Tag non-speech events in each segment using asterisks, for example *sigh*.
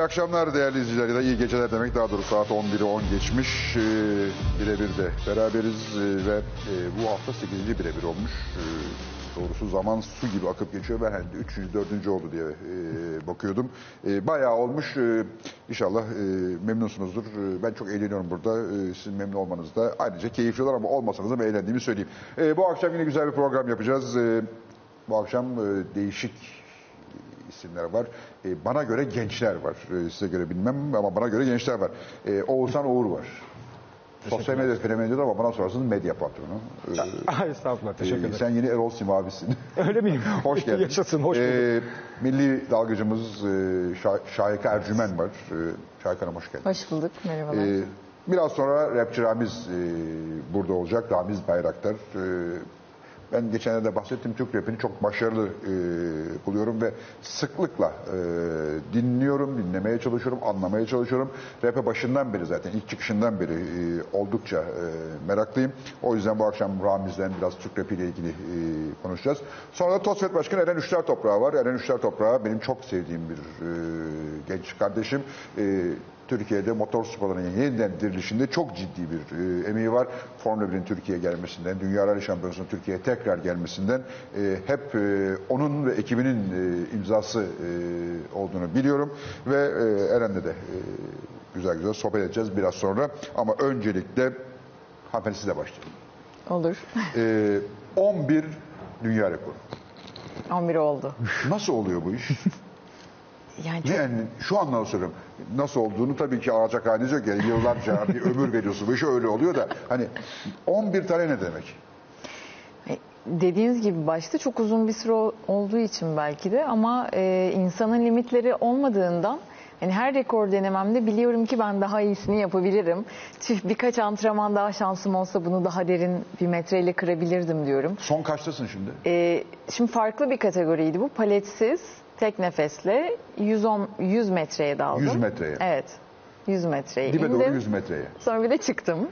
İyi akşamlar değerli izleyiciler ya da iyi geceler demek daha doğrusu saat 11'i 10 geçmiş. Ee, birebir de beraberiz ee, ve e, bu hafta 8. birebir olmuş. Ee, doğrusu zaman su gibi akıp geçiyor. Ben hani 3. 4. oldu diye e, bakıyordum. E, bayağı olmuş. E, inşallah memnunsunuzdur. Ben çok eğleniyorum burada. E, sizin memnun olmanız da ayrıca keyifli olur ama olmasanız da eğlendiğimi söyleyeyim. Bu akşam yine güzel bir program yapacağız. Bu akşam e, değişik isimler var. E, bana göre gençler var. E, size göre bilmem ama bana göre gençler var. E, Oğuzhan Uğur var. Sosyal medya fenomenidir ama bana sorarsanız medya patronu. E, *laughs* Ay, Estağfurullah teşekkür e, ederim. sen yeni Erol Simavi'sin. *laughs* Öyle miyim? *laughs* hoş geldin. Yaşasın hoş bulduk. E, milli dalgıcımız e, Şah- Şahika Ercümen var. E, Şahika Hanım hoş geldin. Hoş bulduk, merhabalar. Ee, biraz sonra rapçi Ramiz e, burada olacak. Ramiz Bayraktar. Ee, ben geçenlerde bahsettim Türk rapini çok başarılı e, buluyorum ve sıklıkla e, dinliyorum, dinlemeye çalışıyorum, anlamaya çalışıyorum. Rap'e başından beri zaten ilk çıkışından beri e, oldukça e, meraklıyım. O yüzden bu akşam Ramiz'den biraz Türk Rap ile ilgili e, konuşacağız. Sonra da TOSFET Başkanı Eren Üçler Toprağı var. Eren Üçler Toprağı benim çok sevdiğim bir e, genç kardeşim. E, Türkiye'de motor sporlarının yeniden dirilişinde çok ciddi bir e, emeği var. Formula 1'in Türkiye'ye gelmesinden, Dünya Rally Şampiyonası'nın Türkiye'ye tekrar gelmesinden e, hep e, onun ve ekibinin e, imzası e, olduğunu biliyorum. Ve e, Eren'le de e, güzel güzel sohbet edeceğiz biraz sonra. Ama öncelikle hanımefendi sizle başlayalım. Olur. E, 11 dünya rekoru. 11 oldu. Nasıl oluyor bu iş? *laughs* Yani çok, Yani şu anlamda söylüyorum. Nasıl olduğunu tabii ki alacak haliniz yok. Yani yıllarca bir *laughs* ömür veriyorsun. Bu iş öyle oluyor da. Hani 11 tane ne demek? e, dediğiniz gibi başta çok uzun bir süre ol- olduğu için belki de ama e, insanın limitleri olmadığından yani her rekor denememde biliyorum ki ben daha iyisini yapabilirim. Tüh, birkaç antrenman daha şansım olsa bunu daha derin bir metreyle kırabilirdim diyorum. Son kaçtasın şimdi? E, şimdi farklı bir kategoriydi bu. Paletsiz, tek nefesle 110 100 metreye daldım. 100 metreye. Evet. 100 metreye Dibe doğru indim. 100 metreye. Sonra bir de çıktım.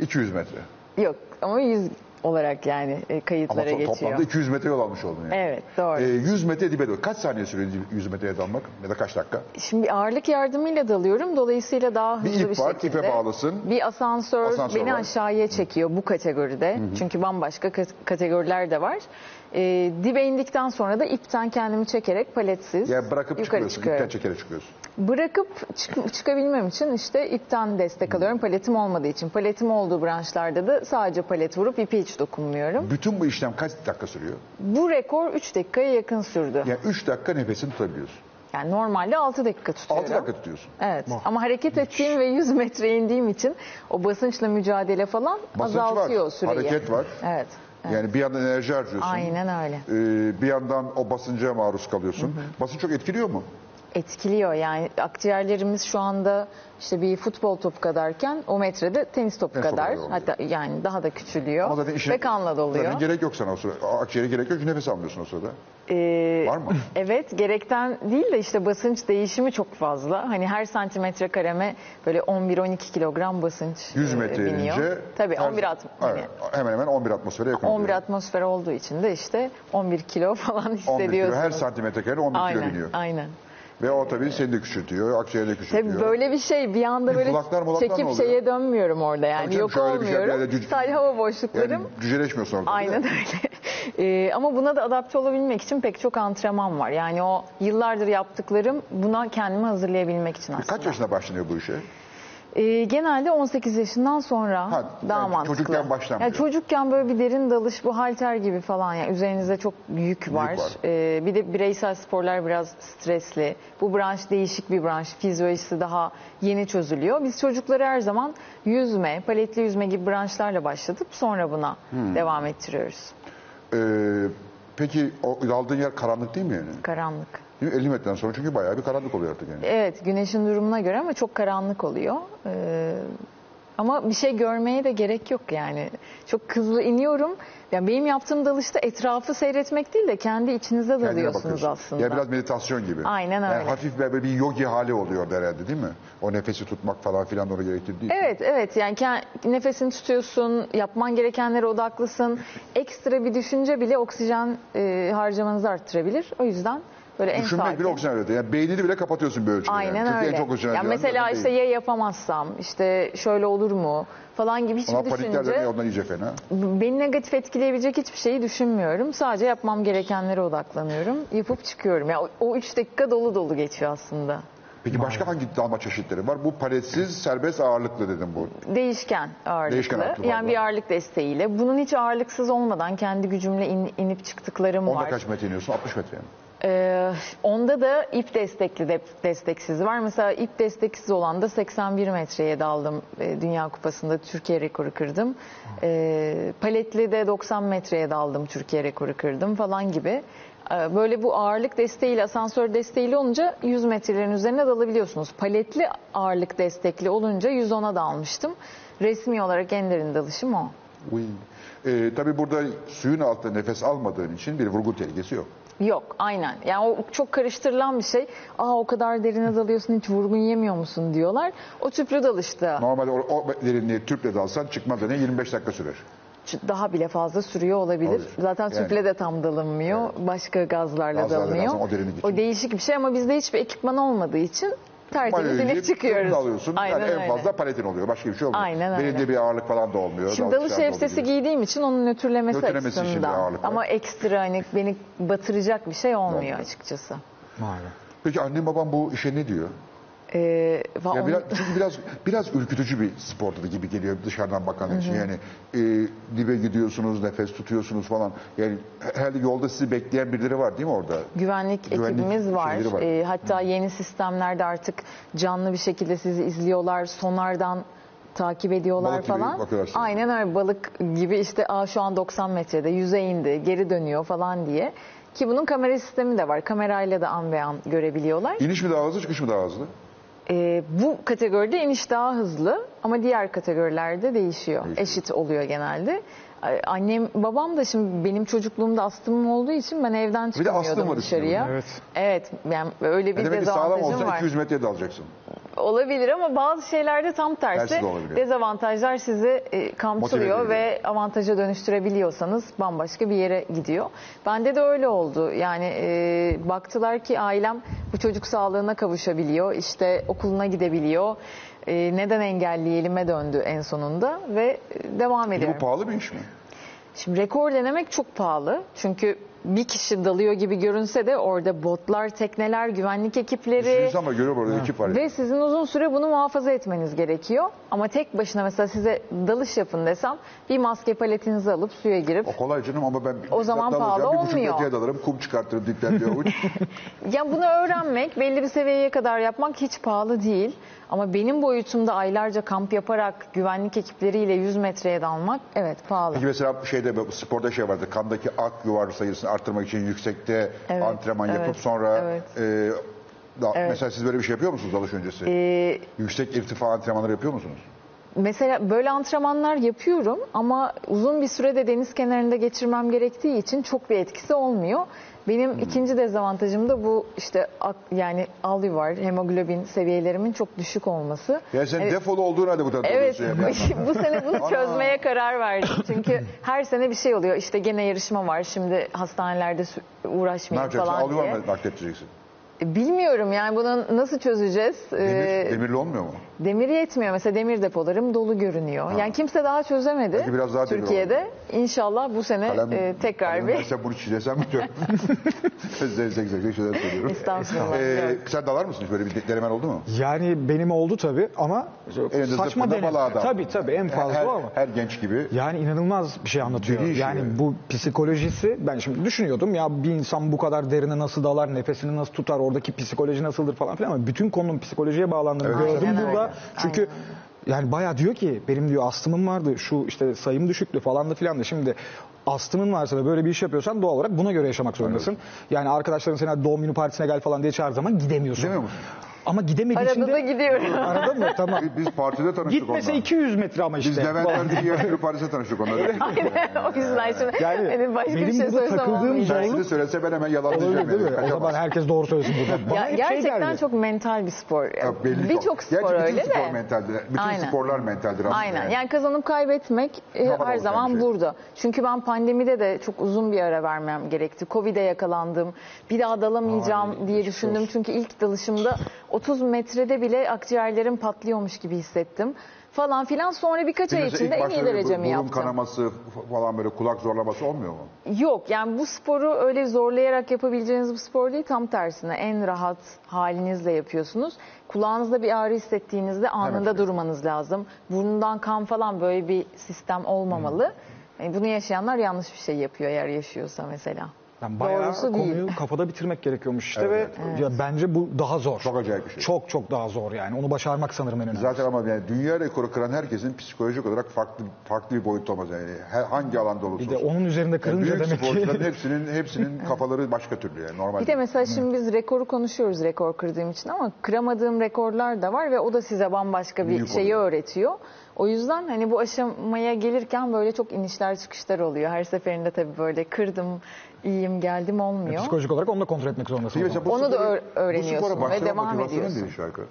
200 metre. Yok ama 100 olarak yani e, Ama kayıtlara to- geçiyor. toplamda 200 metre yol almış oldun yani. Evet doğru. Ee, 100 metre dibe doğru. Kaç saniye sürüyor 100 metreye dalmak? Ya da kaç dakika? Şimdi ağırlık yardımıyla dalıyorum. Dolayısıyla daha Bir hızlı bir, ip var, şekilde. ipe bağlısın. Bir asansör, Asansör beni var. aşağıya çekiyor bu kategoride. Çünkü bambaşka kat- kategoriler de var. Ee, dibe indikten sonra da ipten kendimi çekerek paletsiz Yani bırakıp yukarı çıkıyorum. İpten çekerek çıkıyorsun. Bırakıp çık- çıkabilmem için işte ipten destek alıyorum. Paletim olmadığı için. Paletim olduğu branşlarda da sadece palet vurup ipi hiç dokunmuyorum. Bütün bu işlem kaç dakika sürüyor? Bu rekor 3 dakikaya yakın sürdü. Yani 3 dakika nefesini tutabiliyorsun. Yani normalde 6 dakika tutuyorum. 6 dakika tutuyorsun. Evet ama hareket ettiğim ve 100 metre indiğim için o basınçla mücadele falan Basınç azaltıyor var, süreyi. hareket var. Evet. Evet. Yani bir yandan enerji harcıyorsun. Aynen öyle. Ee, bir yandan o basınca maruz kalıyorsun. Basınç çok etkiliyor mu? Etkiliyor yani akciğerlerimiz şu anda işte bir futbol topu kadarken o metrede tenis topu Tenis topu kadar kadar oluyor. hatta yani daha da küçülüyor Ama zaten işin, ve kanla doluyor. Zaten gerek yok sana o sırada. Akciğere gerek yok çünkü nefes almıyorsun o sırada. Ee, Var mı? *laughs* Evet gerekten değil de işte basınç değişimi çok fazla. Hani her santimetre kareme böyle 11-12 kilogram basınç 100 e, metre biniyor. inince Tabii her- 11 at, hani Evet, hemen hemen 11 atmosfere yakın 11 oluyor. atmosfer olduğu için de işte 11 kilo *laughs* falan 11 kilo. hissediyorsunuz. Her santimetre kare 11 kilo aynen, biniyor. aynen. Ve o tabii seni de küçültüyor, akciğeri de küçültüyor. Tabii böyle bir şey bir anda Bir böyle mulaklar çekip oluyor? şeye dönmüyorum orada yani Tabii canım, yok şöyle bir şey, olmuyorum. bir yerde cüc- Sadece hava boşluklarım. Yani cüceleşmiyorsun orada. Aynen değil mi? öyle. Ee, *laughs* ama buna da adapte olabilmek için pek çok antrenman var. Yani o yıllardır yaptıklarım buna kendimi hazırlayabilmek için aslında. Kaç yaşında başlanıyor bu işe? Ee, genelde 18 yaşından sonra Ha, daha yani mantıklı. çocukken başlanmıyor. Ya çocukken böyle bir derin dalış bu halter gibi falan yani üzerinizde çok yük var. var. Ee, bir de bireysel sporlar biraz stresli. Bu branş değişik bir branş. Fizyolojisi daha yeni çözülüyor. Biz çocukları her zaman yüzme, paletli yüzme gibi branşlarla başlatıp sonra buna Hmm. devam ettiriyoruz. Ee, peki o daldığın yer karanlık değil mi yani? Karanlık. Değil mi? 50 metreden sonra çünkü bayağı bir karanlık oluyor artık yani. Evet güneşin durumuna göre ama çok karanlık oluyor. Ee, ama bir şey görmeye de gerek yok yani. Çok hızlı iniyorum. Yani benim yaptığım dalışta etrafı seyretmek değil de kendi içinize Kendine dalıyorsunuz aslında. Ya biraz meditasyon gibi. Aynen Yani öyle. hafif böyle bir yogi hali oluyor herhalde değil mi? O nefesi tutmak falan filan onu gerektirdiği için. Evet evet yani nefesini tutuyorsun, yapman gerekenlere odaklısın. Ekstra bir düşünce bile oksijen e, harcamanızı arttırabilir. O yüzden Böyle en Düşünmek sakin. bile oksijen üretiyor. Yani beynini bile kapatıyorsun bir ölçüde. Aynen yani. Çünkü öyle. en çok oksijen ya harcayan mesela işte beyin. ya yapamazsam işte şöyle olur mu falan gibi hiçbir Ona düşünce dönüyor ondan iyice fena. beni negatif etkileyebilecek hiçbir şeyi düşünmüyorum. Sadece yapmam gerekenlere odaklanıyorum. Yapıp çıkıyorum. Ya o- o üç dakika dolu dolu geçiyor aslında. Peki başka hangi dalma çeşitleri var? Bu paletsiz serbest ağırlıklı dedim bu. Değişken ağırlıklı. Değişken ağırlıklı yani var. bir ağırlık desteğiyle. Bunun hiç ağırlıksız olmadan kendi gücümle in- inip çıktıklarım Onda var. kaç metre iniyorsun? 60 metre yani. Ee, onda da ip destekli de desteksiz var. Mesela ip desteksiz olan da 81 metreye daldım e, Dünya Kupası'nda Türkiye rekoru kırdım. Ee, paletli de 90 metreye daldım Türkiye rekoru kırdım falan gibi. Ee, Böyle bu ağırlık desteğiyle, asansör desteğiyle olunca 100 metrelerin üzerine dalabiliyorsunuz. Paletli ağırlık destekli olunca 110'a dalmıştım. Resmi olarak en derin dalışım o. Uy. Ee, tabii burada suyun altında nefes almadığın için bir vurgun tehlikesi yok. Yok aynen. Yani o çok karıştırılan bir şey. Aa o kadar derine dalıyorsun hiç vurgun yemiyor musun diyorlar. O tüplü dalışta Normalde o, o derinliği tüple dalsan çıkmaz denen 25 dakika sürer. daha bile fazla sürüyor olabilir. Olabilir. Zaten Yani- tüple de tam dalınmıyor. Başka gazlarla, Gazlarla dalınıyor. dalsan o derinlik için. O değişik bir şey ama bizde hiçbir ekipman olmadığı için tertemiz inip çıkıyoruz. alıyorsun. Aynen yani en öyle. fazla paletin oluyor. Başka bir şey olmuyor. Aynen öyle. Belinde bir ağırlık falan da olmuyor. Şimdi dalış da elbisesi giydiğim için onun nötrlemesi, Nötrlemesi için bir açısından. ağırlık var. Ama ekstra hani beni batıracak bir şey olmuyor açıkçası. Be. Peki annem babam bu işe ne diyor? Ve Ya biraz, *laughs* çünkü biraz biraz ürkütücü bir spor dalı gibi geliyor dışarıdan bakan için. Yani e, dibe gidiyorsunuz, nefes tutuyorsunuz falan. Yani herhalde yolda sizi bekleyen birileri var değil mi orada? Güvenlik, Güvenlik ekibimiz var. var. Ee, hatta yeni sistemlerde artık canlı bir şekilde sizi izliyorlar. Sonardan takip ediyorlar Balık falan. Aynen öyle balık gibi işte Aa, şu an 90 metrede yüze indi geri dönüyor falan diye. Ki bunun kamera sistemi de var. Kamerayla da an be an görebiliyorlar. İniş mi daha hızlı, çıkış mı daha hızlı? Ee, bu kategoride iniş daha hızlı ama diğer kategorilerde değişiyor. Değişiyor. Eşit oluyor genelde. Annem, babam da şimdi benim çocukluğumda astımım olduğu için ben evden Bir de astım çıkamıyordum var üstüne dışarıya. evet. Evet, yani öyle bir E demek ki sağlam dezavantajım olsa var. 200 metreye dalacaksın. Olabilir ama bazı şeylerde tam tersi. Tersi de olabiliyor. Dezavantajlar sizi e, kamçılıyor Motive ve avantaja dönüştürebiliyorsanız bambaşka bir yere gidiyor. Bende de öyle oldu. Yani e, baktılar ki ailem bu çocuk sağlığına kavuşabiliyor. işte okuluna gidebiliyor. E, neden engelleyelime döndü en sonunda ve e, devam ediyorum. bu pahalı bir iş mi? Şimdi rekor denemek çok pahalı. Çünkü bir kişi dalıyor gibi görünse de orada botlar, tekneler, güvenlik Bir ekipleri... insan var görüyor burada ekip var. Ve sizin uzun süre bunu muhafaza etmeniz gerekiyor. Ama tek başına mesela size dalış yapın desem bir maske paletinizi alıp suya girip O kolay canım ama ben O zaman pahalı bir olmuyor. metreye dalarım, kum çıkartırım dipten bir avuç. *laughs* ya bunu öğrenmek, belli bir seviyeye kadar yapmak hiç pahalı değil. Ama benim boyutumda aylarca kamp yaparak güvenlik ekipleriyle 100 metreye dalmak evet pahalı. Peki mesela şeyde sporda şey vardı. Kandaki ak yuvar sayısını arttırmak için yüksekte Evet, antrenman evet, yapıp sonra evet. e, da- mesela siz böyle bir şey yapıyor musunuz dalış öncesi? Ee, Yüksek irtifa antrenmanları yapıyor musunuz? Mesela böyle antrenmanlar yapıyorum ama uzun bir sürede deniz kenarında geçirmem gerektiği için çok bir etkisi olmuyor. Benim Hmm. ikinci dezavantajım da bu işte ak- yani al yuvar, hemoglobin seviyelerimin çok düşük olması. Yani sen Evet. defolu olduğun halde bu tarafa Evet, dalıyorsun yani. *laughs* bu sene bunu *laughs* çözmeye karar verdim. Çünkü her sene bir şey oluyor. İşte gene yarışma var. Şimdi hastanelerde sü- ne uğraşmayayım yapacaksın? falan Al yuvar diye. nakledeceksin? Bilmiyorum yani bunu nasıl çözeceğiz? Demir, Ee, demirli olmuyor mu? Demir yetmiyor. Mesela demir depolarım dolu görünüyor. Yani kimse daha çözemedi. Belki biraz daha Türkiye'de. İnşallah bu sene Kalem, e, tekrar kalem bir versen bunu çizesem mi diyor. zek zek zek şeyler söylüyorum. Estağfurullah. Ee, sen dalar mısın? Böyle bir denemen oldu mu? Yani benim oldu tabii ama Elinizde saçma dal. Tabii tabii en fazla her, ama. Her genç gibi. Yani inanılmaz bir şey anlatıyor. Deli yani. bu psikolojisi ben şimdi düşünüyordum ya bir insan bu kadar derine nasıl dalar, nefesini nasıl tutar, oradaki psikoloji nasıldır falan filan ama bütün konunun psikolojiye bağlandığını Evet. gördüm Aynen burada. öyle. Çünkü yani bayağı diyor ki benim diyor astımım vardı, şu işte sayım düşüktü falan da filan da şimdi astımın varsa ve böyle bir iş yapıyorsan doğal olarak buna göre yaşamak zorundasın. Yani arkadaşların seni hadi doğum günü partisine gel falan diye çağır zaman gidemiyorsun. Gidemiyor musun? Ama gidemediği için Arada da de... gidiyorum. *laughs* Arada mı? Tamam. Biz partide tanıştık Gitmese onunla. 200 metre ama işte. Biz Levent'lerdeki yaşlı Paris'te tanıştık onunla. *laughs* o yüzden şimdi Yani hani başka bir benim şey burada takıldığım zorluk- Tersini söylese ben hemen yalanlayacağım. Olabilir değil mi? yani. O zaman herkes doğru söylesin burada. Bana Ya, şey gerçekten geldi. çok mental bir spor. Ya belli Birçok spor Gerçi öyle bütün de. spor mentaldir. Bütün Aynen. sporlar mentaldir. aslında Aynen. Yani kazanıp kaybetmek e, her zaman bir şey. burada. Çünkü ben pandemide de çok uzun bir ara vermem gerekti. Covid'e yakalandım. Bir daha dalamayacağım Ay, diye düşündüm. Çünkü ilk dalışımda 30 metrede bile akciğerlerim patlıyormuş gibi hissettim. Falan filan. Sonra birkaç ay içinde en iyi derecemi burun yaptım. kanaması falan böyle kulak zorlaması olmuyor mu? Yok yani bu sporu öyle zorlayarak yapabileceğiniz bir spor değil. Tam tersine en rahat halinizle yapıyorsunuz. Kulağınızda bir ağrı hissettiğinizde anında Evet. durmanız lazım. Burnundan kan falan böyle bir sistem olmamalı. Yani bunu yaşayanlar yanlış bir şey yapıyor eğer yaşıyorsa mesela. Yani bayağı Doğrusu konuyu değil. kafada bitirmek gerekiyormuş işte Evet, ve ya bence bu daha zor. Çok acayip bir şey. Çok çok daha zor yani. Onu başarmak sanırım en önemlisi. Zaten ama yani dünya rekoru kıran herkesin psikolojik olarak farklı farklı bir boyutta olmaz yani. Her, hangi alanda olursa Bir de olsun. onun üzerinde Yani kırınca büyük demek sporcuların ki hepsinin hepsinin *laughs* kafaları başka türlü yani normal. Bir de değil. mesela şimdi biz rekoru konuşuyoruz rekor kırdığım için ama kıramadığım rekorlar da var ve o da size bambaşka bir Büyük şeyi oluyor. öğretiyor. O yüzden hani bu aşamaya gelirken böyle çok inişler çıkışlar oluyor. Her seferinde tabii böyle kırdım, iyiyim, geldim olmuyor. psikolojik olarak onu da kontrol etmek zorundasın. O zaman. mesela bu Onu da spora- öğ- öğreniyorsun ve başlama devam ediyorsun. şarkı?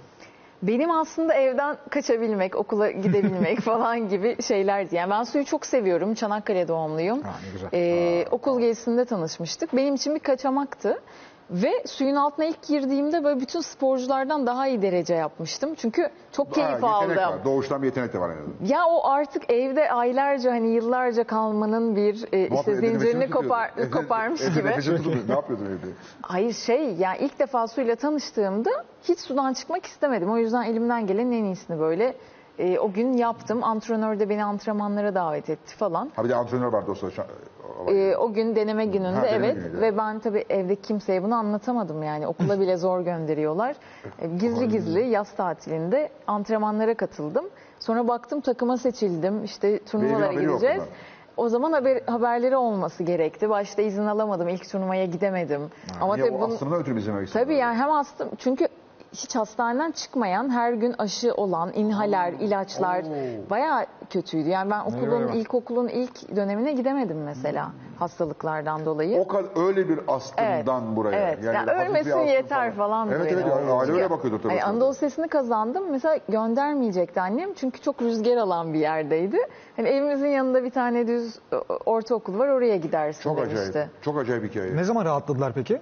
Benim aslında evden kaçabilmek, okula gidebilmek *laughs* falan gibi şeylerdi. Yani ben suyu çok seviyorum. Çanakkale doğumluyum. Ha, ne güzel. Ee, okul gezisinde tanışmıştık. Benim için bir kaçamaktı. Ve suyun altına ilk girdiğimde böyle bütün sporculardan daha iyi derece yapmıştım. Çünkü çok keyif Ha, yetenek aldım. Var. Doğuştan bir yetenek de var en azından. Ya o artık evde aylarca hani yıllarca kalmanın bir e, işte zincirini tutuyordu. kopar, koparmış gibi. nefesini tutuyordu. Ne yapıyordun evde? Hayır şey yani ilk defa suyla tanıştığımda hiç sudan çıkmak istemedim. O yüzden elimden gelenin en iyisini böyle e, o gün yaptım. Antrenör de beni antrenmanlara davet etti falan. Ha bir de antrenör vardı o sırada. E, o gün deneme gününde Ha, deneme evet günüydü. ve ben tabii evde kimseye bunu anlatamadım yani okula bile zor gönderiyorlar. *laughs* E, gizli gizli yaz tatilinde antrenmanlara katıldım. Sonra baktım takıma seçildim işte turnuvalara gideceğiz. O zaman haber, haberleri olması gerekti. Başta izin alamadım. ilk turnuvaya gidemedim. Ama Niye tabii bunu- aslında ötürü istedim. Tabii yani hem hasta çünkü hiç hastaneden çıkmayan, her gün aşı olan, inhaler, ilaçlar bayağı kötüydü. Yani ben okulun, eyvah. ilkokulun ilk dönemine gidemedim mesela hastalıklardan dolayı. O kadar öyle bir astımdan buraya. Evet. Yani hafif bir ölmesin astım yeter falan. Evet böyle. evet yani aile öyle bakıyordur tabii. Hani Anadolu Sesi'ni kazandım. Mesela göndermeyecekti annem. Çünkü çok rüzgar alan bir yerdeydi. Hani evimizin yanında bir tane düz e, ortaokul var. Oraya gidersin Çok demişti. acayip. Çok acayip hikaye. Ne zaman rahatladılar peki?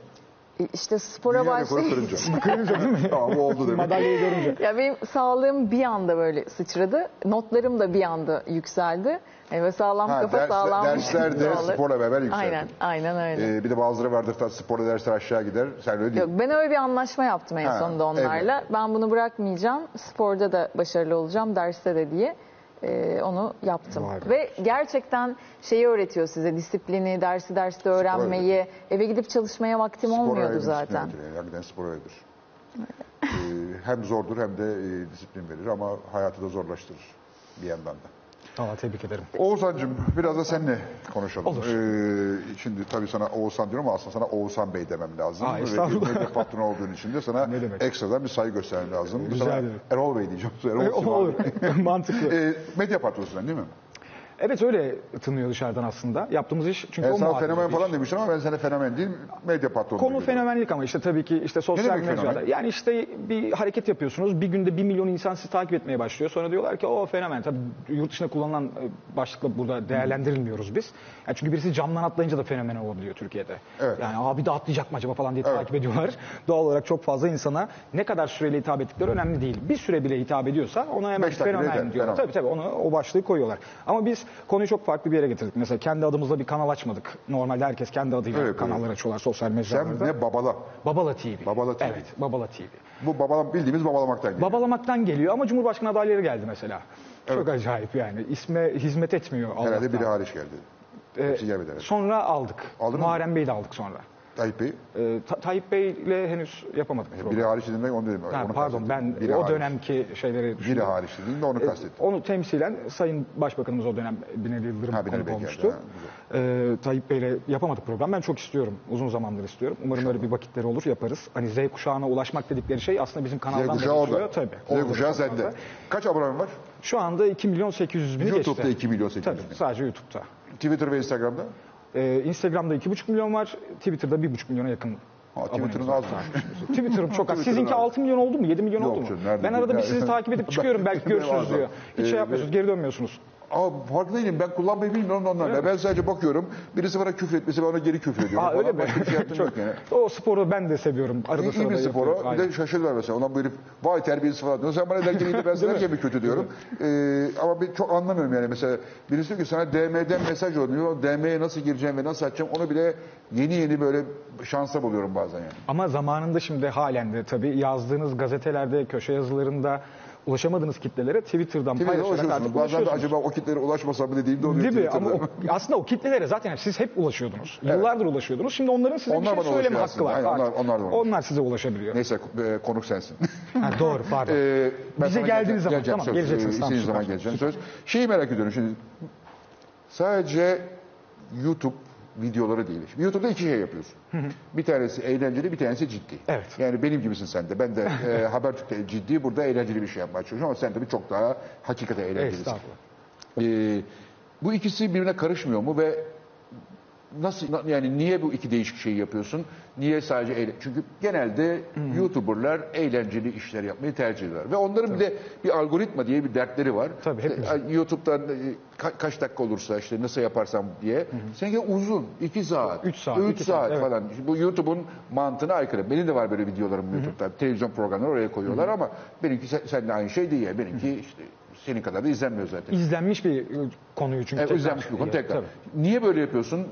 İşte spora Dünya rekoru başlayınca. kırınca. Kırınca değil mi? *laughs* tamam bu oldu demek. Madalyayı görünce. Ya benim sağlığım bir anda böyle sıçradı. Notlarım da bir anda yükseldi. Yani ve sağlam Ha, kafa ders- sağlam dersler de sporla beraber yükseldi. Aynen, aynen öyle. Ee, bir de bazıları vardır ta sporda dersler aşağı gider. Sen öyle değil. Yok, ben öyle bir anlaşma yaptım en Ha, sonunda onlarla. Ben bunu bırakmayacağım. Sporda da başarılı olacağım, derste de diye. Ee, onu yaptım. Vay be. Ve gerçekten şeyi öğretiyor size disiplini, dersi derste öğrenmeyi. Eve gidip çalışmaya vaktim Spor olmuyordu zaten. Hakikaten spor öyledir. Ee, hem zordur hem de e, disiplin verir ama hayatı da zorlaştırır bir yandan da. Valla tebrik ederim. Oğuzhan'cığım biraz da seninle konuşalım. Olur. Ee, şimdi tabii sana Oğuzhan diyorum ama aslında sana Oğuzhan Bey demem lazım. Aa, estağfurullah. medya patronu olduğun için de sana *laughs* ekstradan bir saygı göstermem lazım. Rica ederim. Erol Bey diyeceğim. *laughs* Erol E, Olur. *laughs* Mantıklı. Ee, medya patronusun değil mi? Evet öyle tınıyor dışarıdan aslında. Yaptığımız iş çünkü o sana muadil fenomen bir iş. falan demiştim ama ben sana fenomen değil medya patronu. Konu diyorum. fenomenlik ama işte tabii ki işte sosyal demek mecrada. fenomen? Yani işte bir hareket yapıyorsunuz. Bir günde bir milyon insan sizi takip etmeye başlıyor. Sonra diyorlar ki o fenomen. Tabii yurt dışında kullanılan e, başlıkla burada değerlendirilmiyoruz biz. Yani çünkü birisi camdan atlayınca da fenomen olabiliyor Türkiye'de. Evet. Yani abi de atlayacak mı acaba falan diye Evet. takip ediyorlar. *laughs* Doğal olarak çok fazla insana ne kadar süreyle hitap ettikleri önemli değil. Bir süre bile hitap ediyorsa ona hemen Beş dakika yeter, fenomen diyorlar. fenomen. Tabii tabii onu o başlığı koyuyorlar. Ama biz konuyu çok farklı bir yere getirdik. Mesela kendi adımızda bir kanal açmadık. Normalde herkes kendi adıyla Evet, kanallar açıyorlar sosyal Sen mecralarda. ne babala. Babala TV. Babala TV. Evet, Babala TV. Bu babala, bildiğimiz babalamaktan geliyor. Babalamaktan geliyor ama Cumhurbaşkanı adayları geldi mesela. Çok acayip yani. İsme hizmet etmiyor Allah'tan. Herhalde biri hariç geldi. Ee, Hepsi gelmedi herhalde. sonra aldık. Aldın mı? Muharrem Bey'i de aldık sonra. Tayyip Bey. Ee, Ta- Tayyip Bey'le henüz yapamadık programı. Biri hariç dedim ben onu dedim. Ha, onu pardon ben Biri o hariç. dönemki şeyleri Biri düşündüm. hariç dedim de onu Ee, kastettim. Onu temsilen Sayın Başbakanımız o dönem Binali Yıldırım Ha, konuk olmuştu. geldi, Ee, Tayyip Bey'le yapamadık program. Ben çok istiyorum. Uzun zamandır istiyorum. Umarım öyle bir vakitleri olur yaparız. Hani Z kuşağına ulaşmak dedikleri şey aslında bizim Z kanaldan da kuşağı orada. Tabii. Z kuşağı sende. Kaç abonen var? Şu anda 2 milyon 800 bini geçti. YouTube'da 2 milyon 800 Tabii bin. sadece YouTube'da. Twitter ve Instagram'da? Ee, Instagram'da 2,5 milyon var. Twitter'da 1,5 milyona yakın. Ha, Twitter'ın azmış. *laughs* Twitter'ım çok az. Sizinki az. 6 milyon oldu mu? 7 milyon Yok oldu mu? canım, Ben arada bir sizi *laughs* takip edip çıkıyorum. Belki görürsünüz diyor. Hiç Ee, şey yapmıyorsunuz. Geri dönmüyorsunuz. Aa, farkında değilim. Ben kullanmayı bilmiyorum ondan. Mi? Ben sadece bakıyorum. Birisi bana küfür etmesi bana geri küfür ediyor. Aa öyle mi? Başka bir şey *laughs* yok yani. O sporu ben de seviyorum. Arada İyi, iyi bir yapıyorum. spora. Bir de şaşırıyorlar mesela. Ona bu herif vay terbiyesiz falan diyor. Sen bana derken iyi ben *laughs* sana bir kötü diyorum. Ee, ama ben çok anlamıyorum yani. Mesela birisi diyor ki sana DM'den mesaj oluyor. DM'ye nasıl gireceğim ve nasıl açacağım onu bile yeni yeni böyle şansa buluyorum bazen yani. Ama zamanında şimdi halen de tabii yazdığınız gazetelerde, köşe yazılarında ulaşamadığınız kitlelere Twitter'dan Twitter'da paylaşarak ulaşıyorsunuz. artık Bazen de ulaşıyorsunuz. acaba o kitlere ulaşmasam mı dediğimde oluyor. Değil mi? Ama o, aslında o kitlelere zaten siz hep ulaşıyordunuz. Yıllardır ulaşıyordunuz. Şimdi onların size Onlar bir şey söyleme hakkı var. Aynen, onlar- onlar da onlar size ulaşabiliyor. Neyse e, konuk sensin. Ha, doğru pardon. *laughs* Ee, Bize geldiğiniz zaman, tamam, söz. geleceksiniz, Ee, tamam, zaman geleceğim söz. Şeyi merak ediyorum şimdi. Sadece YouTube videoları değil. Şimdi YouTube'da iki şey yapıyorsun. bir tanesi eğlenceli, bir tanesi ciddi. Evet. Yani benim gibisin sen de. Ben de *laughs* e, Habertürk'te ciddi, burada eğlenceli bir şey yapmaya çalışıyorum ama sen tabii çok daha hakikaten eğlencelisin. Estağfurullah. Ee, bu ikisi birbirine karışmıyor mu ve nasıl na- yani niye bu iki değişik şeyi yapıyorsun? Niye sadece eğlen- Çünkü genelde YouTuber'lar eğlenceli işler yapmayı tercih ediyorlar. Ve onların bir de bir algoritma diye bir dertleri var. Tabii, İşte, hepimizin. YouTube'dan e, ka- kaç dakika olursa işte nasıl yaparsam diye. Seninki uzun. iki saat. Üç saat, Üç saat, saat, evet. falan. Bu YouTube'un mantığına aykırı. Benim de var böyle videolarım YouTube'da. Televizyon programları oraya koyuyorlar ama benimki sen, seninle aynı şey değil. Benimki işte senin kadar da izlenmiyor zaten. İzlenmiş bir konuyu çünkü. Evet, tekrar izlenmiş bir konu tekrar. Tabii. Niye böyle yapıyorsun?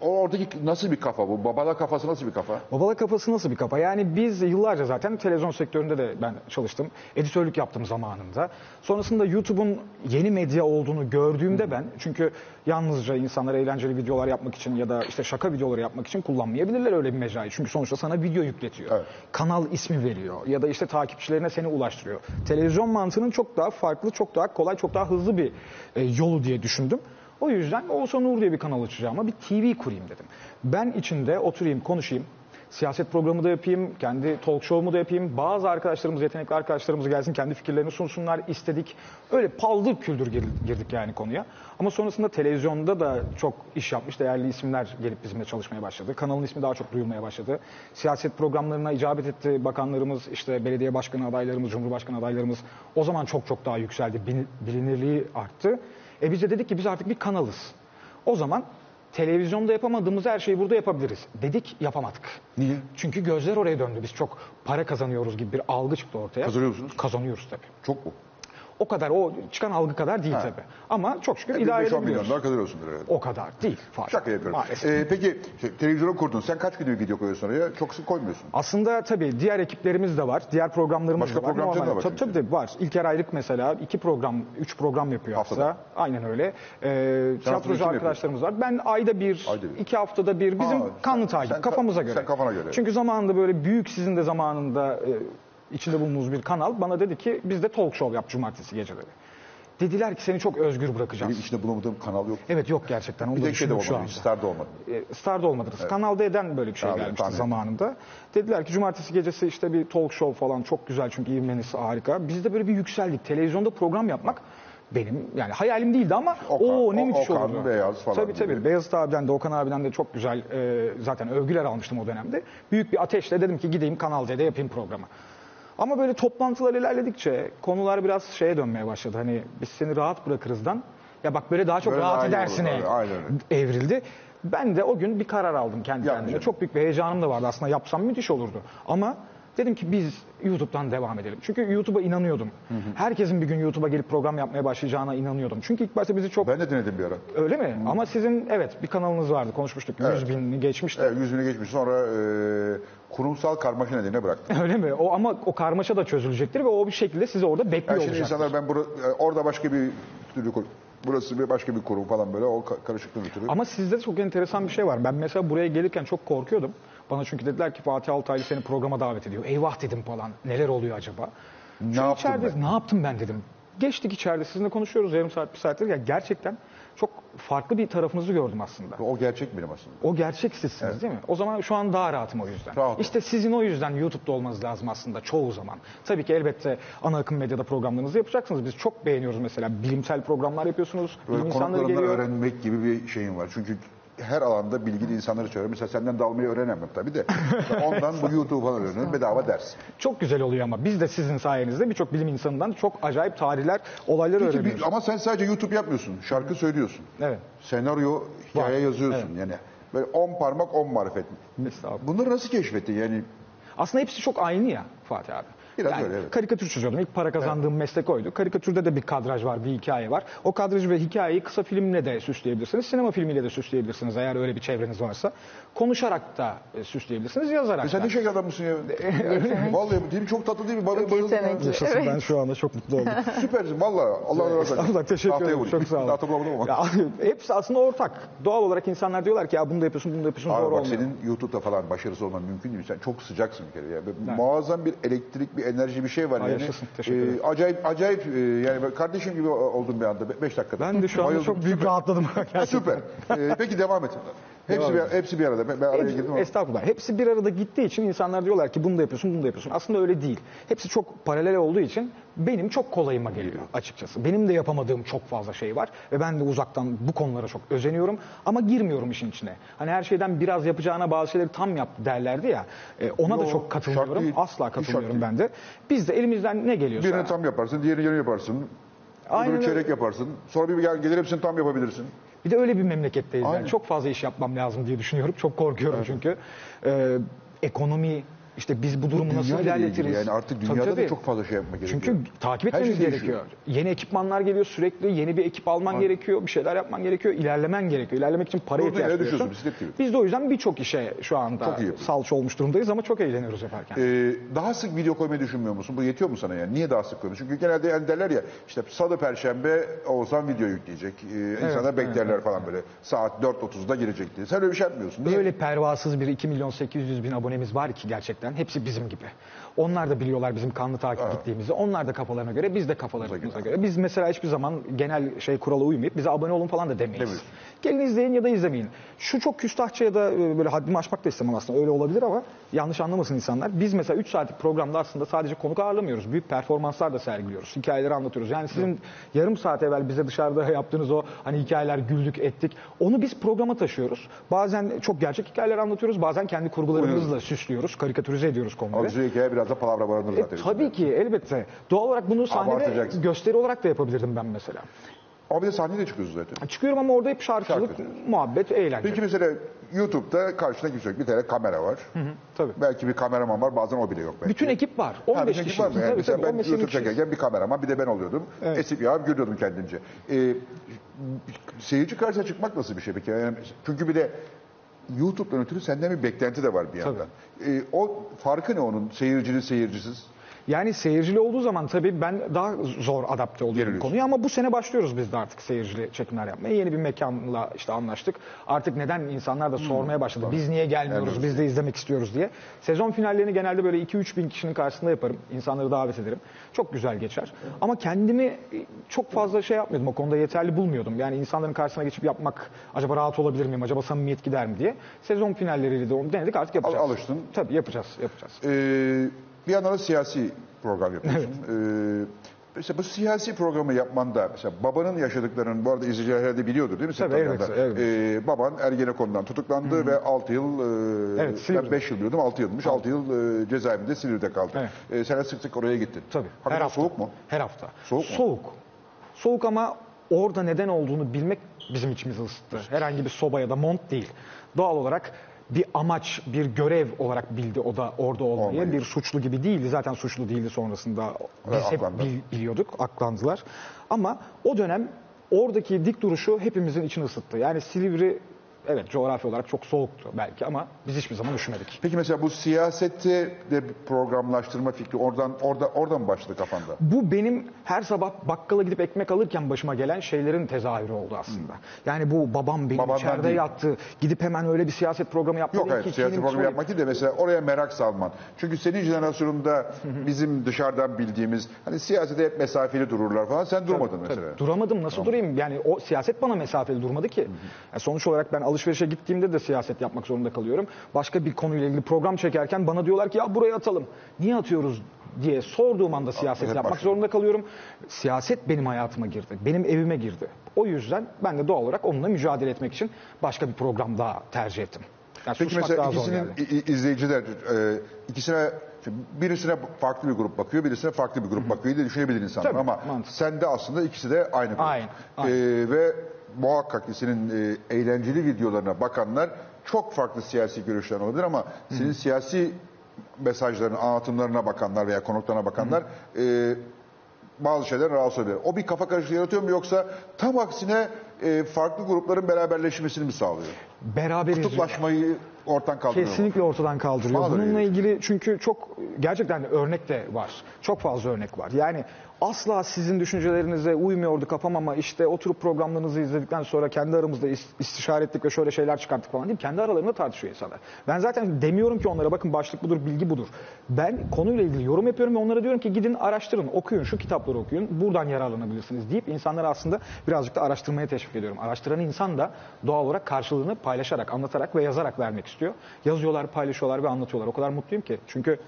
O Oradaki nasıl bir kafa bu? Babala kafası nasıl bir kafa? Babala kafası nasıl bir kafa? Yani biz yıllarca zaten televizyon sektöründe de ben çalıştım. Editörlük yaptım zamanında. Sonrasında YouTube'un yeni medya olduğunu gördüğümde ben çünkü yalnızca insanlar eğlenceli videolar yapmak için ya da işte şaka videoları yapmak için kullanmayabilirler öyle bir mecrayı. Çünkü sonuçta sana video yükletiyor. Evet. Kanal ismi veriyor ya da işte takipçilerine seni ulaştırıyor. Televizyon mantığının çok daha farklı, çok daha kolay, çok daha hızlı bir e, yolu diye düşündüm. O yüzden Oğuzhan Uğur diye bir kanal açacağıma bir TV kurayım dedim. Ben içinde oturayım, konuşayım. Siyaset programı da yapayım, kendi talk show'umu da yapayım. Bazı arkadaşlarımız, yetenekli arkadaşlarımız gelsin, kendi fikirlerini sunsunlar istedik. Öyle paldır küldür gir- girdik yani konuya. Ama sonrasında televizyonda da çok iş yapmış değerli isimler gelip bizimle çalışmaya başladı. Kanalın ismi daha çok duyulmaya başladı. Siyaset programlarına icabet etti bakanlarımız, işte belediye başkanı adaylarımız, cumhurbaşkanı adaylarımız. O zaman çok çok daha yükseldi, bilinirliği arttı. E biz de dedik ki biz artık bir kanalız. O zaman televizyonda yapamadığımız her şeyi burada yapabiliriz. Dedik yapamadık. Niye? Çünkü gözler oraya döndü. Biz çok para kazanıyoruz gibi bir algı çıktı ortaya. Kazanıyor musunuz? Kazanıyoruz tabii. Çok mu? O kadar o çıkan algı kadar değil tabii. Ama çok şükür Yani idare 5-10 milyon edebiliyoruz. daha kazanıyorsundur herhalde. O kadar değil. Fazla. Şaka yapıyorum. Maalesef. Ee, peki şey, televizyonu kurdun. Sen kaç günlük video koyuyorsun oraya? Çok sık koymuyorsun. Aslında tabii diğer ekiplerimiz de var. Diğer programlarımız Başka da var. programcı da var Tabii tabii var. İlker Aylık mesela iki program, üç program yapıyor Haftada. hafta. Aynen öyle. Ee, tiyatrocu kim arkadaşlarımız var. Ben ayda bir, Ayda bir. iki haftada bir. Bizim Aa, kanlı sen- takip sen ka- kafamıza göre. sen kafana göre. Çünkü zamanında böyle büyük sizin de zamanında e, içinde bulunduğunuz bir kanal bana dedi ki biz de talk show yap cumartesi geceleri. Dediler ki seni çok özgür bırakacağız. Benim içinde bulamadığım kanal yok. Evet yok gerçekten. Onu Bir da şey de düşündüm şu olmadı. anda. Star'da olmadı. E, Star'da olmadınız. Kanal D'den böyle bir şey Abi, gelmişti tahmin ettim. zamanında. Dediler ki cumartesi gecesi işte bir talk show falan çok güzel çünkü ivmeniz harika. Biz de böyle bir yükseldik. Televizyonda program yapmak benim yani hayalim değildi ama Okan, o ne O- müthiş Okan, olurdu. Beyaz falan Tabii gibi. tabii. Beyazıt abiden de Okan abiden de çok güzel e, zaten övgüler almıştım o dönemde. Büyük bir ateşle dedim ki gideyim Kanal D'de yapayım programı. Ama böyle toplantılar ilerledikçe konular biraz şeye dönmeye başladı. Hani biz seni rahat bırakırızdan ya bak böyle daha çok Böyle rahat edersine evrildi. Ben de o gün bir karar aldım kendi Yani kendime. Çok büyük bir heyecanım da vardı aslında yapsam müthiş olurdu. Ama dedim ki biz YouTube'dan devam edelim. Çünkü YouTube'a inanıyordum. Herkesin bir gün YouTube'a gelip program yapmaya başlayacağına inanıyordum. Çünkü ilk başta bizi çok Ben de denedim bir ara. öyle mi? Ama sizin evet bir kanalınız vardı konuşmuştuk. 100 binini geçmişti. Evet, yüzünü geçmiş. Sonra e, kurumsal karmaşa nedeniyle bıraktım. *laughs* Öyle mi? O ama o karmaşa da çözülecektir ve o bir şekilde sizi orada bekliyor Yani şimdi olacaktır. insanlar ben bura, e, orada başka bir türlü Burası bir başka bir kurum falan böyle o ka- karışıklığın ötürü. Ama sizde çok enteresan bir şey var. Ben mesela buraya gelirken çok korkuyordum. Bana çünkü dediler ki Fatih Altaylı seni programa davet ediyor. Eyvah dedim falan. Neler oluyor acaba? Ne Şu yaptım içeride, ben? Ne yaptım ben dedim. Geçtik içeride sizinle konuşuyoruz yarım saat bir saattir. Ya gerçekten çok farklı bir tarafınızı gördüm aslında. O gerçek benim aslında. O gerçek sizsiniz değil mi? O zaman şu an daha rahatım o yüzden. Rahatım. İşte sizin o yüzden YouTube'da olmanız lazım aslında çoğu zaman. Tabii ki elbette ana akım medyada programlarınızı yapacaksınız. Biz çok beğeniyoruz mesela. Bilimsel programlar yapıyorsunuz. Böyle Bilim insanları konuklarından geliyor. öğrenmek gibi bir şeyin var. Çünkü her alanda bilgili insanları çağırıyorum. Mesela senden dalmayı öğrenemem tabii de. Ondan bu YouTube falan öğreniyorum. Bedava ders. Çok güzel oluyor ama biz de sizin sayenizde birçok bilim insanından çok acayip tarihler, olaylar Peki, öğreniyoruz. ama sen sadece YouTube yapmıyorsun. Şarkı söylüyorsun. Evet. Senaryo, hikaye Var. yazıyorsun. Yani böyle on parmak on marifet. Estağfurullah. Bunları nasıl keşfettin? Yani Aslında hepsi çok aynı ya Fatih abi. Biraz yani öyle, evet. Karikatür çiziyordum. İlk para kazandığım meslek oydu. Karikatürde de bir kadraj var, bir hikaye var. O kadrajı ve hikayeyi kısa filmle de süsleyebilirsiniz. Sinema filmiyle de süsleyebilirsiniz eğer öyle bir çevreniz varsa. Konuşarak da e, süsleyebilirsiniz, yazarak E sen da. ne şeker adammışsın ya. *laughs* Vallahi değil çok tatlı değil mi? Bana bayıldım. Yaşasın Evet. ben şu anda çok mutlu oldum. *laughs* Süpersin vallahi. Allah razı olsun. Allah teşekkür ederim. Çok sağ olun. Bulamadım ama. Ya, hepsi aslında ortak. Doğal olarak insanlar diyorlar ki ya bunu da yapıyorsun, bunu da yapıyorsun. Abi Doğru bak olmuyor. senin YouTube'da falan başarısız olman mümkün değil. Sen çok sıcaksın bir kere. Yani Muazzam bir elektrik, bir enerji bir şey var Ay, yani. yaşasın. Teşekkür ederim. acayip acayip e, yani kardeşim gibi oldum bir anda 5 dakikada. Ben de şu anda Bayıldım. çok büyük rahatladım. *laughs* Süper. Ee, peki devam et. Hepsi bir, hepsi bir arada. Ben, ben araya girdim ama. Estağfurullah. Hepsi bir arada gittiği için insanlar diyorlar ki bunu da yapıyorsun, bunu da yapıyorsun. Aslında öyle değil. Hepsi çok paralel olduğu için benim çok kolayıma geliyor açıkçası. Benim de yapamadığım çok fazla şey var ve ben de uzaktan bu konulara çok özeniyorum ama girmiyorum işin içine. Hani her şeyden biraz yapacağına bazı şeyleri tam yap derlerdi ya. e, ona da Yo, çok şart katılmıyorum. değil. Asla katılmıyorum ben de. Biz de elimizden ne geliyorsa. Birini tam yaparsın, diğerini yarım yaparsın. Aynen Öbürü çeyrek yaparsın. Sonra bir gel, gelir hepsini tam yapabilirsin. Bir de öyle bir memleketteyiz. Aynen. Yani. Çok fazla iş yapmam lazım diye düşünüyorum. Çok korkuyorum çünkü. Ee, ekonomi, işte biz bu durumu nasıl Dünya ile ilgili ilerletiriz? Yani artık Tabii, dünyada tabii. da çok fazla şey yapmak gerekiyor. Çünkü takip Her şey etmemiz değişiyor. gerekiyor. Yeni ekipmanlar geliyor sürekli. Yeni bir ekip alman gerekiyor. Bir şeyler yapman gerekiyor. ilerlemen gerekiyor. İlerlemek için para Durduğun ihtiyaç duyuyorsun. düşüyorsun, bisiklet gibi. Biz de o yüzden birçok işe şu anda Çok iyi yapıyorsun. salça olmuş durumdayız ama çok eğleniyoruz yaparken. Ee, daha sık video koymayı düşünmüyor musun? Bu yetiyor mu sana yani? Niye daha sık koyuyorsun? Çünkü genelde yani derler ya işte salı perşembe Oğuzhan video yükleyecek. Ee, insanlar beklerler falan böyle. Saat 4.30'da girecek diye. Sen öyle bir şey yapmıyorsun. Niye? Böyle pervasız bir 2 milyon 800 bin abonemiz var ki gerçekten. Hepsi bizim gibi. Onlar da biliyorlar bizim kanlı takip gittiğimizi. Onlar da kafalarına göre, biz de kafalarımıza göre. Biz mesela hiçbir zaman genel şey kurala uymayıp bize abone olun falan da demeyiz. Demiyoruz. Gelin izleyin ya da izlemeyin. Şu çok küstahça ya da e, böyle haddimi aşmak da istemem aslında. Öyle olabilir ama yanlış anlamasın insanlar. Biz mesela 3 saatlik programda aslında sadece konuk ağırlamıyoruz. Büyük performanslar da sergiliyoruz. Hikayeleri anlatıyoruz. Yani sizin yarım saat evvel bize dışarıda *laughs* yaptığınız o hani hikayeler güldük ettik. Onu biz programa taşıyoruz. Bazen çok gerçek hikayeler anlatıyoruz. Bazen kendi kurgularımızla süslüyoruz. Karikatürize ediyoruz konuları. Alıcı hikaye biraz da palavra barındırır E, zaten. tabii ki elbette. Doğal olarak bunu sahnede gösteri olarak da yapabilirdim ben mesela. Ama bir de sahneye de çıkıyorsun zaten. Çıkıyorum ama orada hep şarkılık, Şarkı. muhabbet, eğlence. Peki mesela YouTube'da karşına kimse yok. Bir tane kamera var. tabii. Belki bir kameraman var. Bazen o bile yok belki. Bütün ekip var. Ha, 15 bir kişi. var mı? Yani Tabii, mesela tabii, ben 15 YouTube kişiyiz. çekerken bir kameraman bir de ben oluyordum. Evet. Esip ya gülüyordum kendimce. Ee, seyirci karşısına çıkmak nasıl bir şey peki? Yani çünkü bir de YouTube'dan ötürü senden bir beklenti de var bir yandan. Ee, o farkı ne onun? Seyircili seyircisiz. Yani seyircili olduğu zaman tabii ben daha zor adapte oluyorum konuya ama bu sene başlıyoruz biz de artık seyircili çekimler yapmaya. Yeni bir mekanla işte anlaştık. Artık neden insanlar da sormaya başladı. Biz niye gelmiyoruz, biz de izlemek istiyoruz diye. Sezon finallerini genelde böyle 2-3 bin kişinin karşısında yaparım. İnsanları davet ederim. Çok güzel geçer. Ama kendimi çok fazla şey yapmıyordum. O konuda yeterli bulmuyordum. Yani insanların karşısına geçip yapmak acaba rahat olabilir miyim? Acaba samimiyet gider mi diye. Sezon finalleriyle de onu denedik artık yapacağız. Al- alıştın. Tabii yapacağız, yapacağız. Ee, bir yandan da siyasi program yapıyorsun. Ee, mesela bu siyasi programı yapmanda mesela babanın yaşadıklarının bu arada izleyiciler herhalde biliyordur değil mi? Tabii, elbette, elbette. Ee, baban Ergenekon'dan tutuklandı ve 6 yıl e, Evet, Silivri'de. 5 yıl biliyordum 6 yılmış. 6 yıl e, cezaevinde Silivri'de kaldı. Evet. Ee, sen sık sık oraya gittin. Tabii. Hakikaten soğuk mu? Her hafta. Soğuk mu? Soğuk. Soğuk ama orada neden olduğunu bilmek bizim içimizi ısıttı. Herhangi bir soba ya da mont değil. Doğal olarak bir amaç, bir görev olarak bildi o da orada olmayı. Olmayı. Bir suçlu gibi değildi. Zaten suçlu değildi sonrasında. Biz hep aklandı. bil- biliyorduk, aklandılar. Ama o dönem oradaki dik duruşu hepimizin içini ısıttı. Yani Silivri Evet coğrafi olarak çok soğuktu belki ama biz hiçbir zaman üşümedik. Peki mesela bu siyasette de bir programlaştırma fikri oradan orada oradan mı başladı kafanda? Bu benim her sabah bakkala gidip ekmek alırken başıma gelen şeylerin tezahürü oldu aslında. Yani bu babam benim Babandan içeride değil. yattı. Gidip hemen öyle bir siyaset programı yapmadı. Yok hayır ki siyasi kimin program soyu- yapmak değil de mesela oraya merak salman. Çünkü senin jenerasyonunda bizim dışarıdan bildiğimiz hani siyasete hep mesafeli dururlar falan sen durmadın mesela. Duramadım nasıl durayım? Yani o siyaset bana mesafeli durmadı ki. Yani sonuç olarak ben alışverişe gittiğimde de siyaset yapmak zorunda kalıyorum. Başka bir konuyla ilgili program çekerken bana diyorlar ki ya buraya atalım. Niye atıyoruz diye sorduğum anda siyaset hep yapmak başlıyor. zorunda kalıyorum. Siyaset benim hayatıma girdi. Benim evime girdi. O yüzden ben de doğal olarak onunla mücadele etmek için başka bir program daha tercih ettim. Yani Peki mesela ikisinin izleyiciler e, ikisine birisine farklı bir grup bakıyor, birisine farklı bir grup bakıyor diye düşünebilir insanlar Tabii, ama mantıklı. sende aslında ikisi de aynı grup. Aynı, aynı. E, ve muhakkak ki senin e, eğlenceli videolarına bakanlar çok farklı siyasi görüşler olabilir ama senin siyasi mesajlarına, anlatımlarına bakanlar veya konuklarına bakanlar e, bazı şeyler rahatsız olabilir. O bir kafa karışıklığı yaratıyor mu yoksa tam aksine e, farklı grupların beraberleşmesini mi sağlıyor? Beraber izliyorum. Kutuplaşmayı ortadan kaldırıyor. mu? Kesinlikle ortadan kaldırıyor. Bununla ilgili çünkü çok gerçekten örnek de var. Çok fazla örnek var. Yani asla sizin düşüncelerinize uymuyordu kafam ama işte oturup programlarınızı izledikten sonra kendi aramızda is- istişare ettik ve şöyle şeyler çıkarttık falan değil. Kendi aralarında tartışıyor insanlar. Ben zaten demiyorum ki onlara bakın başlık budur, bilgi budur. Ben konuyla ilgili yorum yapıyorum ve onlara diyorum ki gidin araştırın, okuyun, şu kitapları okuyun, buradan yararlanabilirsiniz deyip insanları aslında birazcık da araştırmaya teşvik ediyorum. Araştıran insan da doğal olarak karşılığını paylaşarak, anlatarak ve yazarak vermek istiyor. Yazıyorlar, paylaşıyorlar ve anlatıyorlar. O kadar mutluyum ki. Çünkü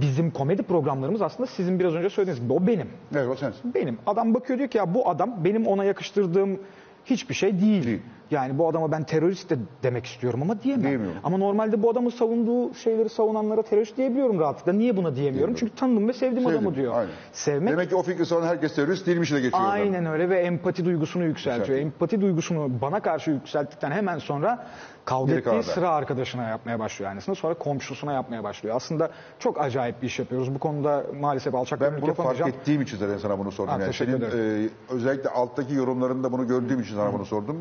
bizim komedi programlarımız aslında sizin biraz önce söylediğiniz gibi o benim. Evet o sensin. Benim. Adam bakıyor diyor ki ya bu adam benim ona yakıştırdığım hiçbir şey değil. Değil. Yani bu adama ben terörist de demek istiyorum ama diyemem. Diyemiyorum. Ama normalde bu adamın savunduğu şeyleri savunanlara terörist diyebiliyorum rahatlıkla. Niye buna diyemiyorum? Çünkü tanıdım ve sevdim adamı Sevdim, diyor. aynen. Sevmek Demek ki o fikri savunan herkes terörist değilmiş de geçiyor. Aynen öyle ve empati duygusunu yükseltiyor. Yükseltiyor. Empati duygusunu bana karşı yükselttikten hemen sonra kavga Geri ettiği da. sıra arkadaşına yapmaya başlıyor yani. Sonra komşusuna yapmaya başlıyor. Aslında çok acayip bir iş yapıyoruz. Bu konuda maalesef alçak Ben bunu fark yapamayacağım. ettiğim için zaten sana bunu sordum. Ha, yani senin e, özellikle alttaki yorumlarında bunu gördüğüm için sana bunu sordum.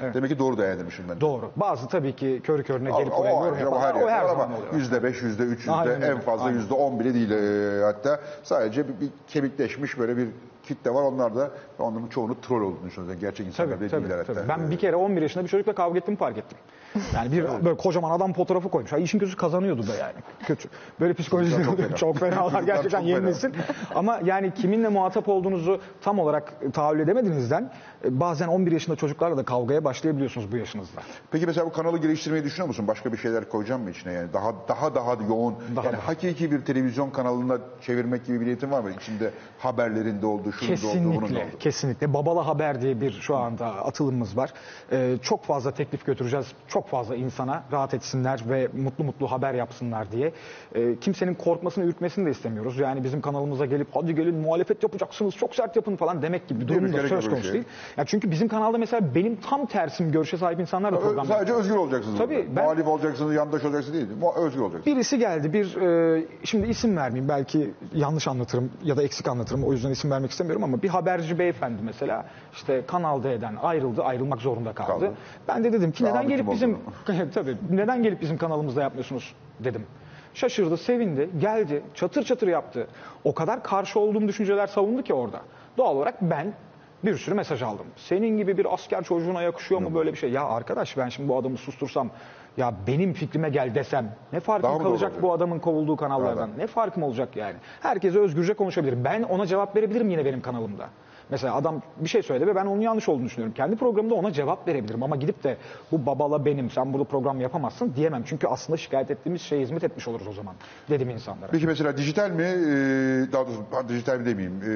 E, Evet. Demek ki doğru değerlendirmişim ben. Doğru. Bazı tabii ki körü körüne gelip oraya yorum ayrı, o her zaman ama oluyor. yüzde beş, yüzde üç, yüzde en fazla yüzde on bile değil e, hatta. Sadece bir, bir kemikleşmiş böyle bir kitle var. Onlar da onların çoğunu troll olduğunu düşünüyorum. Gerçek insanlar Tabii, bile tabii, değiller hatta. tabii. Ben bir kere 11 yaşında bir çocukla kavga ettim fark ettim. Yani bir böyle kocaman adam fotoğrafı koymuş. Ha, işin kötüsü kazanıyordu da yani. Kötü. Böyle psikoloji Çocuklar çok fena. *laughs* çok fenalar gerçekten yeni nesil. Ama yani kiminle muhatap olduğunuzu tam olarak tahayyül edemediğinizden e, bazen 11 yaşında çocuklarla da kavgaya başlayabiliyorsunuz bu yaşınızda. Peki mesela bu kanalı geliştirmeyi düşünüyor musun? Başka bir şeyler koyacağım mı içine yani? Daha daha daha yoğun. Daha yani daha. hakiki bir televizyon kanalına çevirmek gibi bir niyetin var mı? İçinde haberlerinde olduğu, şunun da olduğu, bunun da Kesinlikle, olduğu. kesinlikle. Babala Haber diye bir şu anda atılımımız var. Ee, çok fazla teklif götüreceğiz. Çok fazla insana rahat etsinler ve mutlu mutlu haber yapsınlar diye. Ee, kimsenin korkmasını, ürkmesini de istemiyoruz. Yani bizim kanalımıza gelip hadi gelin muhalefet yapacaksınız, çok sert yapın falan demek gibi bir durum da söz konusu şey. değil. Ya çünkü bizim kanalda mesela benim tam tersim görüşe sahip insanlar da program Sadece özgür olacaksınız. Tabii, ben- Muhalif olacaksınız, yandaş olacaksınız değil. Özgür olacaksınız. Birisi geldi bir e, şimdi isim vermeyeyim belki yanlış anlatırım ya da eksik anlatırım o yüzden isim vermek istemiyorum ama bir haberci beyefendi mesela işte Kanal D'den ayrıldı ayrılmak zorunda kaldı. Kaldı. Ben de dedim ki neden gelip oldu. Bizim *laughs* tabii neden gelip bizim kanalımızda yapmıyorsunuz dedim. Şaşırdı, sevindi, geldi, çatır çatır yaptı. O kadar karşı olduğum düşünceler savundu ki orada. Doğal olarak ben bir sürü mesaj aldım. Senin gibi bir asker çocuğuna yakışıyor mu böyle bir şey? Ya arkadaş ben şimdi bu adamı sustursam ya benim fikrime gel desem ne farkım Daha kalacak bu adamın kovulduğu kanallardan? Ne farkım olacak yani? Herkese özgürce konuşabilir. Ben ona cevap verebilirim yine benim kanalımda. Mesela adam bir şey söyledi ve ben onun yanlış olduğunu düşünüyorum. Kendi programımda ona cevap verebilirim ama gidip de bu babala benim sen burada program yapamazsın diyemem. Çünkü aslında şikayet ettiğimiz şeye hizmet etmiş oluruz o zaman dedim insanlara. Peki mesela dijital mi, e, daha doğrusu dijital mi demeyeyim, e,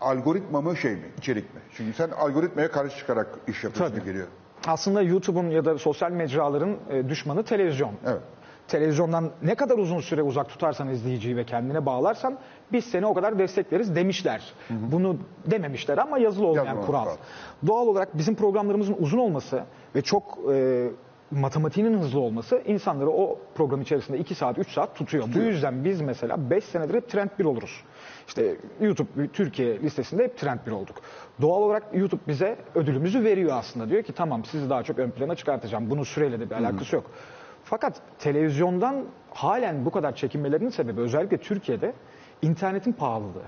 algoritma mı şey mi, içerik mi? Çünkü sen algoritmaya karşı çıkarak iş yapıyorsun Tabii. geliyor. Aslında YouTube'un ya da sosyal mecraların e, düşmanı televizyon. Evet. Televizyondan ne kadar uzun süre uzak tutarsan izleyiciyi ve kendine bağlarsan biz seni o kadar destekleriz demişler. Bunu dememişler ama yazılı olmayan Yazılı kural. kural. Doğal olarak bizim programlarımızın uzun olması ve çok e, matematiğinin hızlı olması insanları o program içerisinde 2 saat 3 saat tutuyor. Bu yüzden biz mesela 5 senedir hep trend 1 oluruz. İşte YouTube Türkiye listesinde hep trend 1 olduk. Doğal olarak YouTube bize ödülümüzü veriyor aslında. Diyor ki tamam sizi daha çok ön plana çıkartacağım. Bunun süreyle de bir alakası yok. Fakat televizyondan halen bu kadar çekinmelerinin sebebi özellikle Türkiye'de internetin pahalılığı.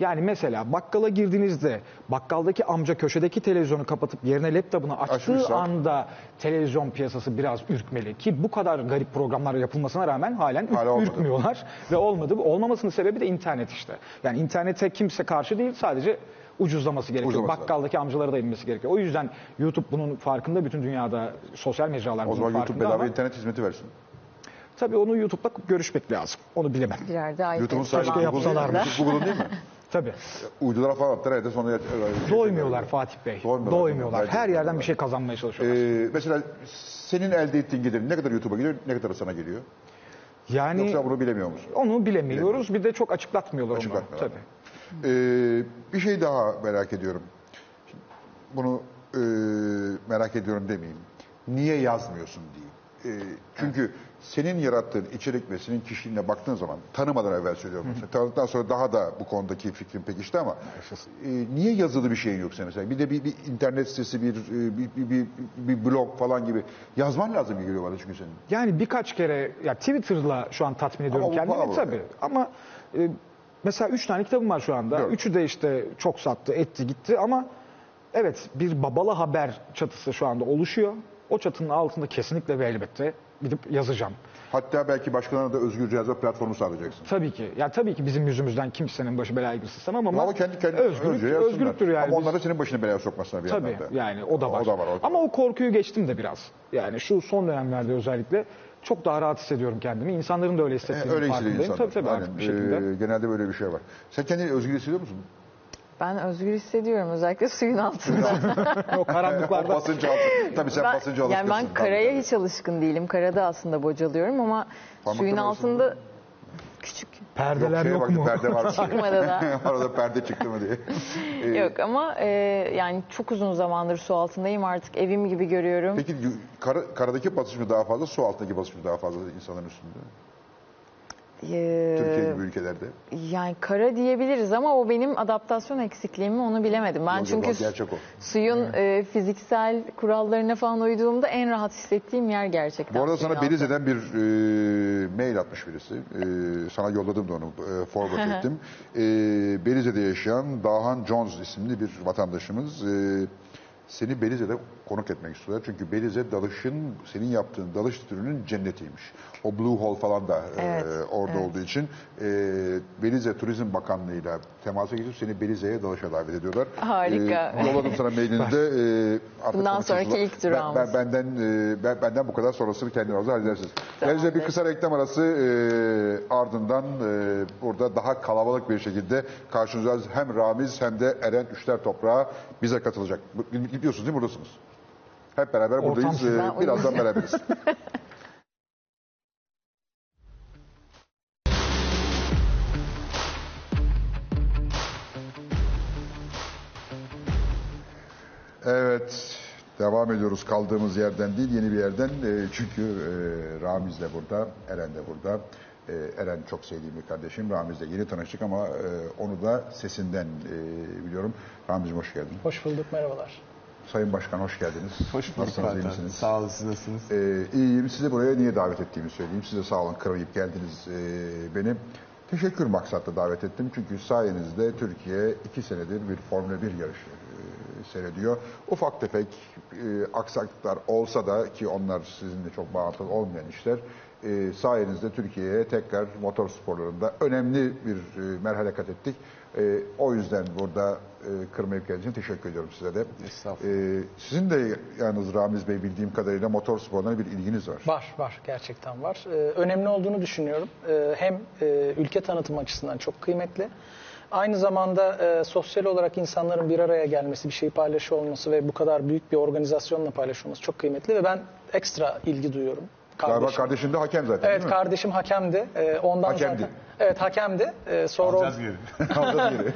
Yani mesela bakkala girdiğinizde bakkaldaki amca köşedeki televizyonu kapatıp yerine laptopunu açtığı Açmışsa. anda televizyon piyasası biraz ürkmeli ki bu kadar garip programlar yapılmasına rağmen halen ürk- Hala olmadı. ürkmüyorlar ve olmadı. Olmamasının sebebi de internet işte. Yani internete kimse karşı değil sadece ucuzlaması gerekiyor. Ucuzlaması Bakkaldaki amcalara da inmesi gerekiyor. O yüzden YouTube bunun farkında. Bütün dünyada sosyal mecralar O bunun zaman YouTube bedava ama internet hizmeti versin. Tabii onu YouTube'la görüşmek lazım. Onu bilemem. YouTube'un sahibi mi? yapsalarmış. Google'un değil mi? *laughs* Tabii. Uydulara falan attılar evde sonra... Doymuyorlar Fatih Bey. Doymuyorlar. Doymuyorlar. Her yerden bir şey kazanmaya çalışıyorlar. Ee, mesela senin elde ettiğin gelir ne kadar YouTube'a geliyor, ne kadar sana geliyor? yani Yoksa bunu bilemiyor musun? onu bilemiyoruz. Bir de çok açıklatmıyorlar onu. Açıklatmıyorlar. Tabii. Ee, bir şey daha merak ediyorum. Şimdi bunu e, merak ediyorum demeyeyim. Niye yazmıyorsun diyeyim. Ee, çünkü senin yarattığın içerik ve senin kişiliğine baktığın zaman tanımadan evvel söylüyorum. Mesela Tanıdıktan sonra daha da bu konudaki fikrim pekişti ama e, niye yazılı bir şeyin yoksa mesela? Bir de bir, bir internet sitesi, bir, e, bir, bir, bir, bir blog falan gibi yazman lazım gibi geliyor bana çünkü senin. Yani birkaç kere ya Twitter'la şu an tatmin ediyorum Ama kendimi tabii. Ama e, mesela üç tane kitabım var şu anda. Evet. Üçü de işte çok sattı, etti, gitti ama evet bir babalı haber çatısı şu anda oluşuyor. O çatının altında kesinlikle ve elbette gidip yazacağım. Hatta belki başkalarına da özgürce yazma platformu sağlayacaksın. Tabii ki. Ya tabii ki bizim yüzümüzden kimsenin başı belaya girsin istemem ama, Ama kendi kendine özgürlük, özgürlüktür yani. Ama onlar da senin başını belaya sokmasına bir Tabii yandan da. yani o da var. O da var. o Ama o korkuyu geçtim de biraz. Yani şu son dönemlerde özellikle çok daha rahat hissediyorum kendimi. İnsanların da öyle E, hissettiğini öyle hissediyor farkındayım. Tabii tabii artık Aynen. bir şekilde. Ee, genelde böyle bir şey var. Sen kendini özgür hissediyor musun? Ben özgür hissediyorum özellikle suyun altında. *laughs* o o karanlıklarda. basınç altı. Tabii sen ben, yani alışkınsın. ben karaya hiç alışkın değilim. Karada aslında bocalıyorum ama Parmaklar suyun altında küçük Perdeler yok, bak, mu? Perde var. *laughs* çıkmadı da. *laughs* Arada perde çıktı mı diye. Ee, Yok ama e, yani çok uzun zamandır su altındayım artık evim gibi görüyorum. Peki kara, karadaki basınç mı daha fazla, su altındaki basınç mı daha fazla insanların üstünde? Ee, Türkiye gibi ülkelerde. Yani kara diyebiliriz ama o benim adaptasyon eksikliğimi onu bilemedim. Ben Yok, çünkü gerçek o. suyun e, fiziksel kurallarına falan uyduğumda en rahat hissettiğim yer gerçekten. Bu arada sana. Belize'den bir e, mail atmış birisi. E, sana yolladım da onu e, forward *laughs* ettim. E, Belize'de yaşayan Dahan Jones isimli bir vatandaşımız e, seni Belize'de konuk etmek istiyorlar. Çünkü Belize dalışın, senin yaptığın dalış türünün cennetiymiş. O Blue Hole falan da e, Evet, orada evet. olduğu için e, Belize Turizm Bakanlığı'yla temasa geçip seni Belize'ye dalışa davet ediyorlar. Harika. E, yolladım sana mailini de. *laughs* E, artık Bundan sonraki ilk Ben- durağımız. ben- benden e, ben, benden bu kadar sonrasını kendin orada halledersiniz. Tamamdır. Bence bir kısa reklam arası e, ardından e, burada daha kalabalık bir şekilde karşınızda hem Ramiz hem de Eren Üçler Toprağı bize katılacak. Biliyorsunuz değil mi buradasınız? Hep beraber buradayız. E, Ben birazdan beraberiz. *laughs* Evet, devam ediyoruz kaldığımız yerden değil, yeni bir yerden. E, çünkü e, Ramiz de burada, Eren de burada. E, Eren çok sevdiğim bir kardeşim, Ramiz'le yeni tanıştık ama e, onu da sesinden e, biliyorum. Ramiz'im hoş geldin. Hoş bulduk, merhabalar. Sayın Başkan hoş geldiniz. Hoş bulduk Nasılsınız, iyi misiniz? Sağ olun, siz nasılsınız? Ee, iyiyim. Sizi buraya niye davet ettiğimi söyleyeyim. Size sağ olun kırmayıp geldiniz ee, beni. Teşekkür maksatlı davet ettim. Çünkü sayenizde Türkiye iki senedir bir Formula 1 yarışı ee, seyrediyor. Ufak tefek e, aksaklıklar olsa da ki onlar sizinle çok bağlantılı olmayan işler e, sayenizde Türkiye'ye tekrar motor sporlarında önemli bir e, merhale kat ettik. E, o yüzden burada e, kırmayıp geldiğiniz için teşekkür ediyorum size de. Estağfurullah. E, sizin de yalnız Ramiz Bey bildiğim kadarıyla motor sporlarına bir ilginiz var. Var, var. Gerçekten var. Ee, önemli olduğunu düşünüyorum. Ee, hem e, ülke tanıtım açısından çok kıymetli. Aynı zamanda e, sosyal olarak insanların bir araya gelmesi, bir şeyi paylaşıyor olması ve bu kadar büyük bir organizasyonla paylaşılması çok kıymetli ve ben ekstra ilgi duyuyorum. Galiba Kardeşim. kardeşin de hakem zaten Evet, değil mi? kardeşim hakemdi. Ee, ondan Hakemdi. zaten. Evet, hakemdi. Ee, sonra o- Alacağız geri. *laughs* Alacağız geri.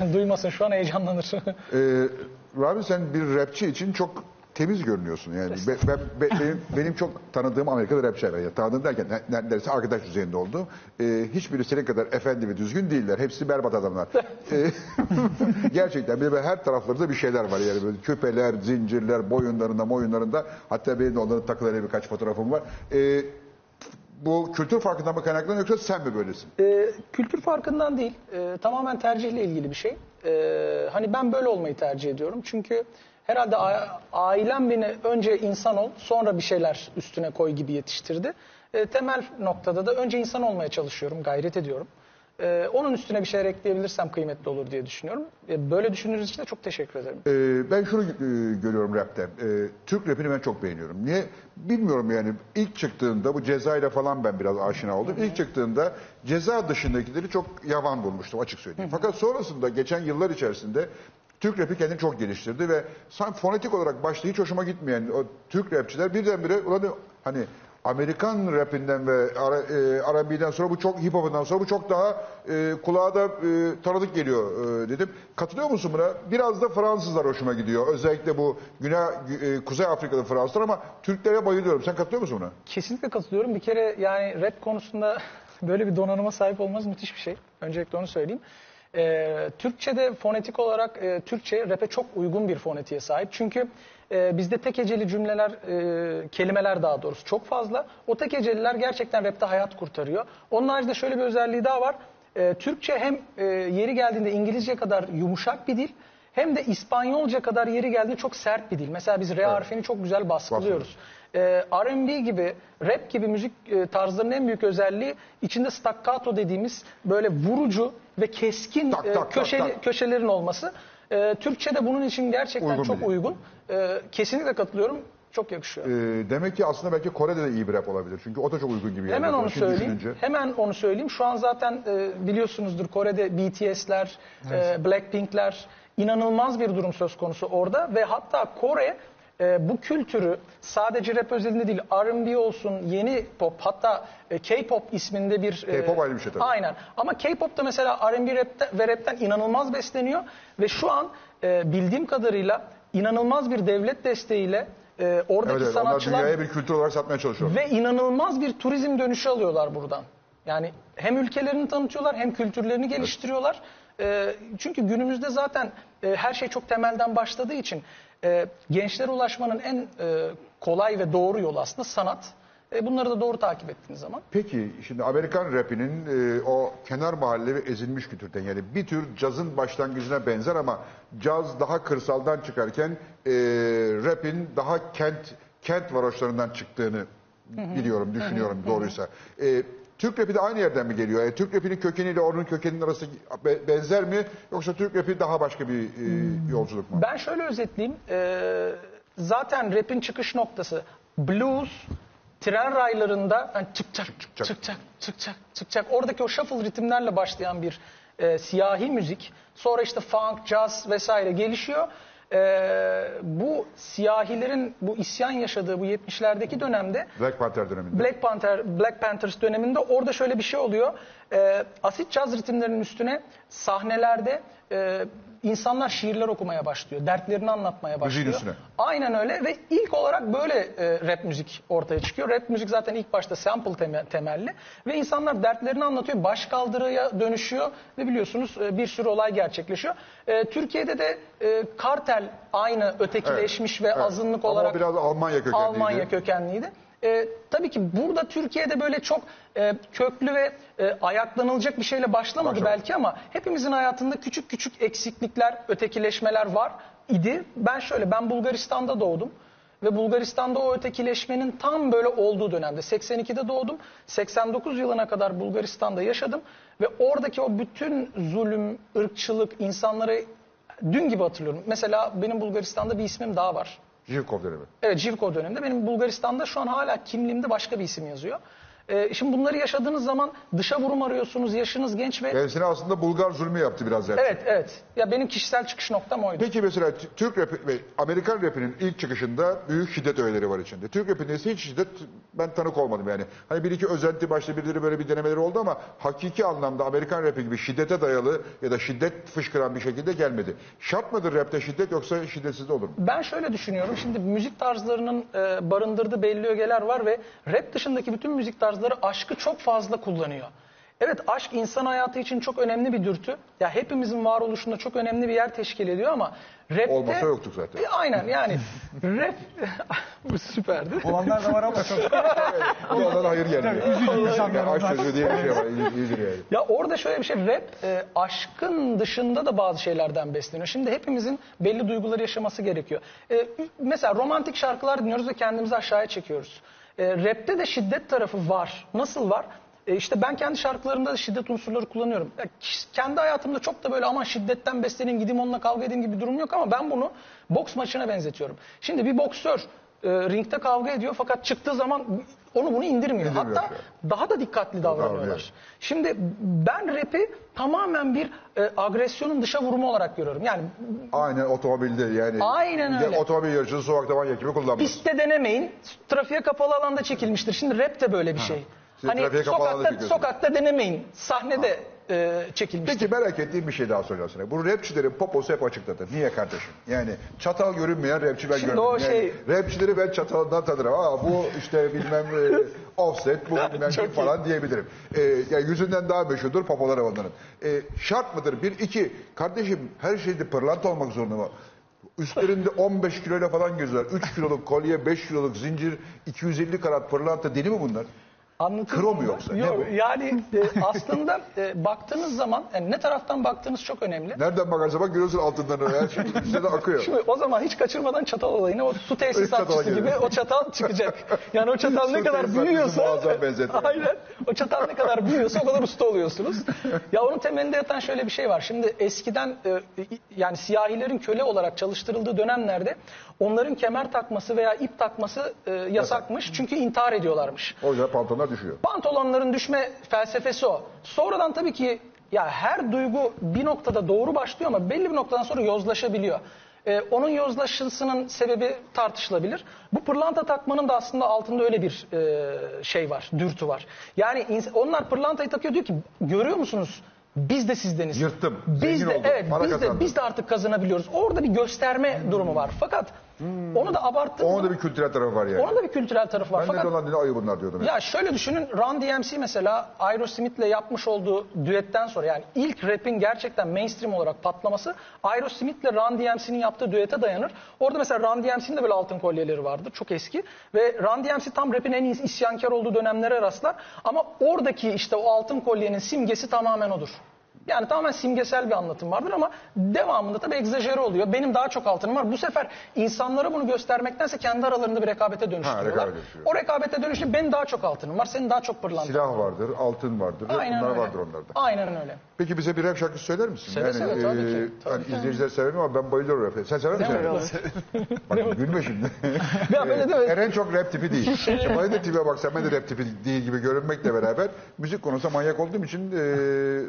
Yani *laughs* duymasın şu an heyecanlanır. *laughs* Ee, Rami sen bir rapçi için çok temiz görünüyorsun yani. Be- ben, be- benim, benim çok tanıdığım Amerika'da rapçiler var. Yani tanıdığım derken ne- neredeyse arkadaş düzeyinde oldu. Ee, hiçbiri senin kadar efendi ve düzgün değiller. Hepsi berbat adamlar. *laughs* Ee, *laughs* gerçekten bir de her taraflarında bir şeyler var yani böyle küpeler, zincirler, boyunlarında, moyunlarında. Hatta benim de onların takılarıyla birkaç fotoğrafım var. Ee, bu kültür farkından mı kaynaklanıyor yoksa sen mi böylesin? Ee, kültür farkından değil, e, tamamen tercihle ilgili bir şey. Ee, hani ben böyle olmayı tercih ediyorum. Çünkü herhalde ailem beni önce insan ol, sonra bir şeyler üstüne koy gibi yetiştirdi. Ee, temel noktada da önce insan olmaya çalışıyorum, gayret ediyorum. Ee, onun üstüne bir şeyler ekleyebilirsem kıymetli olur diye düşünüyorum. Ee, böyle düşündüğünüz için de çok teşekkür ederim. Ee, ben şunu e, görüyorum rapte. Ee, Türk rapini ben çok beğeniyorum. Niye? Bilmiyorum yani. İlk çıktığında bu ceza ile falan ben biraz aşina oldum. İlk çıktığında ceza dışındakileri çok yavan bulmuştum açık söyleyeyim. Fakat sonrasında geçen yıllar içerisinde Türk rapi kendini çok geliştirdi ve sanki fonetik olarak başta hiç hoşuma gitmeyen o Türk rapçiler birdenbire ulan hani Amerikan rapinden ve ara, e, sonra bu çok hip hop'undan sonra bu çok daha e, kulağa da e, tanıdık geliyor e, dedim. Katılıyor musun buna? Biraz da Fransızlar hoşuma gidiyor. Özellikle bu Güney e, Kuzey Afrika'da Fransızlar ama Türklere bayılıyorum. Sen katılıyor musun buna? Kesinlikle katılıyorum. Bir kere yani rap konusunda *laughs* böyle bir donanıma sahip olmaz müthiş bir şey. Öncelikle onu söyleyeyim. Ee, Türkçe'de fonetik olarak e, Türkçe rap'e çok uygun bir fonetiğe sahip. Çünkü e, bizde tek heceli cümleler, e, kelimeler daha doğrusu çok fazla. O tek heceliler gerçekten rap'te hayat kurtarıyor. Onun haricinde şöyle bir özelliği daha var. E, Türkçe hem e, yeri geldiğinde İngilizce kadar yumuşak bir dil hem de İspanyolca kadar yeri geldiğinde çok sert bir dil. Mesela biz R harfini çok güzel baskılıyoruz. Ee, R&B gibi, rap gibi müzik e, tarzlarının en büyük özelliği içinde staccato dediğimiz böyle vurucu ve keskin Tak, e, tak, tak, köşeli, tak. köşelerin olması. Ee, Türkçe'de bunun için gerçekten Uygun çok uygun. Ee, kesinlikle katılıyorum. Çok yakışıyor. E, demek ki aslında belki Kore'de de iyi bir rap olabilir. Çünkü o da çok uygun gibi Hemen onu Şimdi söyleyeyim. düşününce. Hemen onu söyleyeyim. Şu an zaten e, biliyorsunuzdur Kore'de BTS'ler, e, Blackpink'ler inanılmaz bir durum söz konusu orada ve hatta Kore e, bu kültürü sadece rap özelinde değil R&B olsun, yeni pop hatta e, K-pop isminde bir e, K-pop ayrı bir şey tabii. Aynen. Ama K-pop'ta mesela R&B rapte, ve rapten inanılmaz besleniyor ve şu an e, bildiğim kadarıyla inanılmaz bir devlet desteğiyle e, oradaki Evet, evet, onlar sanatçılar dünyaya bir kültür olarak satmaya çalışıyor. ve inanılmaz bir turizm dönüşü alıyorlar buradan. Yani hem ülkelerini tanıtıyorlar hem kültürlerini geliştiriyorlar. Ee, çünkü günümüzde zaten e, her şey çok temelden başladığı için e, gençlere ulaşmanın en e, kolay ve doğru yolu aslında sanat. E, bunları da doğru takip ettiğiniz zaman. Peki şimdi Amerikan rapinin e, o kenar mahalle ve ezilmiş kültürden yani bir tür cazın başlangıcına benzer ama caz daha kırsaldan çıkarken e, rapin daha kent kent varoşlarından çıktığını biliyorum, düşünüyorum doğruysa. E, Türk rapi de aynı yerden mi geliyor? E, Türk rapinin kökeniyle onun kökeninin arası be- benzer mi? Yoksa Türk rapi daha başka bir e, yolculuk mu? Ben şöyle özetleyeyim. Ee, zaten rap'in çıkış noktası blues, tren raylarında hani çık çak çık çak. çık çak çık çak çık çak oradaki o shuffle ritimlerle başlayan bir e, siyahi müzik. Sonra işte funk, jazz vesaire gelişiyor. Ee, bu siyahilerin bu isyan yaşadığı bu 70'lerdeki dönemde Black Panther döneminde. Black Panther, Black Panthers döneminde orada şöyle bir şey oluyor. Ee, asit caz ritimlerinin üstüne sahnelerde e, insanlar şiirler okumaya başlıyor. Dertlerini anlatmaya başlıyor. üstüne. Aynen öyle ve ilk olarak böyle e, rap müzik ortaya çıkıyor. Rap müzik zaten ilk başta sample teme- temelli ve insanlar dertlerini anlatıyor. Başkaldırıya dönüşüyor ve biliyorsunuz e, bir sürü olay gerçekleşiyor. E, Türkiye'de de e, kartel aynı ötekileşmiş ve azınlık Ama olarak biraz Almanya kökenliydi. Almanya kökenliydi. E, tabii ki burada Türkiye'de böyle çok e, köklü ve e, ayaklanılacak bir şeyle başlamadı Başlamadı. belki ama hepimizin hayatında küçük küçük eksiklikler, ötekileşmeler var idi. Ben şöyle, ben Bulgaristan'da doğdum ve Bulgaristan'da o ötekileşmenin tam böyle olduğu dönemde 82'de doğdum. 89 yılına kadar Bulgaristan'da yaşadım ve oradaki o bütün zulüm, ırkçılık, insanları dün gibi hatırlıyorum. Mesela benim Bulgaristan'da bir ismim daha var. Jivkov dönemi. Evet Jivkov döneminde benim Bulgaristan'da şu an hala kimliğimde başka bir isim yazıyor. E, şimdi bunları yaşadığınız zaman dışa vurum arıyorsunuz, yaşınız genç ve Kendisine aslında Bulgar zulmü yaptı biraz rap. evet evet. Ya benim kişisel çıkış noktam oydu. Peki mesela Türk rap ve Amerikan rapinin ilk çıkışında büyük şiddet öğeleri var içinde. Türk rapinde ise hiç şiddet ben tanık olmadım yani. Hani bir iki özenti başta birileri böyle bir denemeleri oldu ama hakiki anlamda Amerikan rapi gibi şiddete dayalı ya da şiddet fışkıran bir şekilde gelmedi. Şart mıdır rapte şiddet yoksa şiddetsiz de olur mu? Ben şöyle düşünüyorum. Şimdi müzik tarzlarının e, barındırdığı belli ögeler var ve rap dışındaki bütün müzik tarzları aşkı çok fazla kullanıyor. Evet aşk insan hayatı için çok önemli bir dürtü. Ya hepimizin varoluşunda çok önemli bir yer teşkil ediyor ama rapte... Olmasa yoktuk zaten. E, aynen yani rap... *laughs* Bu süperdi. Olanlar da var ama çok. *laughs* Onlara hayır gelmiyor. üzücü insanlar Yani aşk onlar. çocuğu diye bir şey var. İyi- İyidir yani. Ya orada şöyle bir şey rap e, aşkın dışında da bazı şeylerden besleniyor. Şimdi hepimizin belli duyguları yaşaması gerekiyor. E, mesela romantik şarkılar dinliyoruz ve kendimizi aşağıya çekiyoruz. E, rapte de şiddet tarafı var. Nasıl var? E, işte ben kendi şarkılarımda da şiddet unsurları kullanıyorum. Ya, kendi hayatımda çok da böyle aman şiddetten besleneyim gideyim onunla kavga edeyim gibi bir durum yok ama ben bunu boks maçına benzetiyorum. Şimdi bir boksör e, ringde kavga ediyor fakat çıktığı zaman onu bunu indirmiyor. İndirmiyor Hatta daha da dikkatli davranıyorlar. Davranıyor. Şimdi ben rap'i tamamen bir e, agresyonun dışa vurumu olarak görüyorum. Yani Aynen otomobilde yani. Aynen öyle. Otomobil yarışçısı sokakta manyak gibi kullanmaz. pistte denemeyin. Trafiğe kapalı alanda çekilmiştir. Şimdi rap de böyle bir şey. Trafiğe Hani sokakta, sokakta denemeyin. Sahnede e, çekilmiştir. Peki merak ettiğim bir şey daha soracağım sana. Bu rapçilerin poposu hep açıkladı. Niye kardeşim? Yani çatal görünmeyen rapçi ben Şimdi görmedim. o Yani şey- rapçileri ben çatalından tanırım. Aa bu işte bilmem e, *laughs* offset, bu bilmem kim falan diyebilirim. E, yani yüzünden daha meşhurdur popoları onların. E, şart mıdır? Bir, iki. Kardeşim her şeyde pırlanta olmak zorunda mı? Üstlerinde *laughs* 15 kiloyla falan geziyorlar. 3 kiloluk kolye, 5 kiloluk zincir, 250 karat pırlanta deli mi bunlar? Anlatayım Kro mu mı? yoksa? Ne Yok, bu? Yani e, *laughs* aslında e, baktığınız zaman yani ne taraftan baktığınız çok önemli. Nereden bakarsa bak görüyorsun altından her şey üstüne akıyor. Şimdi o zaman hiç kaçırmadan çatal olayına o su tesisatçısı gibi o çatal çıkacak. Yani o çatal ne Su kadar tesisatçısı büyüyorsa muazzam *laughs* aynen o çatal ne kadar büyüyorsa o kadar usta oluyorsunuz. ya onun temelinde yatan şöyle bir şey var. Şimdi eskiden e, yani siyahilerin köle olarak çalıştırıldığı dönemlerde onların kemer takması veya ip takması e, yasakmış. Çünkü intihar ediyorlarmış. O yüzden pantolonlar düşüyor. Pantolonların düşme felsefesi o. Sonradan tabii ki ya her duygu bir noktada doğru başlıyor ama belli bir noktadan sonra yozlaşabiliyor. Ee, onun yozlaşısının sebebi tartışılabilir. Bu pırlanta takmanın da aslında altında öyle bir e, şey var, dürtü var. Yani ins- onlar pırlantayı takıyor diyor ki görüyor musunuz? Biz de sizdeniz. Yırttım, Biz zengin de oldum, evet para biz de kazandım. biz de artık kazanabiliyoruz. Orada bir gösterme durumu var. Fakat onu da abarttığınız Onun da bir kültürel tarafı var yani. onun da bir kültürel tarafı var. ben Fakat de olan ayı bunlar diyordum. ya şöyle düşünün Run DMC mesela Aerosmith'le yapmış olduğu düetten sonra yani ilk rap'in gerçekten mainstream olarak patlaması Aerosmith'le Run DMC'nin yaptığı düete dayanır. Orada mesela Run DMC'nin de böyle altın kolyeleri vardır. Çok eski. Ve Run DMC tam rap'in en iyi isyankar olduğu dönemlere rastlar. Ama oradaki işte o altın kolyenin simgesi tamamen odur. Yani tamamen simgesel bir anlatım vardır ama devamında tabii egzajere oluyor. Benim daha çok altınım var. Bu sefer insanlara bunu göstermektense kendi aralarında bir rekabete dönüştürüyorlar. rekabet dönüşüyor. o rekabete dönüşünce benim daha çok altınım var, senin daha çok pırlantan. Silah vardır, altın vardır. Aynen bunlar öyle. vardır onlarda. Aynen öyle. Peki bize bir rap şarkısı söyler misin? Seve seve, tabii ki. Tabii hani izleyiciler sever mi ama ben bayılıyorum rap'e. Sen sever misin? Ne rap? *laughs* Bak gülme şimdi. *laughs* Ya böyle değil mi? *laughs* Eren çok rap tipi değil. Şimdi bana da tipe baksan ben de rap tipi değil gibi görünmekle beraber müzik konusunda manyak olduğum için e,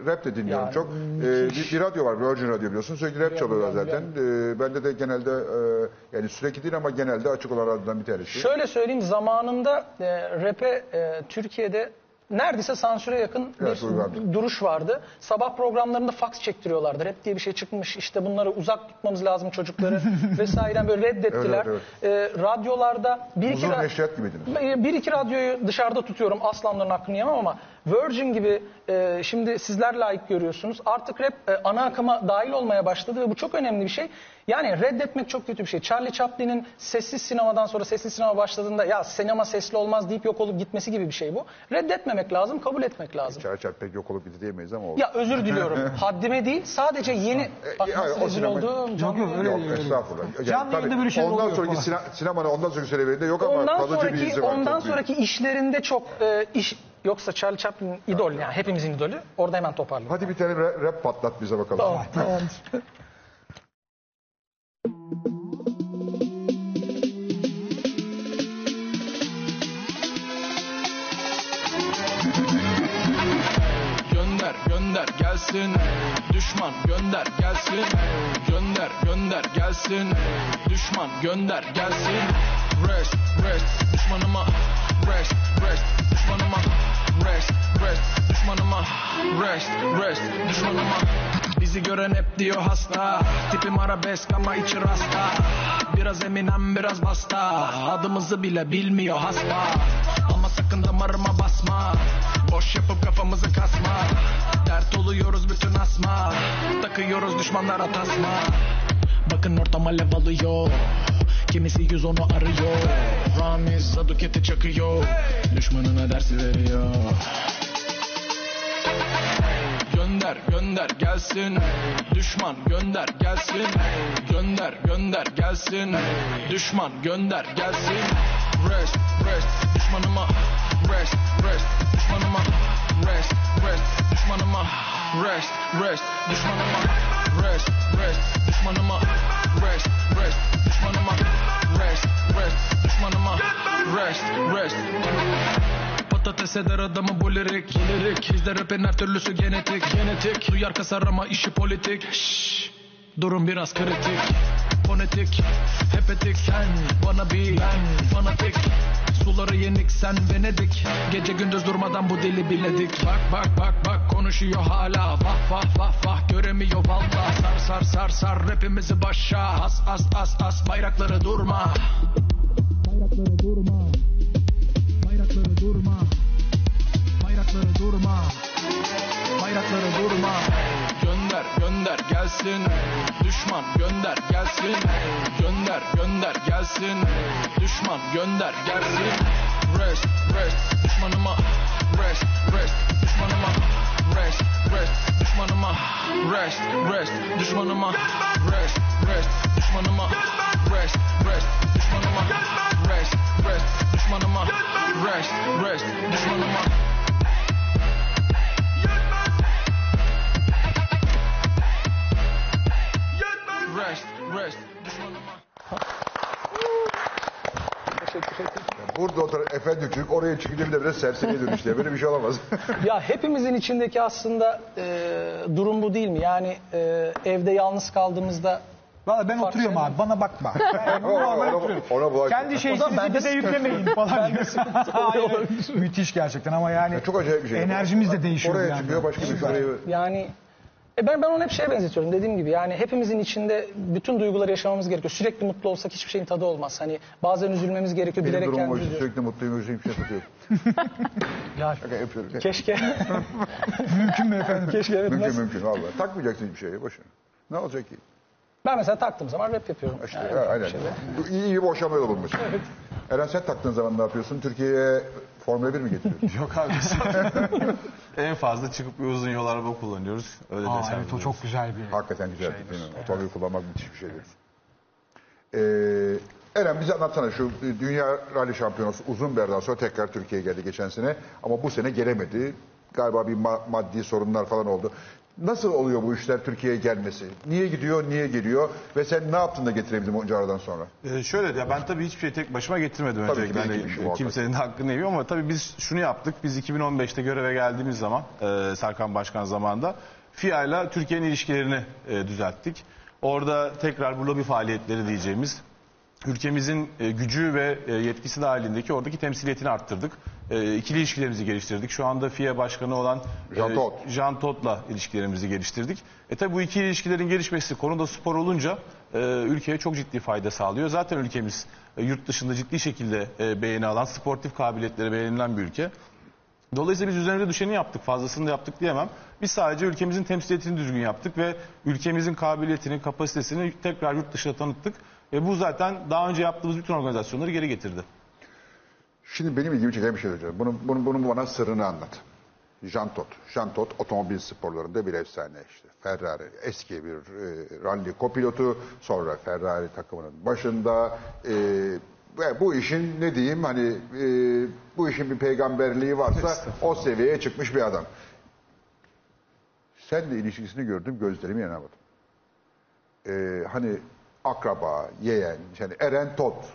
rap de dinliyorum Yani çok. E, bir, bir radyo var Virgin Radio biliyorsun sürekli rap çalıyorlar zaten. E, bende de genelde e, yani sürekli değil ama genelde açık olan radyodan bir tanesi. Şöyle söyleyeyim zamanında e, rap'e e, Türkiye'de neredeyse sansüre yakın Evet, bir uygardı. duruş vardı. Sabah programlarında fax çektiriyorlardı. Rap diye bir şey çıkmış işte bunları uzak tutmamız lazım çocukları *laughs* vesaire böyle reddettiler. Evet, E, radyolarda bir iki, Huzur ra- neşriyat gibiydiniz. Bir iki radyoyu dışarıda tutuyorum aslanların hakkını yemem ama Virgin gibi e, şimdi sizler layık görüyorsunuz. Artık rap e, ana akıma dahil olmaya başladı ve bu çok önemli bir şey. Yani reddetmek çok kötü bir şey. Charlie Chaplin'in sessiz sinemadan sonra sessiz sinema başladığında ya sinema sesli olmaz deyip yok olup gitmesi gibi bir şey bu. Reddetmemek lazım, kabul etmek lazım. Çar çar pek yok olup gitti diyemeyiz ama oldu. Ya özür diliyorum. *laughs* Haddime değil. Sadece yeni bak ya, nasıl o rezil sinema- oldum. Yok yok öyle Yok değil. estağfurullah. Yani Canlı tabii yayında böyle şeyler ondan oluyor sonraki falan. sina, sinemanın ondan sonraki serilerinde yok ama Ondan kalıcı bir sonraki izi var. ondan çok büyük. sonraki işlerinde çok e, iş Yoksa Charlie Chaplin idol yani hepimizin idolü. Orada hemen toparlayalım. Hadi bir tane ra- rap patlat bize bakalım. Tamam. *laughs* Tamamdır. Gönder gönder gelsin Düşman gönder gelsin Gönder gönder gelsin Düşman gönder gelsin Rest rest düşmanıma Rest rest düşmanıma Rest rest düşmanıma. Rest rest düşmanıma. Bizi gören hep diyor hasta. Tipim arabesk ama içi rasta. Biraz eminem biraz basta. Adımızı bile bilmiyor hasta. Ama sakın damarıma basma. Boş yapıp kafamızı kasma. Dert oluyoruz bütün asma. Takıyoruz düşmanlara tasma. Bakın ortam alev alıyor Kimisi yüz onu arıyor. Ramiz Saduket'i çakıyor. Düşmanına dersi veriyor. Gönder gönder gelsin. Düşman gönder gelsin. Gönder gönder gelsin. Düşman gönder gelsin. Rest rest düşmanıma. Rest rest düşmanıma. Rest rest düşmanıma. Rest rest düşmanıma. Rest rest düşmanıma. Rest rest düşmanıma Rest düşmanıma Rest rest. Patates eder adamı bu lirik Lirik Bizde rapin her türlüsü genetik Genetik. Duyar kasar ama işi politik. Şşş Durum biraz kritik. Fonetik Hepetik Sen bana bir Ben fanatik Suları yenik sen Venedik Gece gündüz durmadan bu dili biledik Bak bak bak bak konuşuyor hala. Vah vah vah vah göremiyor valla Sar sar sar sar rapimizi başa. As as as as bayrakları durma serseriye dönüştü. Böyle bir şey olamaz. *laughs* Ya hepimizin içindeki aslında e, durum bu değil mi? Yani e, evde yalnız kaldığımızda Valla ben Fark oturuyorum abi bana bakma. *laughs* Ben Ona- normal ona- oturuyorum. ona bulaşma. Kendi bir de yüklemeyin falan. *laughs* Hayır, Müthiş gerçekten ama yani Çok acayip bir şey. enerjimiz de değişiyor Oraya anda. çıkıyor başka bir şuraya. yani e ben ben onu hep şeye benzetiyorum dediğim gibi yani hepimizin içinde bütün duyguları yaşamamız gerekiyor. Sürekli mutlu olsak hiçbir şeyin tadı olmaz. Hani bazen üzülmemiz gerekiyor Benim bilerek durumum kendimizi üzüyoruz. sürekli mutluyum, üzüyüm, şey tutuyor. *laughs* Ya Şaka yapıyorum. keşke *laughs* Mümkün mü efendim? keşke evet Mümkün nasıl? mümkün valla. Takmayacaksın hiçbir şeye boşuna. Ne olacak ki? Ben mesela taktığım zaman rap yapıyorum. İşte Yani ha, aynen. şeyde. Bu iyi, iyi bir boşanma yolu bulmuş. Eren sen taktığın zaman ne yapıyorsun? Türkiye'ye Formula 1 mi getiriyorsun? *laughs* Yok abi. *laughs* en fazla çıkıp bir uzun yol araba kullanıyoruz. Öyle Aa, desem. evet o çok güzel bir Hakikaten güzel değil mi? Otomobil kullanmak müthiş bir şeydir. Ee, Eren bize anlatsana şu Dünya Rally Şampiyonası uzun bir aradan sonra tekrar Türkiye'ye geldi geçen sene. Ama bu sene gelemedi. Galiba bir ma- maddi sorunlar falan oldu. Nasıl oluyor bu işler Türkiye'ye gelmesi? Niye gidiyor, niye geliyor? Ve sen ne yaptın da getirebildin onca aradan sonra? Ee, şöyle ya ben tabii hiçbir şey tek başıma getirmedim Tabii ki öncelikle. ekip işi muhakkak. kimsenin hakkını yemiyor ama tabii biz şunu yaptık. Biz 2015'te göreve geldiğimiz zaman e, Serkan Başkan zamanında FİA ile Türkiye'nin ilişkilerini e, düzelttik. Orada tekrar bu lobi faaliyetleri diyeceğimiz ülkemizin e, gücü ve e, yetkisi dahilindeki oradaki temsiliyetini arttırdık. E, ikili ilişkilerimizi geliştirdik. Şu anda FİA başkanı olan Jean Todt. e, Jean Todt'la ilişkilerimizi geliştirdik. E tabi bu iki ilişkilerin gelişmesi konuda spor olunca e, ülkeye çok ciddi fayda sağlıyor. Zaten ülkemiz e, yurt dışında ciddi şekilde e, beğeni alan, sportif kabiliyetleri beğenilen bir ülke. Dolayısıyla biz üzerimize düşeni yaptık. Fazlasını da yaptık diyemem. Biz sadece ülkemizin temsiliyetini düzgün yaptık ve ülkemizin kabiliyetini, kapasitesini tekrar yurt dışına tanıttık. Ve bu zaten daha önce yaptığımız bütün organizasyonları geri getirdi. Şimdi benim ilgimi çeken bir şey söyleyeceğim. Bunun, bunun, bunun bana sırrını anlat. Jean Todt. Jean Todt otomobil sporlarında bir efsane işte. Ferrari eski bir e, rally kopilotu. Sonra Ferrari takımının başında. E, ve bu işin ne diyeyim hani e, bu işin bir peygamberliği varsa o seviyeye çıkmış bir adam. Senle ilişkisini gördüm gözlerime inanamadım. E, hani akraba, yeğen, yani Eren Todt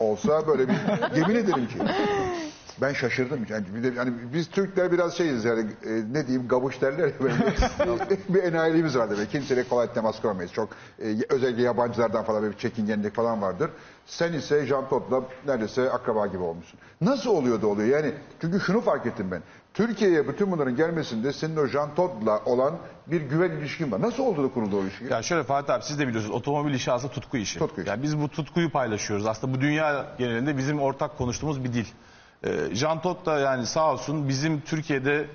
olsa böyle bir yemin ederim ki *laughs* Ben şaşırdım. Yani, bir de, yani biz Türkler biraz şeyiz yani e, ne diyeyim gabuş derler ya böyle *laughs* bir, enayiliğimiz vardır. Böyle. Kimseyle kolay temas kuramayız. Çok e, özellikle yabancılardan falan bir çekingenlik falan vardır. Sen ise Jean Todt'la neredeyse akraba gibi olmuşsun. Nasıl oluyor da oluyor? Yani çünkü şunu fark ettim ben. Türkiye'ye bütün bunların gelmesinde senin o Jean Todt'la olan bir güven ilişkin var. Nasıl oldu da kuruldu o ilişki? Ya şöyle Fatih abi siz de biliyorsunuz otomobil işi aslında tutku işi. Tutku işi. Yani biz bu tutkuyu paylaşıyoruz. Aslında bu dünya genelinde bizim ortak konuştuğumuz bir dil. Ee, Jean Todt da yani sağ olsun bizim Türkiye'de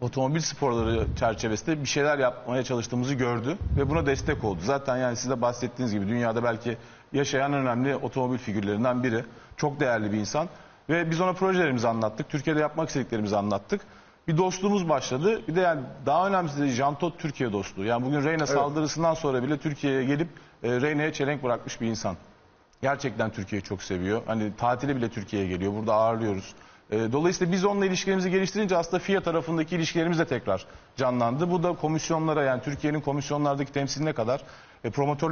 otomobil sporları çerçevesinde bir şeyler yapmaya çalıştığımızı gördü ve buna destek oldu. Zaten yani siz de bahsettiğiniz gibi dünyada belki yaşayan önemli otomobil figürlerinden biri. Çok değerli bir insan ve biz ona projelerimizi anlattık. Türkiye'de yapmak istediklerimizi anlattık. Bir dostluğumuz başladı. Bir de yani daha önemlisi de Jean Todt Türkiye dostluğu. Yani bugün Reyna saldırısından sonra bile Türkiye'ye gelip e, Reyna'ya çelenk bırakmış bir insan. Gerçekten Türkiye'yi çok seviyor. Hani tatile bile Türkiye'ye geliyor. Burada ağırlıyoruz. E, Dolayısıyla biz onunla ilişkilerimizi geliştirince aslında FİA tarafındaki ilişkilerimiz de tekrar canlandı. Bu da komisyonlara yani Türkiye'nin komisyonlardaki temsiline kadar, e,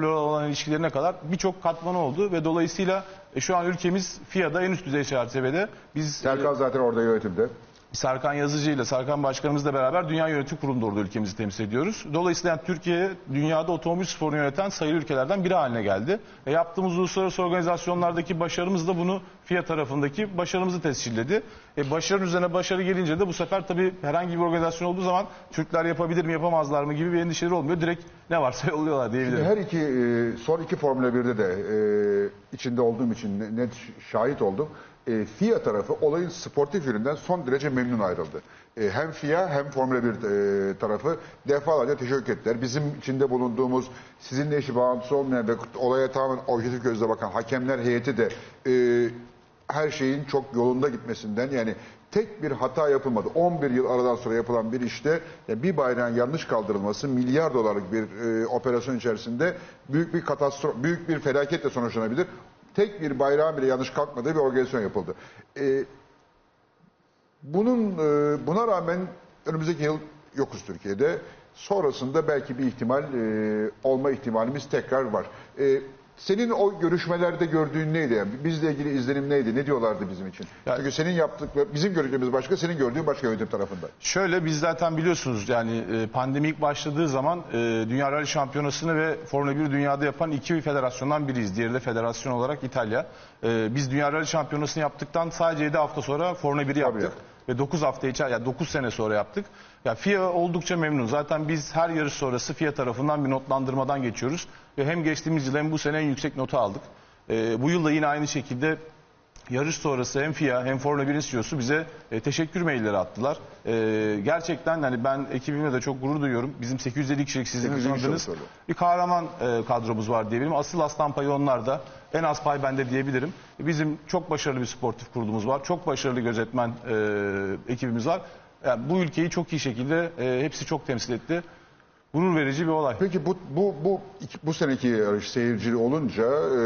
olan ilişkilerine kadar birçok katmanı oldu ve dolayısıyla e, şu an ülkemiz FİA'da en üst düzey çerçevede biz e, Serkan zaten orada yönetimde. Serkan Yazıcı ile Serkan Başkanımızla beraber Dünya Yönetim Kurulu'nda orada ülkemizi temsil ediyoruz. Dolayısıyla yani Türkiye dünyada otomobil sporunu yöneten sayılı ülkelerden biri haline geldi. Ve yaptığımız uluslararası organizasyonlardaki başarımız da bunu FIA tarafındaki başarımızı tescilledi. E başarı üzerine başarı gelince de bu sefer tabii herhangi bir organizasyon olduğu zaman Türkler yapabilir mi yapamazlar mı gibi bir endişeleri olmuyor. Direkt ne varsa *laughs* yolluyorlar diyebilirim. Her iki e, son iki Formula 1'de de e, içinde olduğum için ne- net şahit oldum. E, FIA tarafı olayın sportif yönünden son derece memnun ayrıldı. E, hem FIA hem Formula 1 e, tarafı defalarca teşekkür ettiler. Bizim içinde bulunduğumuz sizinle işi bağlantısı olmayan ve olaya tamamen objektif gözle bakan hakemler heyeti de e, her şeyin çok yolunda gitmesinden yani tek bir hata yapılmadı. 11 yıl aradan sonra yapılan bir işte bir bayrağın yanlış kaldırılması milyar dolarlık bir e, operasyon içerisinde büyük bir katastrof, büyük bir felaketle sonuçlanabilir. Tek bir bayrağın bile yanlış kalkmadığı bir organizasyon yapıldı. E, bunun e, buna rağmen önümüzdeki yıl yokuz Türkiye'de. Sonrasında belki bir ihtimal e, olma ihtimalimiz tekrar var. E, senin o görüşmelerde gördüğün neydi? Yani bizle ilgili izlenim neydi? Ne diyorlardı bizim için? Ya- Çünkü senin yaptıkları, bizim gördüğümüz başka, senin gördüğün başka yönetim tarafında. Şöyle biz zaten biliyorsunuz yani e, pandemi ilk başladığı zaman e, Dünya Rally Şampiyonası'nı ve Formula 1 dünyada yapan iki federasyondan biriyiz. Diğeri de federasyon olarak İtalya. E, Biz Dünya Rally Şampiyonası'nı yaptıktan sadece 7 hafta sonra Formula 1'i yaptık. ya. Ve 9 hafta içer, yani 9 sene sonra yaptık. Ya FIA oldukça memnun. Zaten biz her yarış sonrası FIA tarafından bir notlandırmadan geçiyoruz. Ve hem geçtiğimiz yıl hem bu sene en yüksek notu aldık. E, bu yıl da yine aynı şekilde Yarış sonrası hem FIA hem Formula 1'in CEO'su bize e, teşekkür mailleri attılar. E, gerçekten hani ben ekibimle de çok gurur duyuyorum. Bizim 850 kişilik sizin 850 kişi tanıdığınız oldu. bir kahraman e, kadromuz var diyebilirim. Asıl aslan payı onlarda. En az pay bende diyebilirim. Bizim çok başarılı bir sportif kurulumuz var. Çok başarılı gözetmen e, ekibimiz var. Yani bu ülkeyi çok iyi şekilde e, hepsi çok temsil etti. Gurur verici bir olay. Peki bu bu bu bu seneki yarış seyircili olunca e,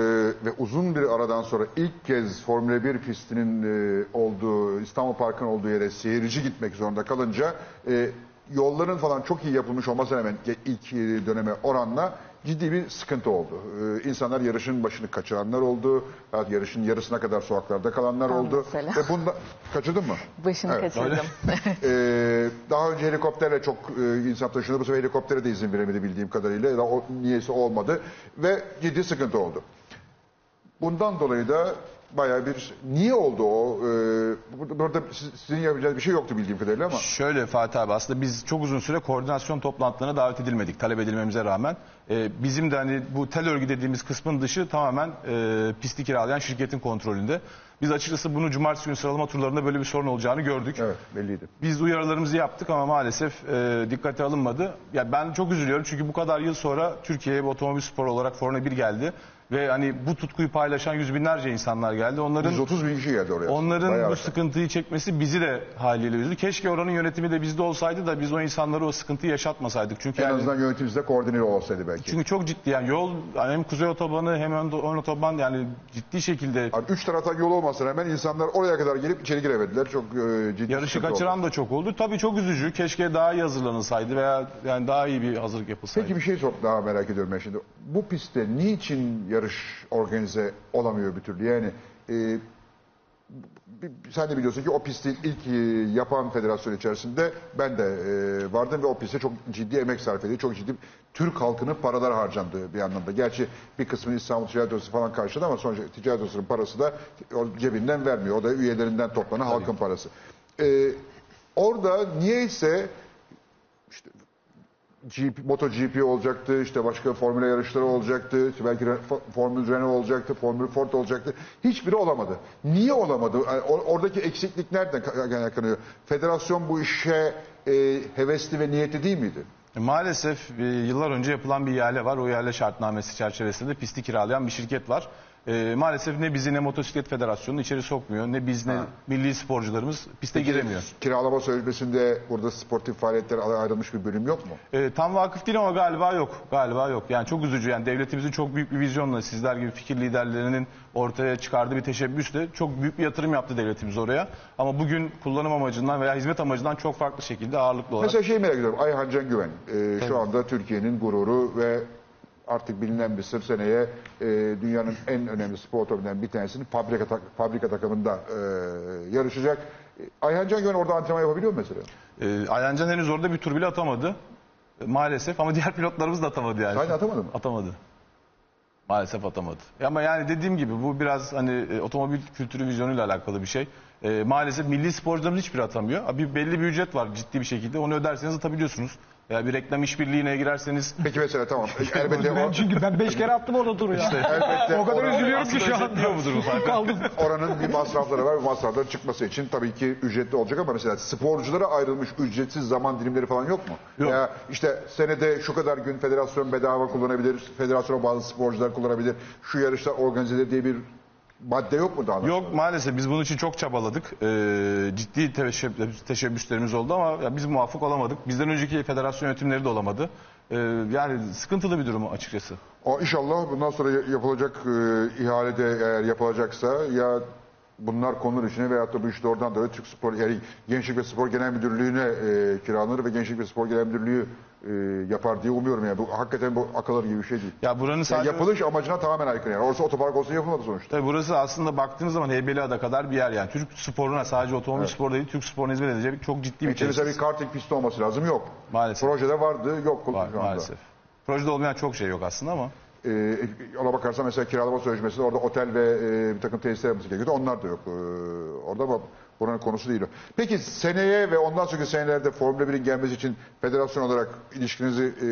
ve uzun bir aradan sonra ilk kez Formula 1 pistinin e, olduğu İstanbul Park'ın olduğu yere seyirci gitmek zorunda kalınca e, yolların falan çok iyi yapılmış olmasına rağmen ilk e, döneme oranla ciddi bir sıkıntı oldu. E, insanlar yarışın başını kaçıranlar oldu. ya Yarışın yarısına kadar sokaklarda kalanlar Ben oldu. mesela. Ve bunda kaçırdın mı? Başını Evet. kaçırdım. *laughs* Ee, daha önce helikopterle çok e, insan taşındı. Bu sefer helikoptere de izin veremedi bildiğim kadarıyla. Da o, niyeyse olmadı. Ve ciddi sıkıntı oldu. Bundan dolayı da bayağı bir... Niye oldu o? Ee, burada, burada siz- sizin yapacağınız bir şey yoktu bildiğim kadarıyla ama... Şöyle Fatih abi aslında biz çok uzun süre koordinasyon toplantılarına davet edilmedik talep edilmemize rağmen. Ee, bizim de hani bu tel örgü dediğimiz kısmın dışı tamamen e, pisti kiralayan şirketin kontrolünde. Biz açıkçası bunu cumartesi günü sıralama turlarında böyle bir sorun olacağını gördük. Evet belliydi. Biz uyarılarımızı yaptık ama maalesef e, dikkate alınmadı. Ya ben çok üzülüyorum çünkü bu kadar yıl sonra Türkiye'ye bir otomobil sporu olarak Formula 1 geldi. Ve hani bu tutkuyu paylaşan yüz binlerce insanlar geldi. Onların 130 bin kişi geldi oraya. Onların Bayağı bu arttı. sıkıntıyı çekmesi bizi de haliyle üzdü. Keşke oranın yönetimi de bizde olsaydı da biz o insanlara o sıkıntıyı yaşatmasaydık. Çünkü En yani- azından yönetimizde koordine olsaydı belki. çünkü çok ciddi yani yol yani hem kuzey otobanı hem ön, otoban yani ciddi şekilde Abi üç taraftan yol olmasına rağmen insanlar oraya kadar gelip içeri giremediler. Çok e, ciddi yarışı sıkıntı oldu. kaçıran da çok oldu. Tabii çok üzücü. Keşke daha iyi hazırlanılsaydı veya yani daha iyi bir hazırlık yapılsaydı. Peki bir şey çok daha merak ediyorum ben şimdi. Bu pistte niçin yarış organize olamıyor bir türlü? Yani e, sen de biliyorsun ki o pisti ilk e, yapan federasyon içerisinde ben de e, vardım ve o piste çok ciddi emek sarf ediyor. Çok ciddi Türk halkının paralar harcandığı bir anlamda. Gerçi bir kısmını İstanbul Ticaret Odası falan karşıladı ama sonuçta Ticaret Odası'nın parası da cebinden vermiyor. O da üyelerinden toplanan halkın parası. E, orada niyeyse GP, MotoGP olacaktı, işte başka formüle yarışları olacaktı, belki Formül Renault olacaktı, Formül Ford olacaktı. Hiçbiri olamadı. Niye olamadı? Yani or- oradaki eksiklik nereden ka- kaynaklanıyor? Federasyon bu işe e, hevesli ve niyetli değil miydi? E, Maalesef e, yıllar önce yapılan bir ihale var. O ihale şartnamesi çerçevesinde pisti kiralayan bir şirket var. E, maalesef ne bizi ne motosiklet federasyonu içeri sokmuyor. Ne biz ne milli sporcularımız piste giremiyor. Kiralama sözleşmesinde burada sportif faaliyetler ayrılmış bir bölüm yok mu? E, tam vakıf değil ama galiba yok. Galiba yok. Yani çok üzücü. Yani devletimizin çok büyük bir vizyonla sizler gibi fikir liderlerinin ortaya çıkardığı bir teşebbüsle çok büyük bir yatırım yaptı devletimiz oraya. Ama bugün kullanım amacından veya hizmet amacından çok farklı şekilde ağırlıklı olarak Mesela şey merak ediyorum. Ayhan Can Güven e, şu anda Türkiye'nin gururu ve artık bilinen bir sır seneye e, dünyanın en önemli spor otomobilinden bir tanesinin fabrika, tak- fabrika takımında e, yarışacak. E, Ayhan Can Güven orada antrenman yapabiliyor mu mesela? E, Ayhancan henüz orada bir tur bile atamadı. E, maalesef ama diğer pilotlarımız da atamadı yani. Aynen atamadı mı? Atamadı. Maalesef atamadı. Ama yani dediğim gibi bu biraz hani e, otomobil kültürü vizyonuyla alakalı bir şey. E, maalesef milli sporcularımız hiçbiri atamıyor. Bir belli bir ücret var ciddi bir şekilde. Onu öderseniz atabiliyorsunuz. Veya bir reklam işbirliğine girerseniz Peki mesela tamam. *laughs* Elbette Ben o- çünkü ben 5 kere attım orada turu ya. elbette o kadar oranın- üzülüyorum ki şu an. özetliyor bu durumu fark Kaldım. Oranın bir masrafları var. Bu masrafların çıkması için tabii ki ücretli olacak ama mesela sporculara ayrılmış ücretsiz zaman dilimleri falan yok mu? Yok. Veya işte senede şu kadar gün federasyon bedava kullanabilir, federasyona bazı sporcular kullanabilir, şu yarışlar organize edilir diye bir madde yok mu daha? Yok maalesef biz bunun için çok çabaladık. Ee, ciddi teşebbüs- teşebbüslerimiz oldu ama ya biz muvaffak olamadık. Bizden önceki federasyon yönetimleri de olamadı. Ee, yani sıkıntılı bir durum açıkçası. O inşallah bundan sonra yapılacak e, ihalede eğer yapılacaksa ya bunlar konulur içine veyahut da bu işte oradan da Türk Spor yani Gençlik ve Spor Genel Müdürlüğü'ne e, kiralanır ve Gençlik ve Spor Genel Müdürlüğü e, yapar diye umuyorum yani. Bu hakikaten bu akıl alır gibi bir şey değil. Ya buranın Yani sadece... yapılış amacına tamamen aykırı yani. Orası otopark olsa yapılmadı sonuçta. Tabii burası aslında baktığınız zaman Heybeliada kadar bir yer yani. Türk sporuna sadece otomobil sporu değil, Türk sporuna hizmet edecek çok ciddi bir tesis. bir karting pisti olması lazım. Yok. Maalesef. Projede vardı. Yok. Var maalesef. Projede olmayan çok şey yok aslında ama. Ee, ona bakarsan mesela kiralama sözleşmesinde orada otel ve e, bir takım tesisler yapması gerekiyordu. Onlar da yok. Ee, orada ama buranın konusu değil o. Peki seneye ve ondan sonraki senelerde Formula 1'in gelmesi için federasyon olarak ilişkinizi e,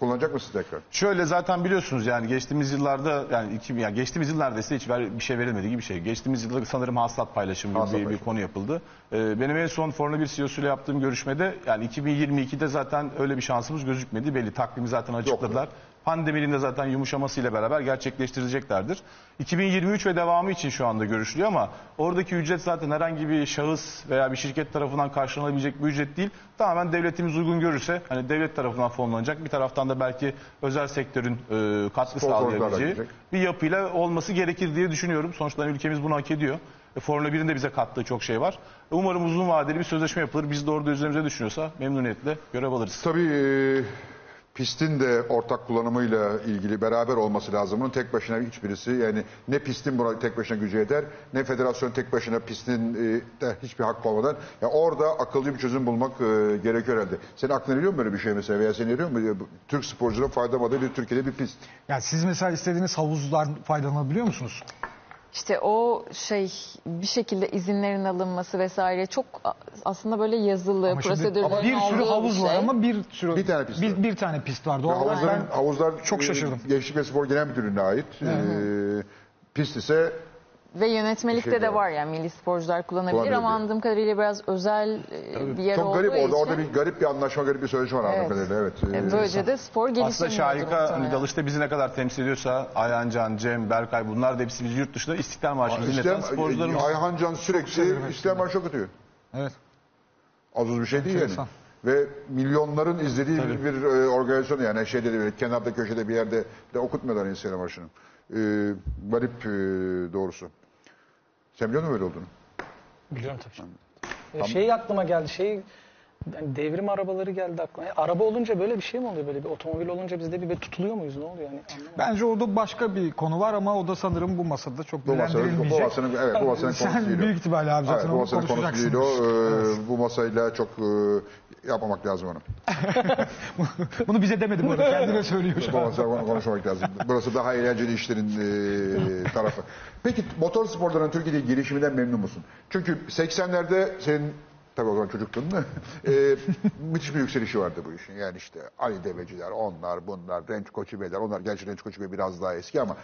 kullanacak mısınız tekrar? Şöyle zaten biliyorsunuz yani geçtiğimiz yıllarda yani, iki, yani geçtiğimiz yıl neredeyse hiç ver- bir şey verilmediği gibi bir şey. Geçtiğimiz yılda sanırım hasılat paylaşımı gibi Hasılat bir, bir paylaşımı. konu yapıldı. Ee, benim en son Formula 1 CEO'suyla yaptığım görüşmede yani 2022'de zaten öyle bir şansımız gözükmedi. Belli takvimi zaten açıkladılar. Pandeminin de zaten yumuşamasıyla beraber gerçekleştireceklerdir. 2023 ve devamı için şu anda görüşülüyor ama oradaki ücret zaten herhangi bir şahıs veya bir şirket tarafından karşılanabilecek bir ücret değil. Tamamen devletimiz uygun görürse hani devlet tarafından fonlanacak bir taraftan da belki özel sektörün e, katkı Sponsorluklar da sağlayabileceği gelecek. bir yapıyla olması gerekir diye düşünüyorum. Sonuçta ülkemiz bunu hak ediyor. E, Formula 1'in de bize kattığı çok şey var. E, Umarım uzun vadeli bir sözleşme yapılır. Biz de orada üzerimize düşünüyorsa memnuniyetle görev alırız. Tabii e, pistin de ortak kullanımıyla ilgili beraber olması lazım. Bunun tek başına hiçbirisi yani ne pistin buna tek başına gücü eder ne federasyon tek başına pistin e, de hiçbir hak olmadan ya orada akıllı bir çözüm bulmak e, gerekiyor herhalde. Senin aklına geliyor mu böyle bir şey mesela veya seni geliyor mu? Türk sporcuların faydamadığı bir Türkiye'de bir pist. Yani siz mesela istediğiniz havuzlar faydalanabiliyor musunuz? İşte o şey bir şekilde izinlerin alınması vesaire çok aslında böyle yazılı Ama şimdi- prosedürlerin ama bir sürü olduğu havuz bir var şey. ama bir sürü Bir tane pist bir, var. bir tane pist var. Doğal olarak havuzların, ben havuzlar çok e, şaşırdım. Gençlik ve Spor Genel Müdürlüğü'ne ait. E, pist ise Ve yönetmelikte de var yani milli sporcular kullanabilir Kullanabilir. ama anladığım kadarıyla biraz özel e, bir yer çok olduğu garip orada için orada bir garip bir anlaşma garip bir sözleşme var anladığım Evet. kadarıyla. Evet. e, E, böylece de spor Aslında gelişemiyordu Şahika hani muhtemelen. dalışta bizi ne kadar temsil ediyorsa Ayhan Can, Cem, Berkay bunlar da hepsi bizi yurt dışında İstiklal Marşı'nı dinleten İslam, sporcularımız. Ayhan Can sürekli İslam marşı okutuyor. Evet. Az uz bir şey değil yani. Enteresan. Ve milyonların izlediği bir, bir, e, organizasyon yani şeyde de böyle kenarda köşede bir yerde de okutmuyorlar İslam marşını. E, garip e, doğrusu. Sen biliyor musun böyle olduğunu? Biliyorum tabii. canım. Ya Şey aklıma geldi. Şey Yani devrim arabaları geldi aklıma. Ya araba olunca böyle bir şey mi oluyor? Böyle bir otomobil olunca biz de bir, bir tutuluyor muyuz? Ne oluyor yani? Anlamadım. Bence orada başka bir konu var ama o da sanırım bu masada çok Bu masanın, bu masanın, evet, bu masanın konusu *laughs* Sen değil o. büyük ihtimalle abi zaten Evet, bu masanın konusu değil o. konuşacaksın. Ee, Bu masayla çok e, yapmamak lazım onu. *laughs* Bunu bize demedi bu arada. Kendine söylüyor şu masayla konuşmamak lazım. Burası daha eğlenceli işlerin e, tarafı. Peki motor sporlarının Türkiye'de gelişiminden memnun musun? Çünkü 80'lerde senin Tabii o zaman çocuktun mu? *laughs* Ee, müthiş bir yükselişi vardı bu işin. Yani işte Ali Deveciler, onlar, bunlar, Renç Koçu Beyler. Onlar gerçi Renç Koçu Bey biraz daha eski ama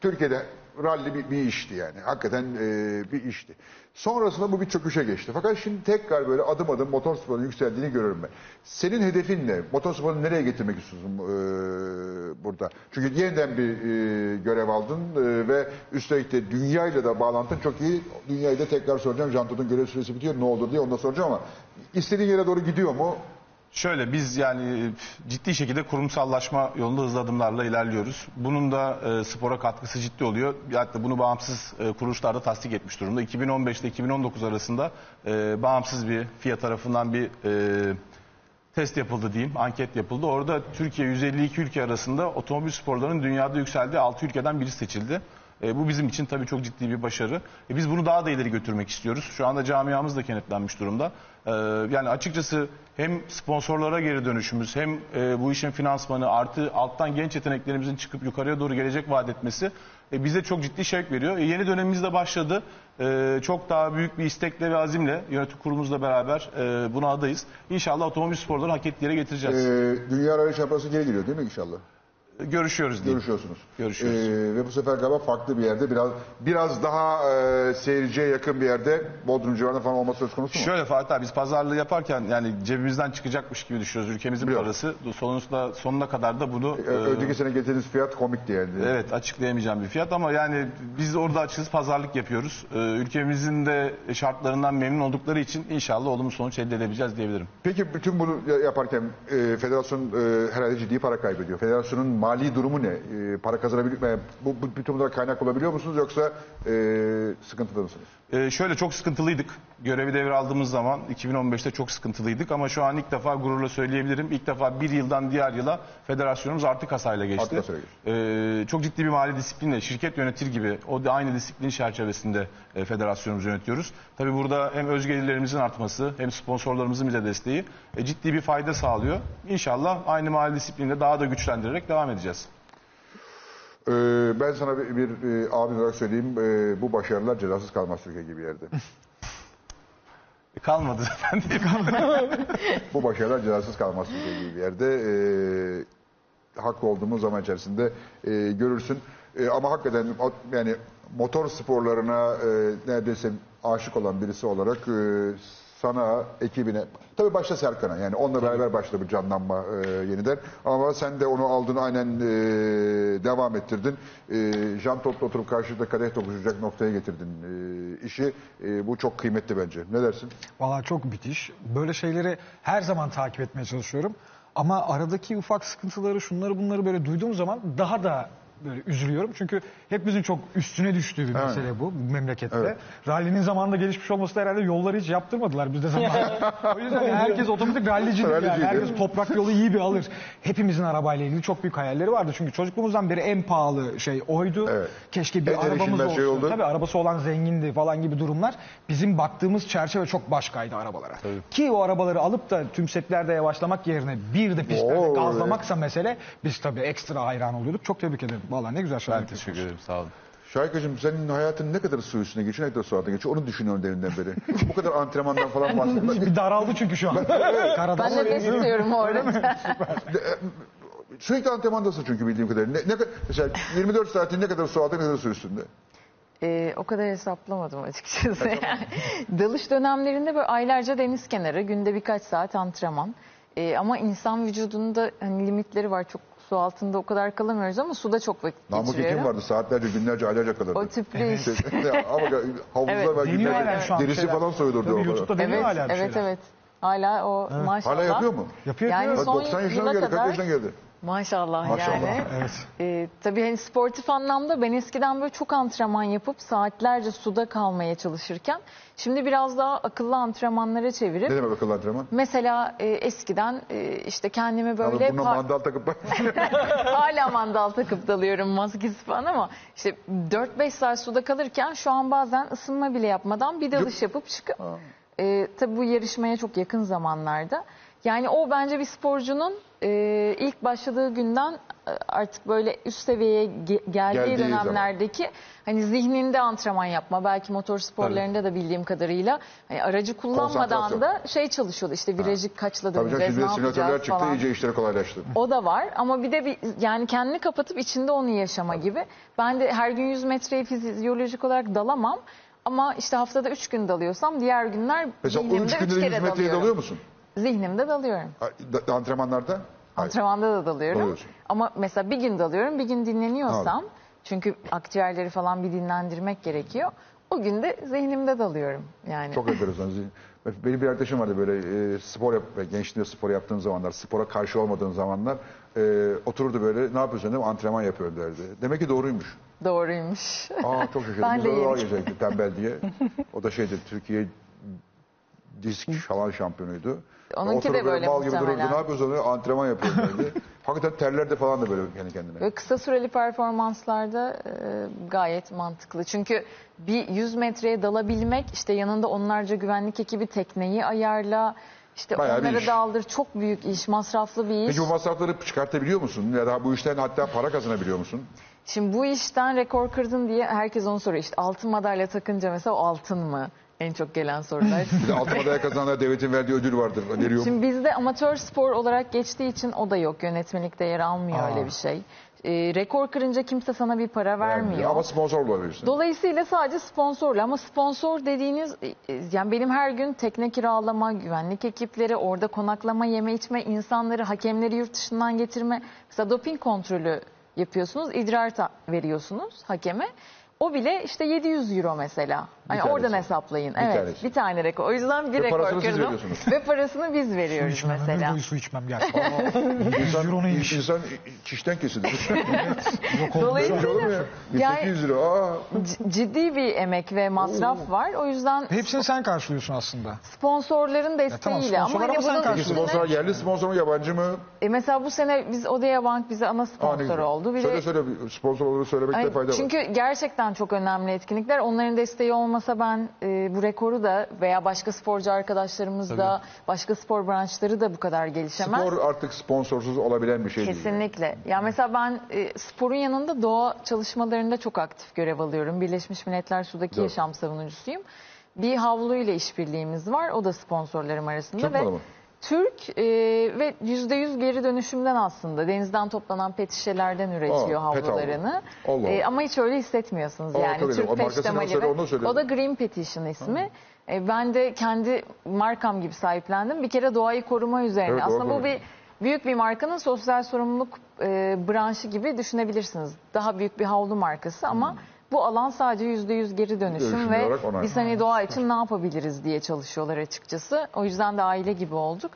Türkiye'de ralli bir, bir işti yani. Hakikaten e, bir işti. Sonrasında bu bir çöküşe geçti. Fakat şimdi tekrar böyle adım adım motorsporun yükseldiğini görüyorum ben. Senin hedefin ne? Motorsporunu nereye getirmek istiyorsun e, burada? Çünkü yeniden bir e, görev aldın e, ve üstelik de dünyayla da bağlantın çok iyi. Dünyayı da tekrar soracağım. Jantot'un görev süresi bitiyor. Ne olur diye onu da soracağım ama istediğin yere doğru gidiyor mu? Şöyle biz yani ciddi şekilde kurumsallaşma yolunda hızlı adımlarla ilerliyoruz. Bunun da e, spora katkısı ciddi oluyor. Hatta bunu bağımsız e, kuruluşlarda tasdik etmiş durumda. 2015 ile 2019 arasında e, bağımsız bir FİA tarafından bir e, test yapıldı diyeyim, anket yapıldı. Orada Türkiye 152 ülke arasında otomobil sporlarının dünyada yükseldiği 6 ülkeden biri seçildi. E, bu bizim için tabii çok ciddi bir başarı. E, biz bunu daha da ileri götürmek istiyoruz. Şu anda camiamız da kenetlenmiş durumda. E, yani açıkçası hem sponsorlara geri dönüşümüz hem e, bu işin finansmanı artı alttan genç yeteneklerimizin çıkıp yukarıya doğru gelecek vaat etmesi e, bize çok ciddi şevk veriyor. E, yeni dönemimiz de başladı. E, çok daha büyük bir istekle ve azimle yönetim kurulumuzla beraber e, buna adayız. İnşallah otomobil sporlarını hak ettiği yere getireceğiz. E, Dünya Rally Şampiyonası geri geliyor değil mi inşallah? Görüşüyoruz diyeyim. Görüşüyorsunuz. Görüşüyoruz. Ee, ve bu sefer galiba farklı bir yerde biraz biraz daha e, seyirciye yakın bir yerde Bodrum civarında falan olması söz konusu mu? Şöyle Fatih abi biz pazarlığı yaparken yani cebimizden çıkacakmış gibi düşünüyoruz ülkemizin Biliyorum. parası. Sonunda sonuna kadar da bunu e, Önceki sene getirdiğiniz fiyat komikti yani. evet açıklayamayacağım bir fiyat ama yani biz orada açığız pazarlık yapıyoruz. Ee, ülkemizin de şartlarından memnun oldukları için inşallah olumlu sonuç elde edebileceğiz diyebilirim. Peki bütün bunu ya- yaparken e, federasyon e, herhalde ciddi para kaybediyor. Federasyonun mali durumu ne? E, para kazanabiliyor mu? Bu, bu bütün bunlara kaynak olabiliyor musunuz yoksa e, sıkıntıda mısınız? Ee, şöyle çok sıkıntılıydık. Görevi devraldığımız zaman 2015'te çok sıkıntılıydık ama şu an ilk defa gururla söyleyebilirim. İlk defa bir yıldan diğer yıla federasyonumuz artı kasayla geçti. Artı kasayla geçti. Ee, çok ciddi bir mali disiplinle şirket yönetir gibi o da aynı disiplin çerçevesinde e, federasyonumuzu yönetiyoruz. Tabii burada hem öz gelirlerimizin artması hem sponsorlarımızın bize desteği e, ciddi bir fayda sağlıyor. İnşallah aynı mali disiplinle daha da güçlendirerek devam edeceğiz. Ee, ben sana bir, bir e, abi olarak söyleyeyim. e, bu başarılar cezasız kalmaz Türkiye gibi yerde. *laughs* E, kalmadı efendim. *laughs* bu başarılar cezasız kalmaz Türkiye gibi bir yerde. E, haklı olduğumuz zaman içerisinde e, görürsün. E, ama hakikaten yani motor sporlarına e, neredeyse aşık olan birisi olarak e, sana, ekibine, tabii başta Serkan'a yani onunla beraber başladı bu canlanma e, yeniden. Ama sen de onu aldın aynen e, devam ettirdin. E, Jean Tot'la oturup karşıda kadeh tokuşacak noktaya getirdin e, işi. E, bu çok kıymetli bence. Ne dersin? Valla çok müthiş. Böyle şeyleri her zaman takip etmeye çalışıyorum. Ama aradaki ufak sıkıntıları, şunları bunları böyle duyduğum zaman daha da böyle üzülüyorum. Çünkü hepimizin çok üstüne düştüğü bir mesele bu memlekette. Evet. Rallinin zamanında gelişmiş olması da herhalde yolları hiç yaptırmadılar bizde zamanında. *laughs* o yüzden herkes otomatik rallicidir yani. Ralliciydi. Herkes toprak yolu iyi bir alır. Hepimizin arabayla ilgili çok büyük hayalleri vardı. Çünkü çocukluğumuzdan beri en pahalı şey oydu. Evet. Keşke bir En arabamız olsun. şey oldu. Tabii arabası olan zengindi falan gibi durumlar. Bizim baktığımız çerçeve çok başkaydı arabalara. Ki o arabaları alıp da tümseklerde yavaşlamak yerine bir de pistlerde Oo, gazlamaksa mesele biz tabii ekstra hayran oluyorduk. Çok tebrik ederim. Vallahi ne güzel şeyler Ben teşekkür ederim sağ olun. Şahikacığım senin hayatın ne kadar su üstüne geçiyor, ne kadar su altına geçiyor onu düşünüyorum deminden beri. Bu kadar antrenmandan falan *laughs* bahsediyorum. Bir daraldı çünkü şu an. Karada Ben nefes tutuyorum orada. Sürekli antrenmandasın çünkü bildiğim kadarıyla. Ne, ne, kadar- mesela 24 saatin ne kadar su altında ne kadar su üstünde? Ee, o kadar hesaplamadım açıkçası. Yani *laughs* Dalış dönemlerinde böyle aylarca deniz kenarı, günde birkaç saat antrenman. Ee, ama insan vücudunda hani limitleri var. Çok su altında o kadar kalamıyoruz ama suda çok vakit Namık Ekim geçiriyorum. vardı saatlerce, günlerce, aylarca kalırdı. O tüplü iş. ama havuzlar Evet. var hala günlerce. şu an bir Derisi şeyler. falan soyulurdu Tabii orada. YouTube'da deniyor Evet, hala bir evet, şeyler. evet. Hala o maşallah. Hala yapıyor mu? Yapıyor Yani yapıyor. Bak son 90 yaşına yıla geldi, kadar yaşına geldi? Maşallah, Maşallah, yani. Evet. Ee, tabii hani sportif anlamda ben eskiden böyle çok antrenman yapıp saatlerce suda kalmaya çalışırken şimdi biraz daha akıllı antrenmanlara çevirip Ne demek akıllı antrenman? mesela e, eskiden e, işte kendimi böyle buna par- mandal takıp *laughs* hala mandal takıp dalıyorum maskesi falan ama işte 4-5 saat suda kalırken şu an bazen ısınma bile yapmadan bir dalış yapıp çıkıp e, tabii bu yarışmaya çok yakın zamanlarda yani o bence bir sporcunun e, ilk başladığı günden e, artık böyle üst seviyeye ge- geldiği, Geldiği dönemlerdeki hani zihninde antrenman yapma belki motor sporlarında da bildiğim kadarıyla hani aracı kullanmadan Konsantrasyon. da şey çalışıyordu işte virajı kaçla Tabii canım döneceğiz şimdi ne simülatörler yapacağız çıktı falan. iyice işleri kolaylaştı. O da var ama bir de bir, yani kendini kapatıp içinde onu yaşama gibi. Ben de her gün 100 metreyi fizyolojik olarak dalamam. Ama işte haftada 3 gün dalıyorsam diğer günler Mesela o zihnimde 3 3 günde de 100 kere metreye dalıyorum. dalıyor musun? Zihnimde dalıyorum. Ha, da- Antrenmanlarda? Hayır. Antrenmanda da dalıyorum. Dalıyorsun. Ama mesela bir gün dalıyorum, bir gün dinleniyorsam çünkü akciğerleri falan bir dinlendirmek gerekiyor. O gün de zihnimde dalıyorum yani. Çok enteresan. Benim bir arkadaşım vardı böyle e, spor yap, gençliğinde spor yaptığın zamanlar, spora karşı olmadığın zamanlar e, otururdu böyle ne yapıyorsun dedim antrenman yapıyorum derdi. Demek ki doğruymuş. Doğruymuş. Aa çok şaşırdım. *laughs* Ben Biz de de dalga yeni- geçecektik tembel diye. *laughs* O da şeydi Türkiye disk şalan şampiyonuydu. Onunki de böyle mal gibi dururdu. Ne yapıyorsun? Antrenman yapıyorum derdi. *laughs* Hakikaten terler de falan da böyle kendi kendine. Ve kısa süreli performanslarda e, gayet mantıklı. Çünkü bir 100 metreye dalabilmek işte yanında onlarca güvenlik ekibi tekneyi ayarla işte Bayağı bir onları iş. daldır çok büyük iş masraflı bir iş. Peki bu masrafları çıkartabiliyor musun? Ya da bu işten hatta para kazanabiliyor musun? Şimdi bu işten rekor kırdın diye herkes onu soruyor. İşte altın madalya takınca mesela o altın mı? En çok gelen sorular. *laughs* Bir de altın madalya kazananlara devletin verdiği ödül vardır. Veriyor mu? Şimdi bizde amatör spor olarak geçtiği için o da yok. Yönetmelikte yer almıyor Aa. öyle bir şey. E, rekor kırınca kimse sana bir para vermiyor. Ama sponsor bulabilirsin. Dolayısıyla sadece sponsorla ama sponsor dediğiniz e, yani benim her gün tekne kiralama, güvenlik ekipleri, orada konaklama, yeme içme, insanları, hakemleri yurt dışından getirme. Mesela doping kontrolü yapıyorsunuz, idrar ta- veriyorsunuz hakeme. O bile işte 700 euro mesela. Hani tanesi. oradan hesaplayın. Bir evet, tanesi. bir tane rekor. O yüzden bir Ve rekor parasını siz kırdım. veriyorsunuz. Ve parasını biz Su veriyoruz içmem, ömür mesela. boyu su içmem gerçekten. *laughs* İnsan, euro neymiş? insan çişten kesilir. *laughs* Dolayısıyla ya? Yani- 1800 lira. Aa. ciddi bir emek ve masraf var. O yüzden Hepsini sen karşılıyorsun aslında. sponsorların tamam, desteğiyle ama sponsorlar hani ama sen bunun Peki karşılıyorsun. sponsor yerli sponsor mu yabancı mı? E mesela bu sene biz Odea Bank bize ana Aa, sponsor güzel. oldu. Bir söyle de söyle sponsor olduğunu söylemekte Ay, fayda var. çünkü gerçekten çok önemli etkinlikler. Onların desteği olmasa ben e, bu rekoru da veya başka sporcu arkadaşlarımız da başka spor branşları da bu kadar gelişemez. Spor artık sponsorsuz olabilen bir şey değil. Kesinlikle. Ya mesela ben e, sporun yanında doğa çalışmalarında çok aktif görev alıyorum. Birleşmiş Milletler Su'daki Doğru. yaşam savunucusuyum. Bir havluyla işbirliğimiz var. O da sponsorlarım arasında Türk ve mı? Türk e, ve %100 geri dönüşümden aslında denizden toplanan pet şişelerden üretiyor Aa, pet havlularını. havlu. Allah E, Allah. ama hiç öyle hissetmiyorsunuz Aa, yani. O Türk markasını peştemali söyle, ve- onu söyle. O da Green Petition ismi. E, ben de kendi markam gibi sahiplendim. Bir kere doğayı koruma üzerine. Evet, Aslında doğru, bu bir büyük bir markanın sosyal sorumluluk e, branşı gibi düşünebilirsiniz. Daha büyük bir havlu markası ama bu alan sadece yüzde yüz geri dönüşüm Dönüşüm ve olarak ona- biz hani doğa için ne yapabiliriz diye çalışıyorlar açıkçası. O yüzden de aile gibi olduk.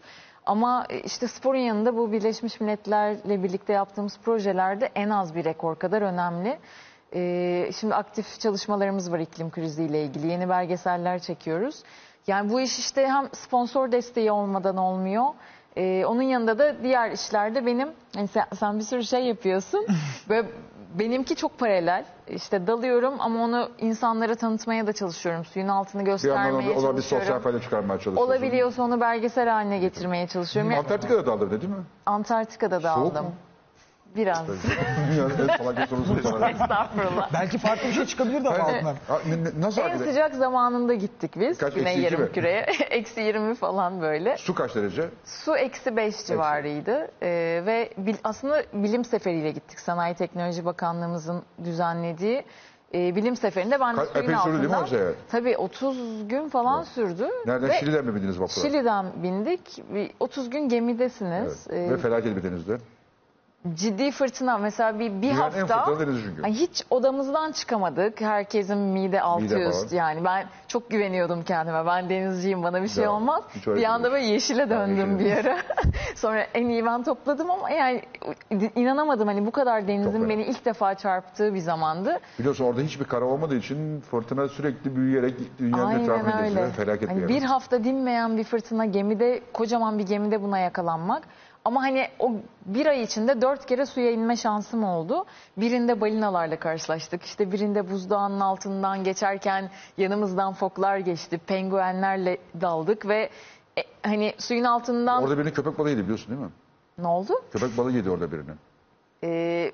Ama e, işte sporun yanında bu Birleşmiş Milletler'le birlikte yaptığımız projelerde en az bir rekor kadar önemli. E, şimdi aktif çalışmalarımız var iklim kriziyle ilgili. Yeni belgeseller çekiyoruz. Yani bu iş işte hem sponsor desteği olmadan olmuyor. E, onun yanında da diğer işlerde benim hani sen, sen bir sürü şey yapıyorsun. *laughs* Böyle benimki çok paralel. İşte dalıyorum ama onu insanlara tanıtmaya da çalışıyorum. Suyun altını Bir yandan göstermeye ona, ona bir çalışıyorum. sosyal fayda çıkarmaya çalışıyorsun. Olabiliyorsa onu belgesel haline getirmeye çalışıyorum. Antarktika'da da alır değil mi? Antarktika'da da Soğuk aldım. mu? Biraz. Dünyanın en salak sorusunu *laughs* sorar. Estağfurullah. Belki farklı bir şey çıkabilir de ama altından. Ha, ne- ne- Nasıl En hakikaten? sıcak zamanında gittik biz. Kaç, Güney eksi iki mi? yarım küreye. *laughs* eksi 20 falan böyle. Su kaç derece? Su eksi 5 civarıydı. Ee, ve bil- aslında bilim seferiyle gittik. Sanayi Teknoloji Bakanlığımızın düzenlediği e, bilim seferinde ben de Ka- suyun epey sürdü değil mi altından. o seyahat? Tabii 30 gün falan sürdü. Nereden? Ve Şili'den mi bindiniz vapura? Şili'den bindik. Bir 30 gün gemidesiniz. Evet. Ee, Ve felaket bir denizde. Ciddi fırtına mesela bir, bir Dünyanın en hafta fırtınalı çünkü. Ay, hiç odamızdan çıkamadık. Herkesin mide altı Mide üst falan. yani. Ben çok güveniyordum kendime. Ben denizciyim bana bir şey Ya, olmaz. hiç öyle Bir anda değil. böyle yeşile döndüm yeşile. bir ara. *laughs* Sonra en iyi ben topladım ama yani inanamadım hani bu kadar denizin fena. beni ilk defa çarptığı bir zamandı. Biliyorsun orada hiçbir kara olmadığı için fırtına sürekli büyüyerek dünyanın etrafını Aynen öyle. Felaket Hani bir bir yer. hafta dinmeyen bir fırtına gemide, kocaman bir gemide buna yakalanmak. Ama hani o bir ay içinde dört kere suya inme şansım oldu. Birinde balinalarla karşılaştık. İşte birinde buzdağının altından geçerken yanımızdan foklar geçti. Penguenlerle daldık ve e, hani suyun altından Orada birinin köpek balığı yedi biliyorsun değil mi? ne oldu? Köpek balığı yedi orada birinin. Ee,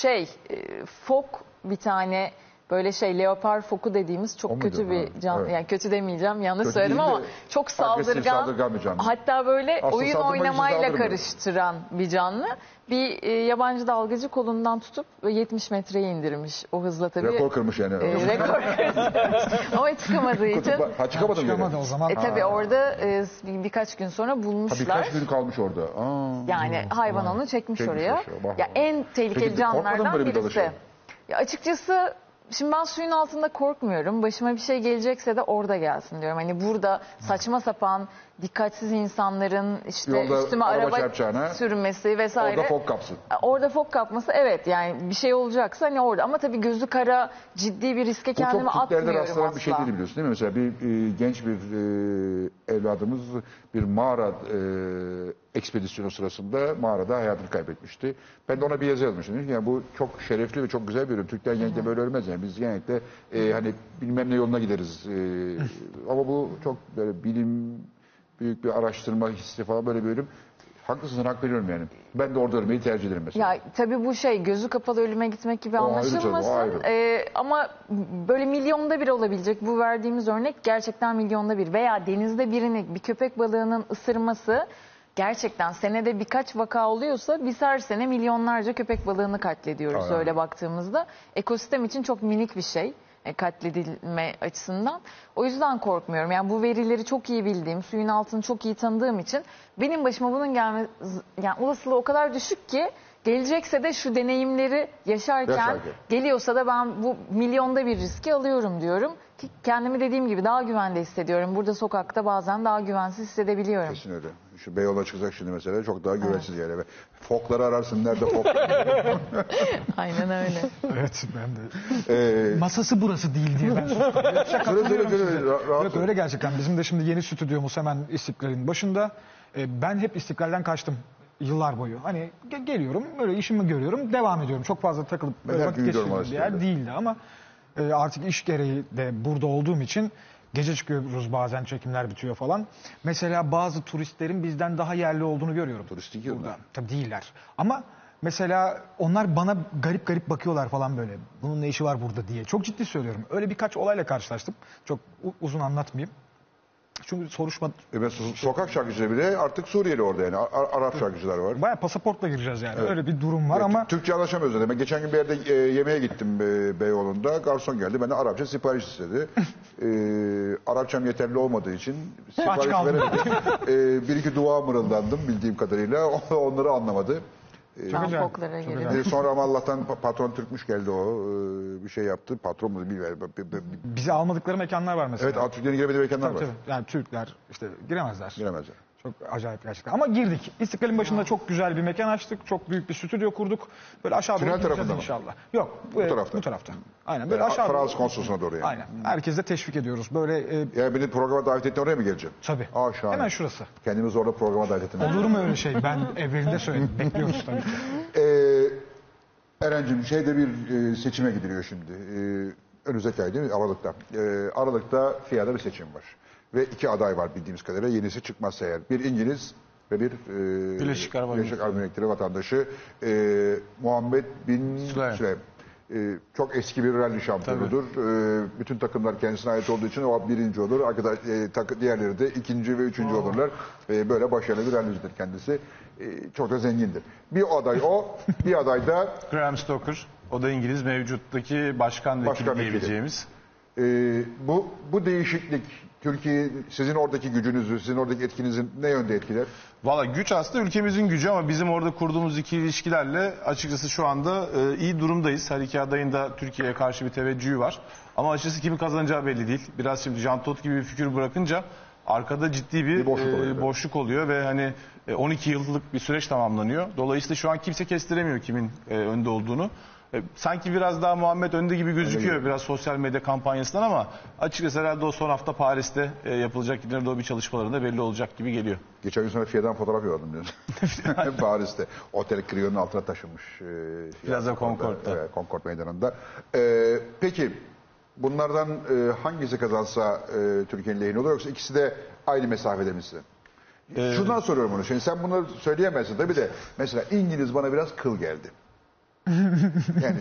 şey e, fok bir tane böyle şey leopar foku dediğimiz çok O muydu? kötü bir Ha, can evet. yani kötü demeyeceğim yanlış Kötü söyledim ama çok saldırgan, saldırgan bir canlı. hatta böyle Aslında oyun oynamayla karıştıran bir canlı bir e, yabancı dalgıcı kolundan tutup 70 metreye indirmiş o hızla tabii. Rekor kırmış yani. E, rekor kırmış. *laughs* ama çıkamadığı için Ha. Çıkamadı o zaman. e, tabii orada e, bir- birkaç gün sonra Ha, bulmuşlar. birkaç gün kalmış orada. Aa. Yani hayvan onu çekmiş, Çekmiş oraya. aşağı, Ya en tehlikeli Peki, canlılardan birisi. Ya açıkçası şimdi ben suyun altında korkmuyorum. Başıma bir şey gelecekse de orada gelsin diyorum. Hani burada saçma sapan dikkatsiz insanların işte Yolda üstüme araba araba, çarpacağına, sürmesi vesaire. Orada fok kapsın. Orada fok kapması evet yani bir şey olacaksa hani orada ama tabii gözü kara ciddi bir riske Bu kendimi çok Türklerde atmıyorum rastlanan bir şey değil biliyorsun değil mi? Mesela bir e, genç bir e, evladımız bir mağara e, ekspedisyonu sırasında mağarada hayatını kaybetmişti. Ben de ona bir yazı yazmıştım. Dedim ki, Yani bu çok şerefli ve çok güzel bir ürün. Türkler genellikle böyle ölmez yani. Biz genellikle e, hani bilmem ne yoluna gideriz. E, *laughs* ama bu çok böyle bilim, büyük bir araştırma hissi falan böyle bir ürün. Haklısın hak veriyorum yani. Ben de orada ölmeyi tercih ederim mesela. Ya tabii bu şey gözü kapalı ölüme gitmek gibi O ayrı o anlaşılmasın. ayrı. Ee, ama böyle milyonda bir olabilecek bu verdiğimiz örnek gerçekten milyonda bir. Veya denizde birini bir köpek balığının ısırması gerçekten senede birkaç vaka oluyorsa biz her sene milyonlarca köpek balığını katlediyoruz Aynen. öyle baktığımızda. Ekosistem için çok minik bir şey katledilme açısından. O yüzden korkmuyorum. Yani bu verileri çok iyi bildiğim, suyun altını çok iyi tanıdığım için benim başıma bunun gelme yani olasılığı o kadar düşük ki gelecekse de şu deneyimleri yaşarken, Yaşarken. geliyorsa da ben bu milyonda bir riski alıyorum diyorum ki kendimi dediğim gibi daha güvende hissediyorum. Burada sokakta bazen daha güvensiz hissedebiliyorum. Kesin öyle. Şu Beyoğlu'na çıkacak şimdi mesela çok daha güvensiz yani. Fokları ararsın nerede fok? *laughs* Aynen öyle. Evet ben de. ee, Masası burası değil diye ben söyle söyle söyle. Ra- rahat Yok ol. öyle gerçekten. Bizim de şimdi yeni stüdyomuz hemen İstiklal'in başında. Ee, ben hep İstiklal'den kaçtım yıllar boyu. Hani ge- geliyorum, böyle işimi görüyorum, devam ediyorum. Çok fazla takılıp böyle hep vakit geçirdiğim bir yer değildi ama e, artık iş gereği de burada olduğum için gece çıkıyoruz bazen çekimler bitiyor falan. Mesela bazı turistlerin bizden daha yerli olduğunu görüyorum. Turistik yıllar. Burada. Tabii değiller. Ama mesela onlar bana garip garip bakıyorlar falan böyle. Bunun ne işi var burada diye. Çok ciddi söylüyorum. Öyle birkaç olayla karşılaştım. Çok u- uzun anlatmayayım. Çünkü soruşma E ben so- sokak şarkıcıları bile artık Suriyeli orada yani. A- Arap şarkıcılar var. bayağı pasaportla gireceğiz yani. Öyle bir durum var E, ama Türkçe anlaşamıyoruz zaten. Ben geçen gün bir yerde e, yemeğe gittim e, Beyoğlu'nda. Garson geldi. Benden Arapça sipariş istedi. *laughs* e, Arapçam yeterli olmadığı için sipariş kaldım. veremedim. e, bir iki dua mırıldandım bildiğim kadarıyla. *laughs* Onları anlamadı. Ben acayip, foklara çok gelirim. E, sonra ama Allah'tan pa- patron Türkmüş geldi o. E, bir şey yaptı. Patron mu bilmiyorum. B- b- b- bizi almadıkları mekanlar var mesela. Evet Türklerin giremediği mekanlar Tabii, var. tabii. Yani Türkler işte giremezler. Giremezler. Çok acayip gerçekten. Ama girdik. İstiklal'in başında çok güzel bir mekan açtık. Çok büyük bir stüdyo kurduk. Böyle aşağı Tünel doğru gideceğiz tarafında mı? inşallah. Yok. Bu e, tarafta. Bu tarafta. Aynen. Böyle Yani aşağı Fransız doğru. konsolosluğuna doğru yani. Aynen. Herkese teşvik ediyoruz. Böyle e, Yani beni programa davet ettin oraya mı geleceğim? tabii. Aa şahane. Hemen şurası. Kendimiz orada programa davet ettim. Olur mu öyle şey? Ben evvelinde söyledim. *laughs* Bekliyoruz tabii ki. Ee, Eren'cim şeyde bir e, seçime gidiliyor şimdi. Ee, önümüzdeki ay değil mi? Aralık'ta. Ee, Aralık'ta FİA'da bir seçim var. Ve iki aday var bildiğimiz kadarıyla. Yenisi çıkmazsa eğer. Bir İngiliz ve bir e, Birleşik Arap Birleşik Arap Emirlikleri vatandaşı e, Muhammed Bin Süleyman. Süleyman. Ee, çok eski bir rally şampiyonudur. Ee, bütün takımlar kendisine ait olduğu için o birinci olur. Arkadaş, e, takı, diğerleri de ikinci ve üçüncü olurlar. Ee, böyle başarılı bir rallycidir kendisi. Ee, çok da zengindir. Bir aday o, bir aday da Graham Stoker. O da İngiliz mevcuttaki başkan vekili Başkan vekili. Ee, bu bu değişiklik Türkiye sizin oradaki gücünüzü, sizin oradaki etkinizin ne yönde etkiler? Valla güç aslında ülkemizin gücü ama bizim orada kurduğumuz ikili ilişkilerle açıkçası şu anda e, iyi durumdayız. Her iki adayın da Türkiye'ye karşı bir teveccühü var. Ama açıkçası kimin kazanacağı belli değil. Biraz şimdi Jean Todt gibi bir figür bırakınca arkada ciddi bir, Bir boşluk e, oluyor. boşluk oluyor ve hani e, 12 yıllık bir süreç tamamlanıyor. Dolayısıyla şu an kimse kestiremiyor kimin e, önde olduğunu. E, Sanki biraz daha Muhammed önde gibi gözüküyor biraz sosyal medya kampanyasından ama açıkçası herhalde o son hafta Paris'te e, yapılacak İleri Doğu bir çalışmalarında belli olacak gibi geliyor. Geçen gün sonra FİA'dan fotoğraf yolladım diyorsun. *laughs* *laughs* Paris'te. Otel Crio'nun altına taşınmış. E, Plaza Concord- Concord'da. Evet, Concord Meydanı'nda. E, peki bunlardan e, hangisi kazansa e, Türkiye'nin lehine olur yoksa ikisi de aynı mesafede mi size? Şundan soruyorum bunu. Şimdi sen bunları söyleyemezsin tabii de. Mesela İngiliz bana biraz kıl geldi. *laughs* yani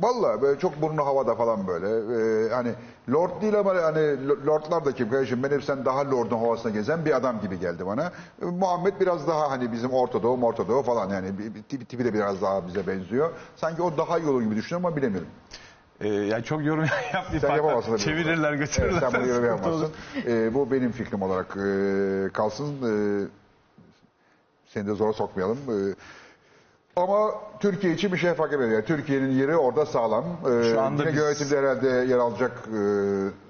vallahi böyle çok burnu havada falan böyle. Ee, hani lord değil ama hani lo- lordlar da kim kardeşim ben hep sen daha lordun havasına gezen bir adam gibi geldi bana. Ee, Muhammed biraz daha hani bizim Ortadoğu Ortadoğu falan yani bir, bir tipi, tipi de biraz daha bize benziyor. Sanki o daha iyi olur gibi düşünüyorum ama bilemiyorum. Ee, yani çok yorum *laughs* yapmayayım. Sen yapamazsın tabii. Çevirirler götürürler. Evet, sen bunu yorum yapamazsın. Ee, bu benim fikrim olarak e, kalsın. Ee, seni de zora sokmayalım. Ee, ama Türkiye için bir şey fark etmiyor. Yani Türkiye'nin yeri orada sağlam. Ee, Şu anda yine biz- herhalde yer alacak e,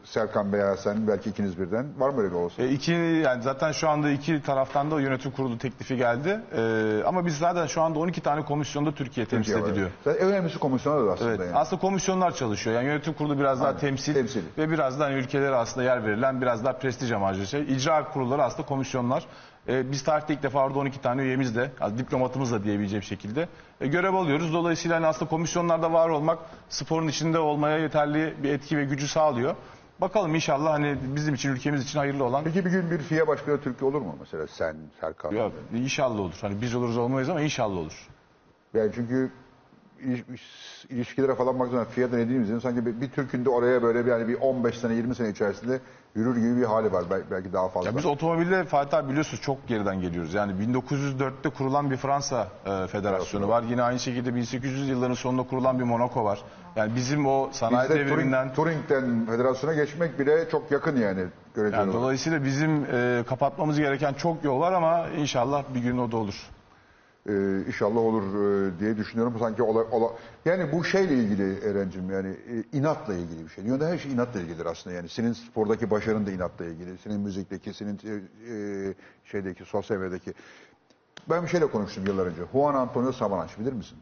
Serkan veya sen belki ikiniz birden. Var mı öyle bir olsun? E, iki, yani zaten şu anda iki taraftan da yönetim kurulu teklifi geldi. Ee, ama biz zaten şu anda 12 tane komisyonda Türkiye temsil Türkiye ediliyor. Zaten en önemlisi komisyonlar da aslında. Evet. Yani. Aslında komisyonlar çalışıyor. Yani yönetim kurulu biraz daha Aynen. temsil, Temsil. ve biraz da hani ülkelere aslında yer verilen biraz daha prestij amaçlı şey. İcra kurulları aslında komisyonlar. Ee, biz tarihte ilk defa orada 12 tane üyemiz de, yani diplomatımız da diyebileceğim şekilde e, görev alıyoruz. Dolayısıyla hani aslında komisyonlarda var olmak sporun içinde olmaya yeterli bir etki ve gücü sağlıyor. Bakalım inşallah hani bizim için ülkemiz için hayırlı olan Peki bir gün bir FİA başkanı Türkiye olur mu? Mesela sen, Serkan. ya, inşallah olur. Hani biz oluruz olmayız ama inşallah olur. Yani çünkü iliş- ilişkilere falan baktığında fiyat dediğimiz zaman sanki bir, bir Türk'ün de oraya böyle bir, yani bir 15 sene 20 sene içerisinde yürür gibi bir hali var. Bel- Belki daha fazla. Ya biz otomobilde Fatih abi biliyorsunuz çok geriden geliyoruz. Yani 1904'te kurulan bir Fransa e, federasyonu var. Yine aynı şekilde 1800 yılların sonunda kurulan bir Monaco var. Yani bizim o sanayi Bizde devriminden Turing, Turing'den federasyona geçmek bile çok yakın yani. Görece yani olarak. dolayısıyla bizim e, kapatmamız gereken çok yol var ama inşallah bir gün o da olur. Ee, inşallah olur e, diye düşünüyorum. Sanki ola, ola- yani bu şeyle ilgili Eren'cim yani e, inatla ilgili bir şey. Dünyada her şey inatla ilgilidir aslında yani. Senin spordaki başarın da inatla ilgili. Senin müzikteki, senin e, e, şeydeki, sosyal medyadaki. Ben bir şeyle konuştum yıllar önce. Juan Antonio Samaranch bilir misin?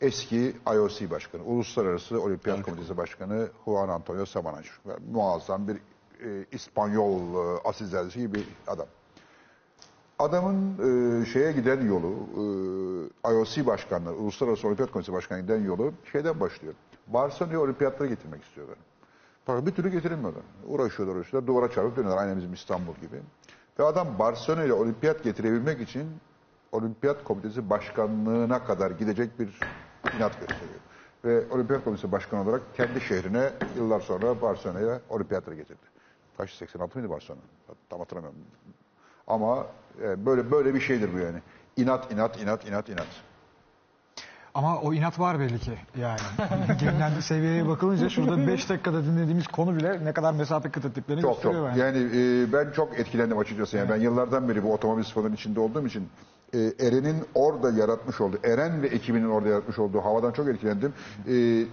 Eski IOC başkanı, Uluslararası Olimpiyat Komitesi Başkanı Juan Antonio Samaranch. Muazzam bir e, İspanyol e, asil gibi bir adam. Adamın e, şeye giden yolu, e, IOC başkanlığı, Uluslararası Olimpiyat Komitesi başkanı giden yolu şeyden başlıyor. Barcelona'ya olimpiyatlara getirmek istiyorlar. Fakat bir türlü getirilmiyorlar. Uğraşıyorlar, uğraşıyorlar. Duvara çarpıp dönüyorlar. Aynı bizim İstanbul gibi. Ve adam Barcelona'ya olimpiyat getirebilmek için Olimpiyat Komitesi başkanlığına kadar gidecek bir inat gösteriyor. Ve Olimpiyat Komitesi başkanı olarak kendi şehrine yıllar sonra Barcelona'ya olimpiyatları getirdi. Kaç 86 mıydı Barcelona? Tam hatırlamıyorum. Ama e, böyle böyle bir şeydir bu yani. İnat, inat, inat, inat, inat. Ama o inat var belli ki yani. Gelinen seviyeye bakılınca şurada *laughs* 5 dakikada dinlediğimiz konu bile ne kadar mesafe kat ettiklerini Çok çok. gösteriyor bence. Yani e, ben çok etkilendim açıkçası. Yani ben yıllardan beri bu otomobil sporunun içinde olduğum için e, Eren'in orada yaratmış olduğu, Eren ve ekibinin orada yaratmış olduğu havadan çok etkilendim. E,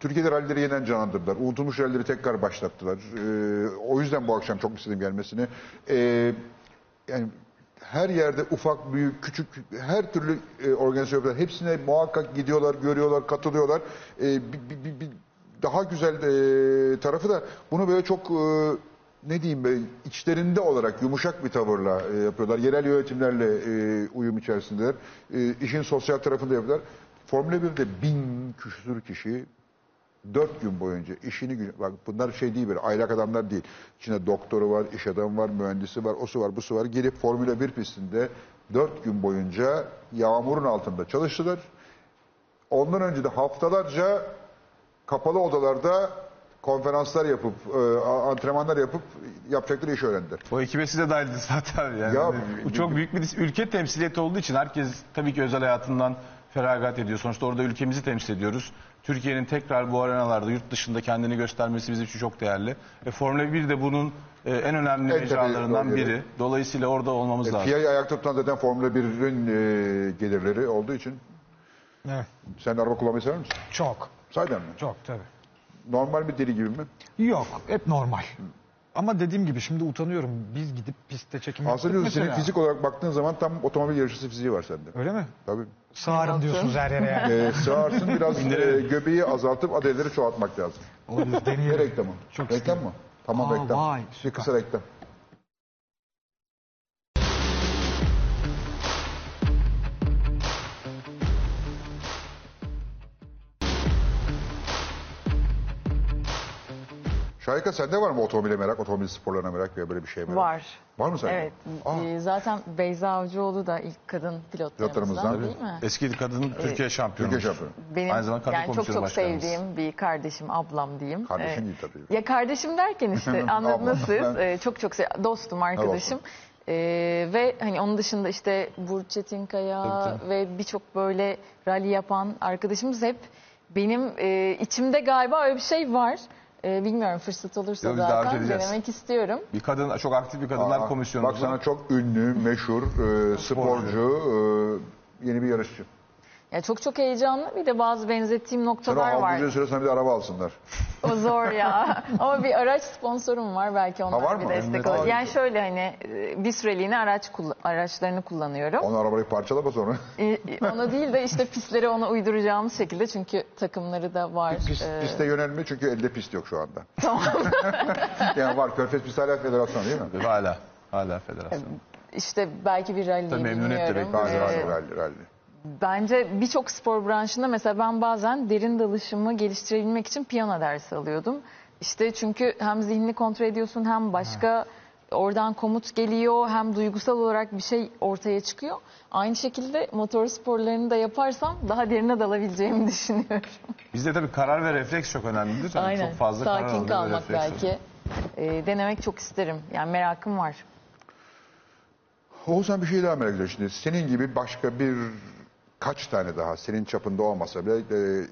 Türkiye'de rallileri yeniden canlandırdılar. Unutulmuş rallileri tekrar başlattılar. E, o yüzden bu akşam çok istedim gelmesini. E, yani her yerde ufak, büyük, küçük her türlü e, organizasyon yapıyorlar. Hepsine muhakkak gidiyorlar, görüyorlar, katılıyorlar. E, bir, bir- bir- daha güzel e, tarafı da bunu böyle çok e, ne diyeyim böyle içlerinde olarak yumuşak bir tavırla e, yapıyorlar. Yerel yönetimlerle e, uyum içerisindeler. E, işin sosyal tarafında yapıyorlar. Formula 1'de bin küsur kişi Dört gün boyunca işini bak bunlar şey değil böyle aylak adamlar değil. İçinde doktoru var, iş adamı var, mühendisi var, osu var, busu var. Gelip Formula 1 pistinde dört gün boyunca yağmurun altında çalıştılar. Ondan önce de haftalarca kapalı odalarda konferanslar yapıp, e, antrenmanlar yapıp yapacakları işi öğrendiler. O ekibe siz de dahildiniz *laughs* abi. Yani. Ya, bu çok büyük bir ülke temsiliyeti olduğu için herkes tabii ki özel hayatından feragat ediyor. Sonuçta orada ülkemizi temsil ediyoruz. Türkiye'nin tekrar bu arenalarda yurt dışında kendini göstermesi bizim için çok değerli. E, Formula 1 de bunun e, en önemli En mecralarından tepeli yeri. biri. Dolayısıyla orada olmamız lazım. FIA'yı ayakta tutan zaten Formula 1'in e, gelirleri olduğu için. Evet. Sen araba kullanmayı sever misin? Çok. Sahiden mi? Çok tabii. Normal bir deli gibi mi? Yok. Hep normal. Ama dediğim gibi şimdi utanıyorum. Biz gidip pistte çekim Aslında yaptık diyorsun senin mesela. fizik olarak baktığın zaman tam otomobil yarışçısı fiziği var sende. Öyle mi? Tabii. Sağırım diyorsunuz her yere yani. Ee, sığarsın biraz e, göbeği azaltıp adayları çoğaltmak lazım. Olabilir. Ne Deneyelim. reklamı? Çok reklam isterim. mı? Tamam Aa, reklam. vay, Bir süper. kısa reklam. Şahika sende var mı otomobile merak, otomobil sporlarına merak veya böyle bir şeye merak? Var. Var mı sende? Evet. Aa. Ee, Zaten Beyza Avcıoğlu da ilk kadın pilotlarımızdan Pilotlarımızdan. değil mi? Eski kadın Türkiye şampiyonu. Türkiye şampiyonu. Benim Aynı zamanda kadın yani çok komisyonu çok başkanımız. sevdiğim bir kardeşim, ablam diyeyim. Kardeşin Ee, değil tabii. Ya kardeşim derken işte *laughs* anladınız siz. *laughs* Ben- Ee, çok çok sev- dostum, arkadaşım. Ee, ve hani onun dışında işte Burç Çetinkaya Tabii, ve birçok böyle rally yapan arkadaşımız hep benim e, içimde galiba öyle bir şey var. Ee, bilmiyorum fırsat olursa Yok, biz davet zaten edeceğiz. denemek istiyorum. Bir kadın, çok aktif bir kadınlar Aa, komisyonu. Bak sana çok ünlü, meşhur, e, sporcu, e, yeni bir yarışçı. Ya çok çok heyecanlı. Bir de bazı benzettiğim Sen o noktalar var. aldırıcı süre sana bir de araba alsınlar. O zor ya. *laughs* Ama bir araç sponsorum var belki onlar var bir mı? destek olur. Yani şöyle hani e, bir süreliğine araç kull- araçlarını kullanıyorum. Onu arabayı parçalama sonra. E, Ona değil de işte pistleri ona uyduracağımız şekilde çünkü takımları da var. Pist, Ee, piste yönelme çünkü elde pist yok şu anda. *laughs* yani var Körfez Pist Hala Federasyonu değil mi? Hala, hala federasyon. işte belki bir rally Tabii memnuniyetle bilmiyorum. bekliyoruz. Rally, Ee, rally, rally. Bence birçok spor branşında mesela ben bazen derin dalışımı geliştirebilmek için piyano dersi alıyordum. İşte çünkü hem zihnini kontrol ediyorsun hem başka oradan komut geliyor hem duygusal olarak bir şey ortaya çıkıyor. Aynı şekilde motor sporlarını da yaparsam daha derine dalabileceğimi *laughs* düşünüyorum. Bizde tabii karar ve refleks çok önemlidir. Yani Aynen. Çok fazla karar Sakin ve kalmak olur. belki. Ee, denemek çok isterim. Yani merakım var. Oğuzhan bir şey daha merak ediyorum şimdi. Senin gibi başka bir kaç tane daha senin çapında olmasa bile e,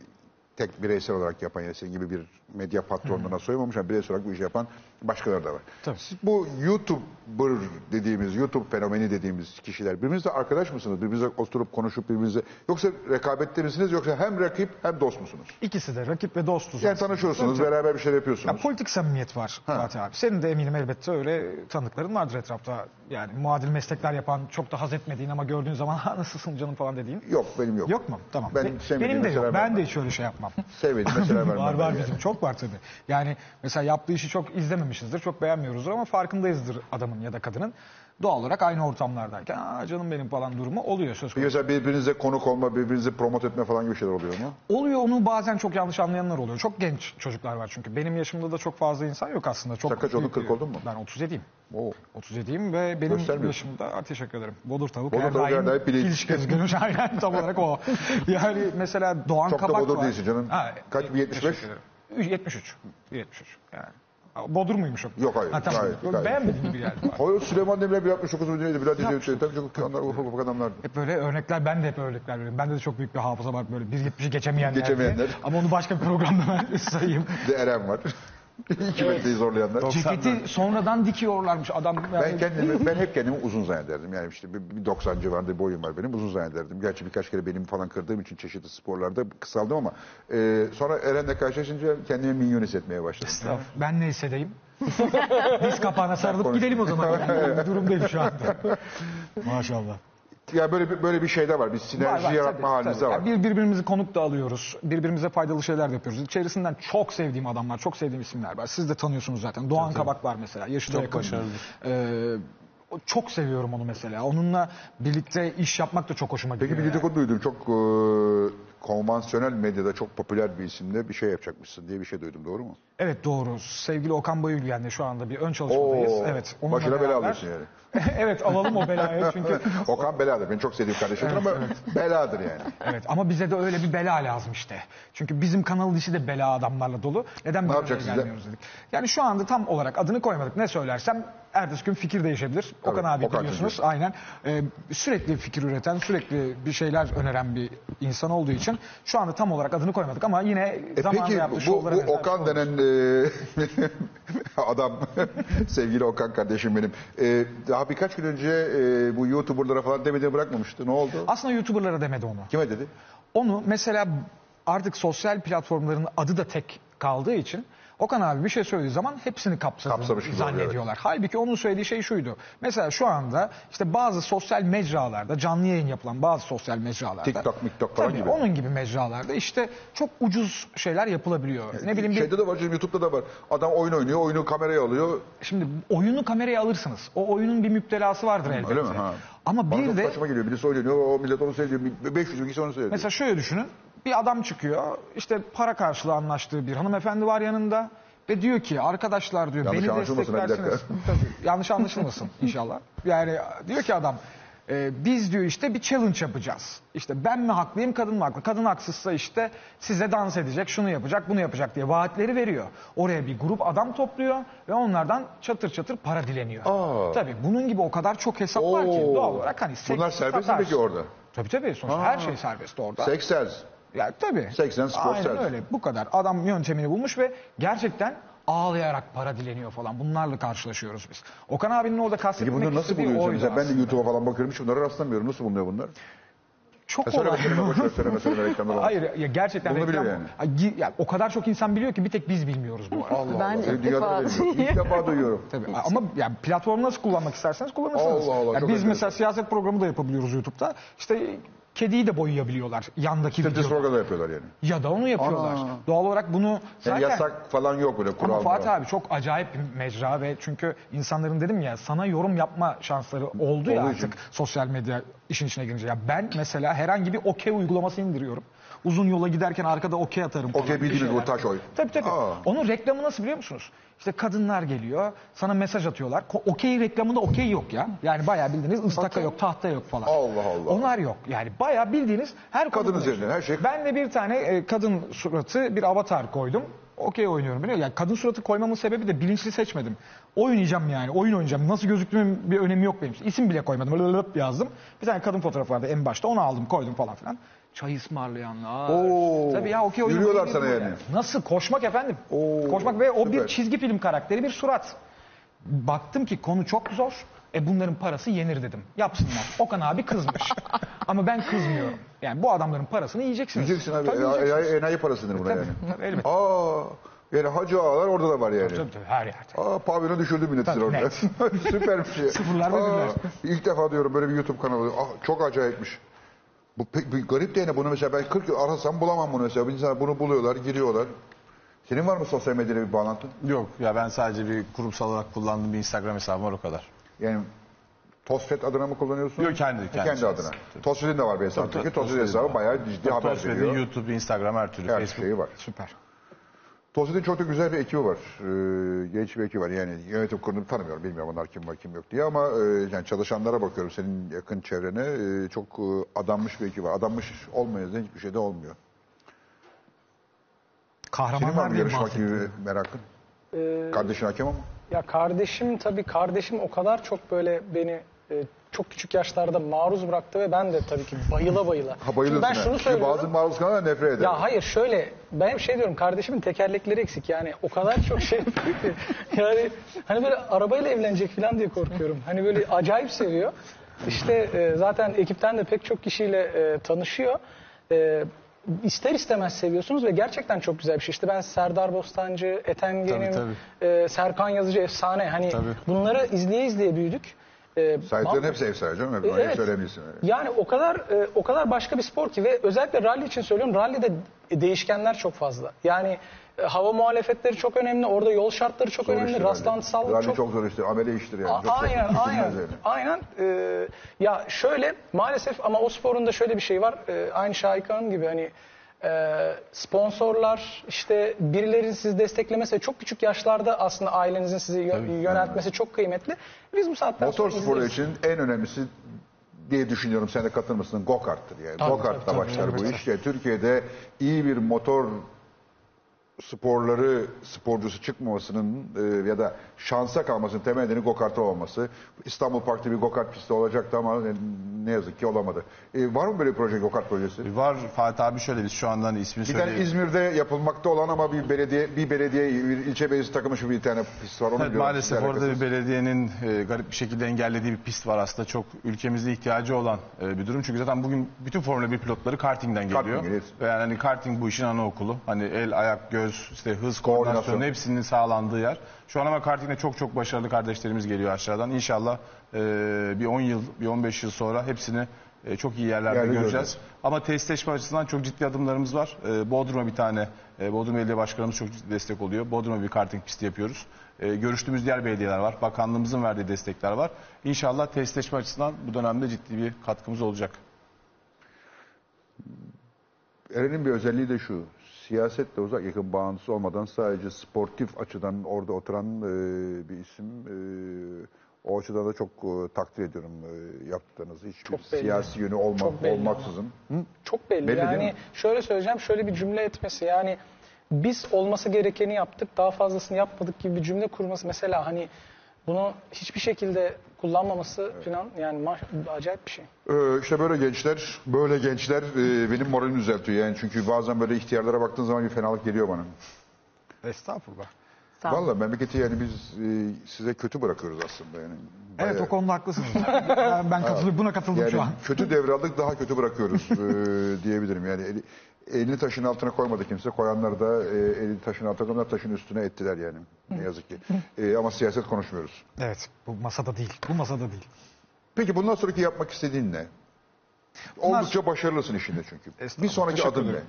tek bireysel olarak yapan yani senin gibi bir medya patronluğuna soymamış ama bireysel olarak bu işi yapan başkaları da var. Tabii. Siz bu YouTuber dediğimiz, YouTube fenomeni dediğimiz kişiler birbirinizle arkadaş mısınız? Birbirinizle oturup konuşup birbirinize yoksa rekabette misiniz yoksa hem rakip hem dost musunuz? İkisi de rakip ve dostuz. Yani aslında. tanışıyorsunuz, Tabii, beraber bir şeyler Ya yapıyorsunuz. politik samimiyet var Fatih abi. Senin de eminim elbette öyle tanıkların vardır etrafta. Yani muadil meslekler yapan, çok da haz etmediğin ama gördüğün zaman *laughs* ha nasılsın canım falan dediğin. Yok benim yok. Yok mu? Tamam. Ben Be- benim de yok. Ben de hiç öyle şey yapmam. Sevmediğim mesela *laughs* vermem. var var bizim çok var tabii. Yani mesela yaptığı işi çok izlememişizdir, çok beğenmiyoruzdur ama farkındayızdır adamın ya da kadının. Doğal olarak aynı ortamlardayken Aa, canım benim falan durumu oluyor söz konusu. mesela birbirinize konuk olma, birbirinizi promote etme falan gibi şeyler oluyor mu? Oluyor onu bazen çok yanlış anlayanlar oluyor. Çok genç çocuklar var çünkü. Benim yaşımda da çok fazla insan yok aslında. Çok oldun, büyük 40 bir- oldun mu? Ben 37'yim. Oo. 37'yim ve benim yaşımda Aa, teşekkür ederim. Bodur tavuk Bodur her tavuk her daim daim piliç. piliç gözükür. *laughs* Aynen tam olarak o. *laughs* Yani mesela Doğan Çok da Kabak bodur var. değilsin canım. Kaç, bir 75? teşekkür ederim. 73. 73 yani. Bodur muymuşum? Yok, hayır, Ha, tamam. gayet, gayet. Beğenmediğim gibi geldi. *laughs* Hayır Süleyman Demirel 169 mu neydi? Bülent Ecevit tabii çok onlar ufak adamlardı. Hep böyle örnekler, ben de hep örnekler veriyorum. Bende de çok büyük bir hafıza var böyle 1.70'i geçemeyenler. diye. Geçemeyenler. Ama onu başka bir programda ben *laughs* sayayım. Bir de Eren var. İki metreyi zorlayanlar. Ceketi sonradan dikiyorlarmış adam. Yani Ben kendimi, ben hep kendimi uzun zannederdim. Yani işte bir, bir 90 civarında bir boyum var benim. Uzun zannederdim. Gerçi birkaç kere benim falan kırdığım için çeşitli sporlarda kısaldım ama e, sonra Eren'le karşılaşınca kendimi minyon hissetmeye başladım. Ben ne hissedeyim? *laughs* Diz kapağına sarılıp gidelim o zaman. *laughs* Yani. Bir durumdayım şu anda. Maşallah. Ya böyle bir, böyle bir şey de var. Bir sinerji var, yaratma tabii, halimiz tabii. de var. Yani bir, birbirimizi konuk da alıyoruz. Birbirimize faydalı şeyler de yapıyoruz. İçerisinden çok sevdiğim adamlar, çok sevdiğim isimler var. Siz de tanıyorsunuz zaten. Doğan Kabak var mesela. Yaşı da Çok yakın. başarılıdır. Ee, o- çok seviyorum onu mesela. Onunla birlikte iş yapmak da çok hoşuma gidiyor. Peki bir yani. dedikodu duydum. Çok e, konvansiyonel medyada çok popüler bir isimle bir şey yapacakmışsın diye bir şey duydum. Doğru mu? Evet doğru. Sevgili Okan Bayülgen'le şu anda bir ön çalışmadayız. Oo, evet. onunla başına bela beraber- alıyorsun yani. *laughs* evet alalım o belayı *laughs* çünkü. Okan beladır. Ben çok sevdiğim kardeşimdir ama beladır yani. Evet ama bize de öyle bir bela lazım işte. Çünkü bizim kanal dışı de bela adamlarla dolu. Neden ya? gelmiyoruz dedik. Yani şu anda tam olarak adını koymadık. Ne söylersem ertesi gün fikir değişebilir. Okan abi Okan biliyorsunuz. çünkü. Aynen. Ee, sürekli fikir üreten, sürekli bir şeyler öneren bir insan olduğu için şu anda tam olarak adını koymadık ama yine E zamanında peki yaptığı bu, bu Okan şey denen e, *laughs* adam, *laughs* sevgili Okan kardeşim benim. E, daha birkaç gün önce e, bu YouTuber'lara falan demediğini bırakmamıştı. Ne oldu? Aslında YouTuber'lara demedi onu. Kime dedi? Onu mesela artık sosyal platformların adı da tek kaldığı için Okan abi bir şey söylediği zaman hepsini kapsadığını Kapsamış gibi oluyor, zannediyorlar. Halbuki onun söylediği şey şuydu. Mesela şu anda işte bazı sosyal mecralarda canlı yayın yapılan bazı sosyal mecralarda. TikTok, miktok falan Tabii, gibi. onun gibi mecralarda işte çok ucuz şeyler yapılabiliyor. ne bileyim bir, Şeyde de var canım YouTube'da da var. Adam oyun oynuyor, oyunu kameraya alıyor. şimdi oyunu kameraya alırsınız. O oyunun bir müptelası vardır elbette. Öyle mi? Ha. Ama Bana bir çok de saçma geliyor. Birisi oynuyor, o millet onu seyrediyor. 500 bin kişi onu seyrediyor. Mesela şöyle düşünün. Bir adam çıkıyor. işte para karşılığı anlaştığı bir hanımefendi var yanında. Ve diyor ki arkadaşlar diyor Yanlış beni anlaşılmasın, desteklersiniz. Tabii, yanlış anlaşılmasın *laughs* inşallah. Yani diyor ki adam e, biz diyor işte bir challenge yapacağız. İşte ben mi haklıyım kadın mı haklı? Kadın haksızsa işte size dans edecek, şunu yapacak, bunu yapacak diye vaatleri veriyor. Oraya bir grup adam topluyor ve onlardan çatır çatır para dileniyor. Aa. Tabii bunun gibi o kadar çok hesap var ki Oo. doğal olarak hani seks Bunlar serbest mi satarsın. peki orada? Tabii tabii sonuçta her şey serbest orada. Sex sells. Ya tabii. 80 spor Aynen servis. öyle. Bu kadar. Adam yöntemini bulmuş ve gerçekten ağlayarak para dileniyor falan. Bunlarla karşılaşıyoruz biz. Okan abinin orada Peki kastetmek bunları nasıl istediği buluyorsun? oydu Mesela ben de aslında. YouTube'a falan bakıyorum hiç bunlara rastlamıyorum. Nasıl bulunuyor bunlar? Çok Ha, söyleme, kolay. söyleme, boş ver, söyleme, *laughs* söyleme, reklamlar olmaz. Hayır ya gerçekten Bunu biliyor reklam- yani. Ay, gi- ya, o kadar çok insan biliyor ki bir tek biz bilmiyoruz bu arada. *laughs* Allah Ben Allah. ilk Dünyada defa bilmiyorum. İlk defa duyuyorum. *laughs* Tabii. Ama yani platformu nasıl kullanmak isterseniz kullanırsınız. Allah Allah, Ya çok biz mesela siyaset programı da yapabiliyoruz YouTube'da. İşte kediyi de boyayabiliyorlar yandaki Tetris videoda. programı yapıyorlar yani. Ya da onu yapıyorlar. Ana. Doğal olarak bunu Yani zaten... yasak falan yok böyle kural. Ama Fatih abi çok acayip bir mecra ve çünkü insanların dedim ya sana yorum yapma şansları oldu ya Olduğu artık için. sosyal medya işin içine girince. Ya ben mesela herhangi bir okey uygulaması indiriyorum. Uzun yola giderken arkada okey atarım falan. Okey bir bildiğiniz şeyler. bu taş oy. Tabii tabii. Aa. Onun reklamı nasıl biliyor musunuz? İşte kadınlar geliyor, sana mesaj atıyorlar. Ko- Okey reklamında okey yok ya. Yani bayağı bildiğiniz ıstaka yok, tahta yok falan. Allah Allah. Onlar yok. Yani bayağı bildiğiniz her Kadın üzerinden her şey- Ben de bir tane e, kadın suratı bir avatar koydum. Okey oynuyorum biliyor musun? Yani kadın suratı koymamın sebebi de bilinçli seçmedim. Oynayacağım yani, oyun oynayacağım. Nasıl gözüktüğümün bir önemi yok benim. için. İsim bile koymadım. Lılıp yazdım. Bir tane kadın fotoğrafı vardı en başta. Onu aldım, koydum falan filan. Çay ısmarlayanlar. Oo. Tabii ya okey oynamayı Yürüyorlar sana yani. Nasıl? Koşmak efendim. Oo, Koşmak ve o süper. bir çizgi film karakteri, bir surat. Baktım ki konu çok zor. E bunların parası yenir dedim. Yapsınlar. Okan abi kızmış. *laughs* Ama ben kızmıyorum. Yani bu adamların parasını yiyeceksiniz. Yiyeceksin abi. Tabii E, yiyeceksiniz. e, enayi parasıdır buna yani. Elbette. Aa, yani hacı ağalar orada da var yani. Tabii tabii her yerde. Aa, pavyona düşürdü milleti Tabii, orada. Süper bir şey. Sıfırlar ve birler. İlk defa diyorum böyle bir YouTube kanalı. Ah, çok acayipmiş. Bu pek bir garip de yine bunu mesela ben 40 yıl arasam bulamam bunu mesela. İnsanlar bunu buluyorlar, giriyorlar. Senin var mı sosyal medyayla bir bağlantın? Yok ya ben sadece bir kurumsal olarak kullandığım bir Instagram hesabım var o kadar. Yani Tosfet adına mı kullanıyorsun? Yok, kendi- kendi kendi şahsi. adına. Tosfet'in de var bir hesabı. Tosfet Tosfet'in hesabı bayağı ciddi haber Tosfet'in veriyor. YouTube, Instagram her türlü. Her Facebook. şeyi var. Süper. Tosfet'in çok da güzel bir ekibi var. Ee, genç bir ekibi var. Yani yönetim kurulunu tanımıyorum. Bilmiyorum onlar kim var kim yok diye ama e, yani çalışanlara bakıyorum senin yakın çevrene. e, çok e, adanmış bir ekibi var. Adanmış olmayınca hiçbir şey de olmuyor. Senin var Kahramanlar mı diye yarışmak bahsettim. merakın? Ee, Kardeşin hakem ama. Ya kardeşim tabii kardeşim o kadar çok böyle beni e, çok küçük yaşlarda maruz bıraktı ve ben de tabii ki bayıla bayıla. Ha Şimdi ben şunu Çünkü söylüyorum. bazı maruz kalanlar nefret eder. Ya hayır şöyle ben hep şey diyorum kardeşimin tekerlekleri eksik yani o kadar çok şey *laughs* yapıyor ki yani hani böyle arabayla evlenecek falan diye korkuyorum. Hani böyle acayip seviyor. İşte e, zaten ekipten de pek çok kişiyle e, tanışıyor. E, ister istemez seviyorsunuz ve gerçekten çok güzel bir şey. İşte ben Serdar Bostancı, Ethem Genim, e, Serkan Yazıcı efsane. Hani Tabii. bunları izleye izleye büyüdük. E, Sahiplerin ma- hepsi sahibi canım. Hep e, evet. söyleyebilirsin. yani o kadar e, o kadar başka bir spor ki ve özellikle rally için söylüyorum. Rally'de değişkenler çok fazla. Yani e, hava muhalefetleri çok önemli. Orada yol şartları çok Zor önemli. iştir. Rastlantısal Rally çok çok zor iştir. Amele iştir yani. A- Çok aynen, Bilinmez aynen, yani. aynen. Ee, ya şöyle maalesef ama o sporun da şöyle bir şey var. Ee, aynı Şahika Hanım gibi hani Ee, sponsorlar, işte birilerinin sizi desteklemesi, çok küçük yaşlarda aslında ailenizin sizi yö- yöneltmesi çok kıymetli. Biz bu saatten Motor sonra sporu için en önemlisi diye düşünüyorum. Sen de katılır mısın? Go-kart'tır yani. Tabii, Go-kart'la tabii, başlar tabii, bu tabii. iş. Yani Türkiye'de iyi bir motor sporları sporcusu çıkmamasının e, ya da şansa kalmasının temel nedeni go-kart'ta olması. İstanbul Park'ta bir go-kart pisti olacaktı ama e, ne yazık ki olamadı. E, var mı böyle bir proje go-kart projesi? Var Fatih abi şöyle biz şu anda hani ismini Bir tane. İzmir'de yapılmakta olan ama bir belediye bir belediye bir ilçe belediyesi takımı şu bir tane pist var. Onu Evet, biliyorum. maalesef Sizle orada bir alakasız. belediyenin e, garip bir şekilde engellediği bir pist var aslında çok ülkemizde ihtiyacı olan e, bir durum. Çünkü zaten bugün bütün Formula 1 pilotları kartingden geliyor. Karting, evet. Ve yani hani karting bu işin anaokulu. Hani el, ayak, göz, işte hız, Koordinasyon. hepsinin sağlandığı yer. Şu an ama kartingde çok çok başarılı kardeşlerimiz geliyor aşağıdan. İnşallah e, bir 10 yıl, bir 15 yıl sonra hepsini e, çok iyi yerlerde Yerde göreceğiz. göreceğiz. Ama testleşme açısından çok ciddi adımlarımız var. Ee, Bodrum'a bir tane, e, Bodrum Belediye Başkanımız çok ciddi destek oluyor. Bodrum'a bir karting pisti yapıyoruz. Ee, görüştüğümüz diğer belediyeler var. Bakanlığımızın verdiği destekler var. İnşallah testleşme açısından bu dönemde ciddi bir katkımız olacak. Eren'in bir özelliği de şu. Siyasetle uzak yakın bağıntısı olmadan sadece sportif açıdan orada oturan e, bir isim. E, o açıdan da çok e, takdir ediyorum e, yaptığınızı. Hiçbir Çok belli. siyasi yönü olma, Çok belli olmaksızın. Hı? Çok belli. Belli yani şöyle söyleyeceğim, şöyle bir cümle etmesi yani biz olması gerekeni yaptık, daha fazlasını yapmadık gibi bir cümle kurması mesela hani bunu hiçbir şekilde kullanmaması falan yani ma- acayip bir şey. Ee, işte böyle gençler, böyle gençler e, benim moralimi düzeltiyor yani. Çünkü bazen böyle ihtiyarlara baktığın zaman bir fenalık geliyor bana. Estağfurullah. Sağ olun. Vallahi memleketi yani biz e, size kötü bırakıyoruz aslında yani. Evet Bayağı- o konuda haklısınız. ben, ben katılıyorum, buna katıldım Yani şu an. kötü devraldık daha kötü bırakıyoruz e, diyebilirim. Yani eli, elini taşın altına koymadı kimse. Koyanlar da e, elini taşın altına koyanlar taşın üstüne ettiler yani. Ne yazık ki. E, ama siyaset konuşmuyoruz. Evet bu masada değil. Bu masada değil. Peki bundan sonraki yapmak istediğin ne? Oldukça başarılısın işinde çünkü. Bir Estağfurullah, sonraki teşekkür adım ne? ederim.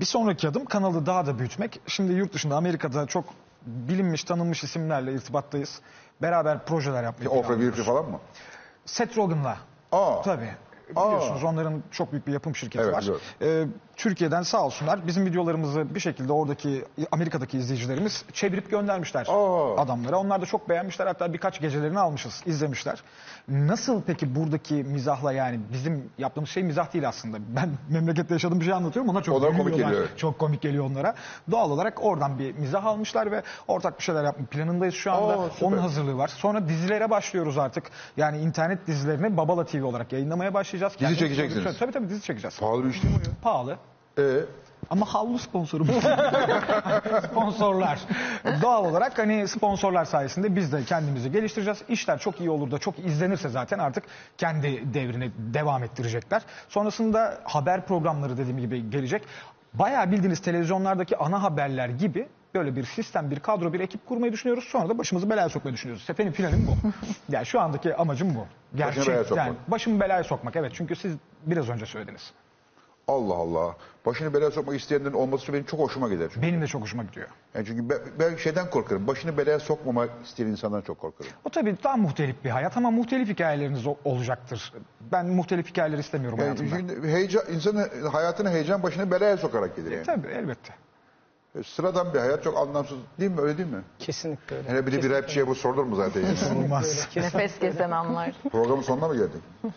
Bir sonraki adım kanalı daha da büyütmek. Şimdi yurt dışında Amerika'da çok bilinmiş tanınmış isimlerle irtibattayız. Beraber projeler yapmayı Ofra planlıyoruz. Winfrey falan mı? Seth Rogen'la. Aa. Tabii. Biliyorsunuz onların çok büyük bir yapım şirketi Evet, var. biliyorum. Ee, Türkiye'den sağ olsunlar bizim videolarımızı bir şekilde oradaki Amerika'daki izleyicilerimiz çevirip göndermişler Aa. adamlara. Onlar da çok beğenmişler hatta birkaç gecelerini almışız izlemişler. Nasıl peki buradaki mizahla yani bizim yaptığımız şey mizah değil aslında. Ben *laughs* memlekette yaşadığım bir şey anlatıyorum ona çok komik gülüyorlar. geliyor. Çok komik geliyor onlara. Doğal olarak oradan bir mizah almışlar ve ortak bir şeyler yapma planındayız şu anda. Aa, süper. Onun hazırlığı var. Sonra dizilere başlıyoruz artık. Yani internet dizilerini Babala TV olarak yayınlamaya başlayacağız. Kendimiz çekeceksiniz. prodüksiyon- Tabii tabii dizi çekeceğiz. Pahalı iş değil mi? Pahalı. Ee, Ama havlu sponsorumuz. *laughs* sponsorlar. Doğal olarak hani sponsorlar sayesinde biz de kendimizi geliştireceğiz. İşler çok iyi olur da çok izlenirse zaten artık kendi devrini devam ettirecekler. Sonrasında haber programları dediğim gibi gelecek. Bayağı bildiğiniz televizyonlardaki ana haberler gibi böyle bir sistem, bir kadro, bir ekip kurmayı düşünüyoruz. Sonra da başımızı belaya sokmayı düşünüyoruz. Sepenin planım bu. *laughs* yani şu andaki amacım bu. Gerçek, belaya sokmak. başımı belaya sokmak. Evet çünkü siz biraz önce söylediniz. Allah Allah. Başını belaya sokmak isteyenlerin olması benim çok hoşuma gider. Çünkü, Benim de çok hoşuma gidiyor. yani çünkü ben, ben şeyden korkarım. Başını belaya sokmama isteyen insandan çok korkarım. O tabii daha muhtelif bir hayat ama muhtelif hikayeleriniz o- olacaktır. Ben muhtelif hikayeler istemiyorum Yani hayatımda. şimdi heyecan, insanın hayatına heyecan başını belaya sokarak gelir yani. Tabii elbette. E, Sıradan bir hayat çok anlamsız değil mi? Öyle değil mi? Kesinlikle öyle. Hele bir de bir rapçiye bu sorulur mu zaten? Yani? Olmaz. Nefes kesen anlar. *laughs* Programın sonuna mı geldik? *laughs*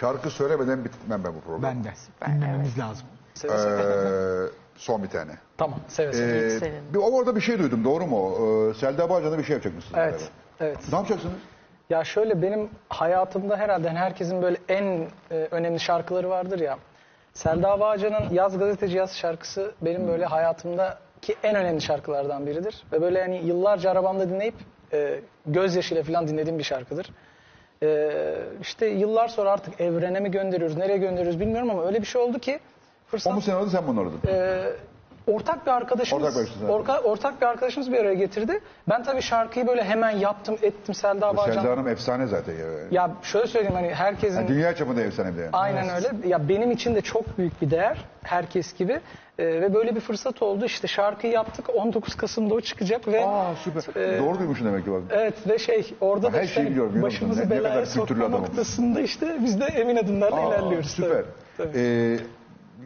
Şarkı söylemeden bitmem ben bu programı. Ben de. Dinlememiz lazım. Seve seve. Ee, son bir tane. Tamam seve seve. Ee, bir, orada bir şey duydum doğru mu? Ee, Selda Bağcan'da bir şey yapacakmışsınız. evet. galiba. Evet. Ne yapacaksınız? Ya şöyle benim hayatımda herhalde hani herkesin böyle en e, önemli şarkıları vardır ya. Selda Bağcan'ın Yaz Gazeteci Yaz şarkısı benim böyle hayatımdaki en önemli şarkılardan biridir. Ve böyle hani yıllarca arabamda dinleyip e, gözyaşıyla falan dinlediğim bir şarkıdır. E, işte yıllar sonra artık evrene mi gönderiyoruz, nereye gönderiyoruz bilmiyorum ama öyle bir şey oldu ki O fırsat mu sen aradın sen bunu aradın? e, ortak bir arkadaşımız Ortak bir evet. orka- ortak bir arkadaşımız bir araya getirdi. Ben tabii şarkıyı böyle hemen yaptım, ettim Selda Bağcan. Selda Hanım efsane zaten ya. Ya şöyle söyleyeyim hani herkesin Yani dünya çapında efsane bir de yani. aynen öyle. Ya benim için de çok büyük bir değer herkes gibi. Ee, ve böyle bir fırsat oldu. İşte şarkıyı yaptık. 19 Kasım'da o çıkacak ve Aa süper. Doğru duymuşsun demek ki bak. evet ve şey orada Ha, da her işte şeyi biliyorum, başımızı Ne- ne kadar belaya kültürlü sokma noktasında işte biz de emin adımlarla Aa, ilerliyoruz. Süper. Tabii. Ee,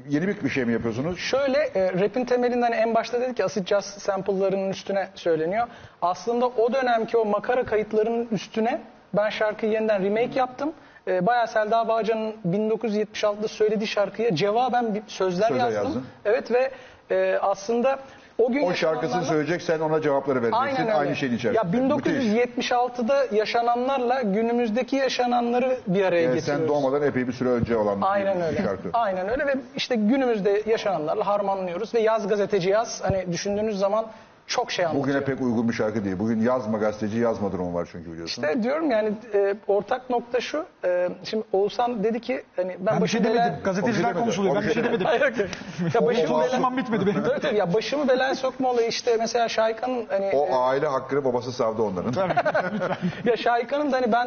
yeni bir şey mi yapıyorsunuz? Şöyle e, rap'in temelinden en başta dedik ki acid jazz sample'larının üstüne söyleniyor. Aslında o dönemki o makara kayıtlarının üstüne ben şarkıyı yeniden remake yaptım. E, bayağı Selda Bağcan'ın 1976'da söylediği şarkıya cevaben bir sözler, Sözler yazdım. yazdın. Evet ve e, aslında o gün O şarkısını yaşananlarla- söyleyecek sen ona cevapları vereceksin. Aynen öyle. Aynı şeyin içerisinde. Ya Müthiş. 1976'da yaşananlarla günümüzdeki yaşananları bir araya Yani getiriyoruz. sen doğmadan epey bir süre önce olan Aynen bir öyle. şarkı. Aynen öyle ve işte günümüzde yaşananlarla harmanlıyoruz ve yaz gazeteci yaz hani düşündüğünüz zaman çok şey anlatıyor. Bugüne pek uygun bir şarkı değil. Bugün yazma gazeteci yazma durumu var çünkü biliyorsun. İşte diyorum yani e, ortak nokta şu. e, şimdi Oğuzhan dedi ki hani ben, Ben bir şey demedim. bela- Gazeteciler demedi. konuşuluyor. Ben bir şey şey demedim. Hayır, hayır. ya başımı. Tamam bitmedi benim. Evet, evet, ya başımı belaya sokma olayı işte mesela Şahika'nın hani O e, aile hakkını babası savdı onların. *laughs* ya Şahika'nın da hani ben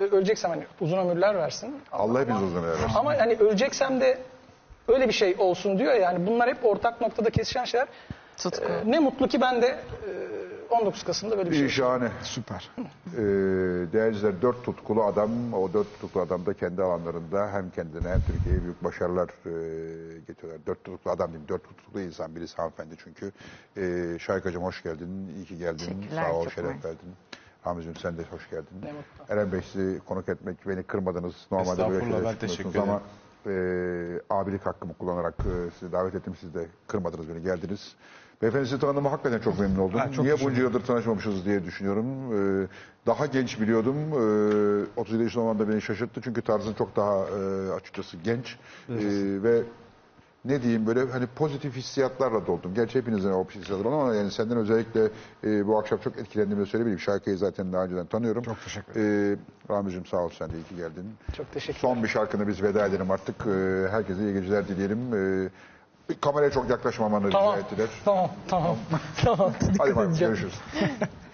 e, öleceksem hani uzun ömürler versin. Allah hepiniz uzun ömür versin. Ama hani öleceksem de öyle bir şey olsun diyor ya, yani bunlar hep ortak noktada kesişen şeyler. Tutku. Ee, ne mutlu ki ben de e, 19 Kasım'da böyle bir şey. Şahane. Süper. Ee, değerli izleyiciler, dört tutkulu adam, o dört tutkulu adam da kendi alanlarında hem kendine hem Türkiye'ye büyük başarılar e, getiriyorlar. Dört tutkulu adam diyeyim, dört tutkulu insan, birisi hanımefendi çünkü. Ee, Şahikacığım hoş geldin, iyi ki geldin, Teşekkürler, sağ ol, çok şeref mersi. verdin. Hamicim sen de hoş geldin. Ne mutlu. Eren Bey sizi konuk etmek, beni kırmadınız. Normalde böyle şeyler ben teşekkür çıkmıyorsunuz ama e, abilik hakkımı kullanarak e, sizi davet ettim. Siz de kırmadınız beni, geldiniz. Beyefendi sizi tanıdığıma hakikaten çok memnun oldum. Ha, çok Niye bunca yıldır tanışmamışız diye düşünüyorum. Ee, daha genç biliyordum. Ee, 37 yaşında olman da beni şaşırttı. Çünkü tarzın çok daha e, açıkçası genç. Ee, ve ne diyeyim böyle hani pozitif hissiyatlarla doldum. Gerçi hepinizden o hissiyatlar var ama yani senden özellikle e, bu akşam çok etkilendiğimi söyleyebilirim. Şarkıyı zaten daha önceden tanıyorum. Çok teşekkür ederim. Ee, Ramiz'cim sağ ol sen de iyi ki geldin. Çok teşekkür Son bir şarkını biz veda edelim artık. Ee, herkese iyi geceler dileyelim. Ee, kameraya çok yaklaşmamanı Tamam. rica ettiler. Tamam, tamam. tamam. *laughs* Hadi Dikkat bakalım edeceğim. görüşürüz. *laughs*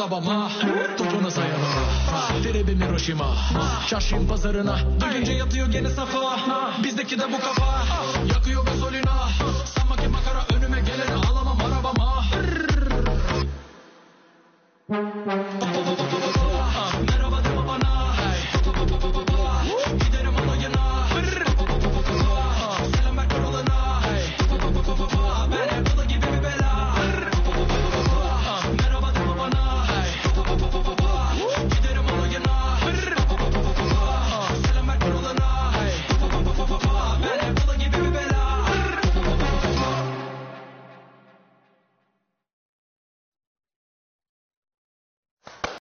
Alabama Topunuz ayarı Tribim Hiroşima. Çarşıyım pazarına. Duyunca yatıyor gene safa. Bizdeki de bu kafa. Yakıyor gasolina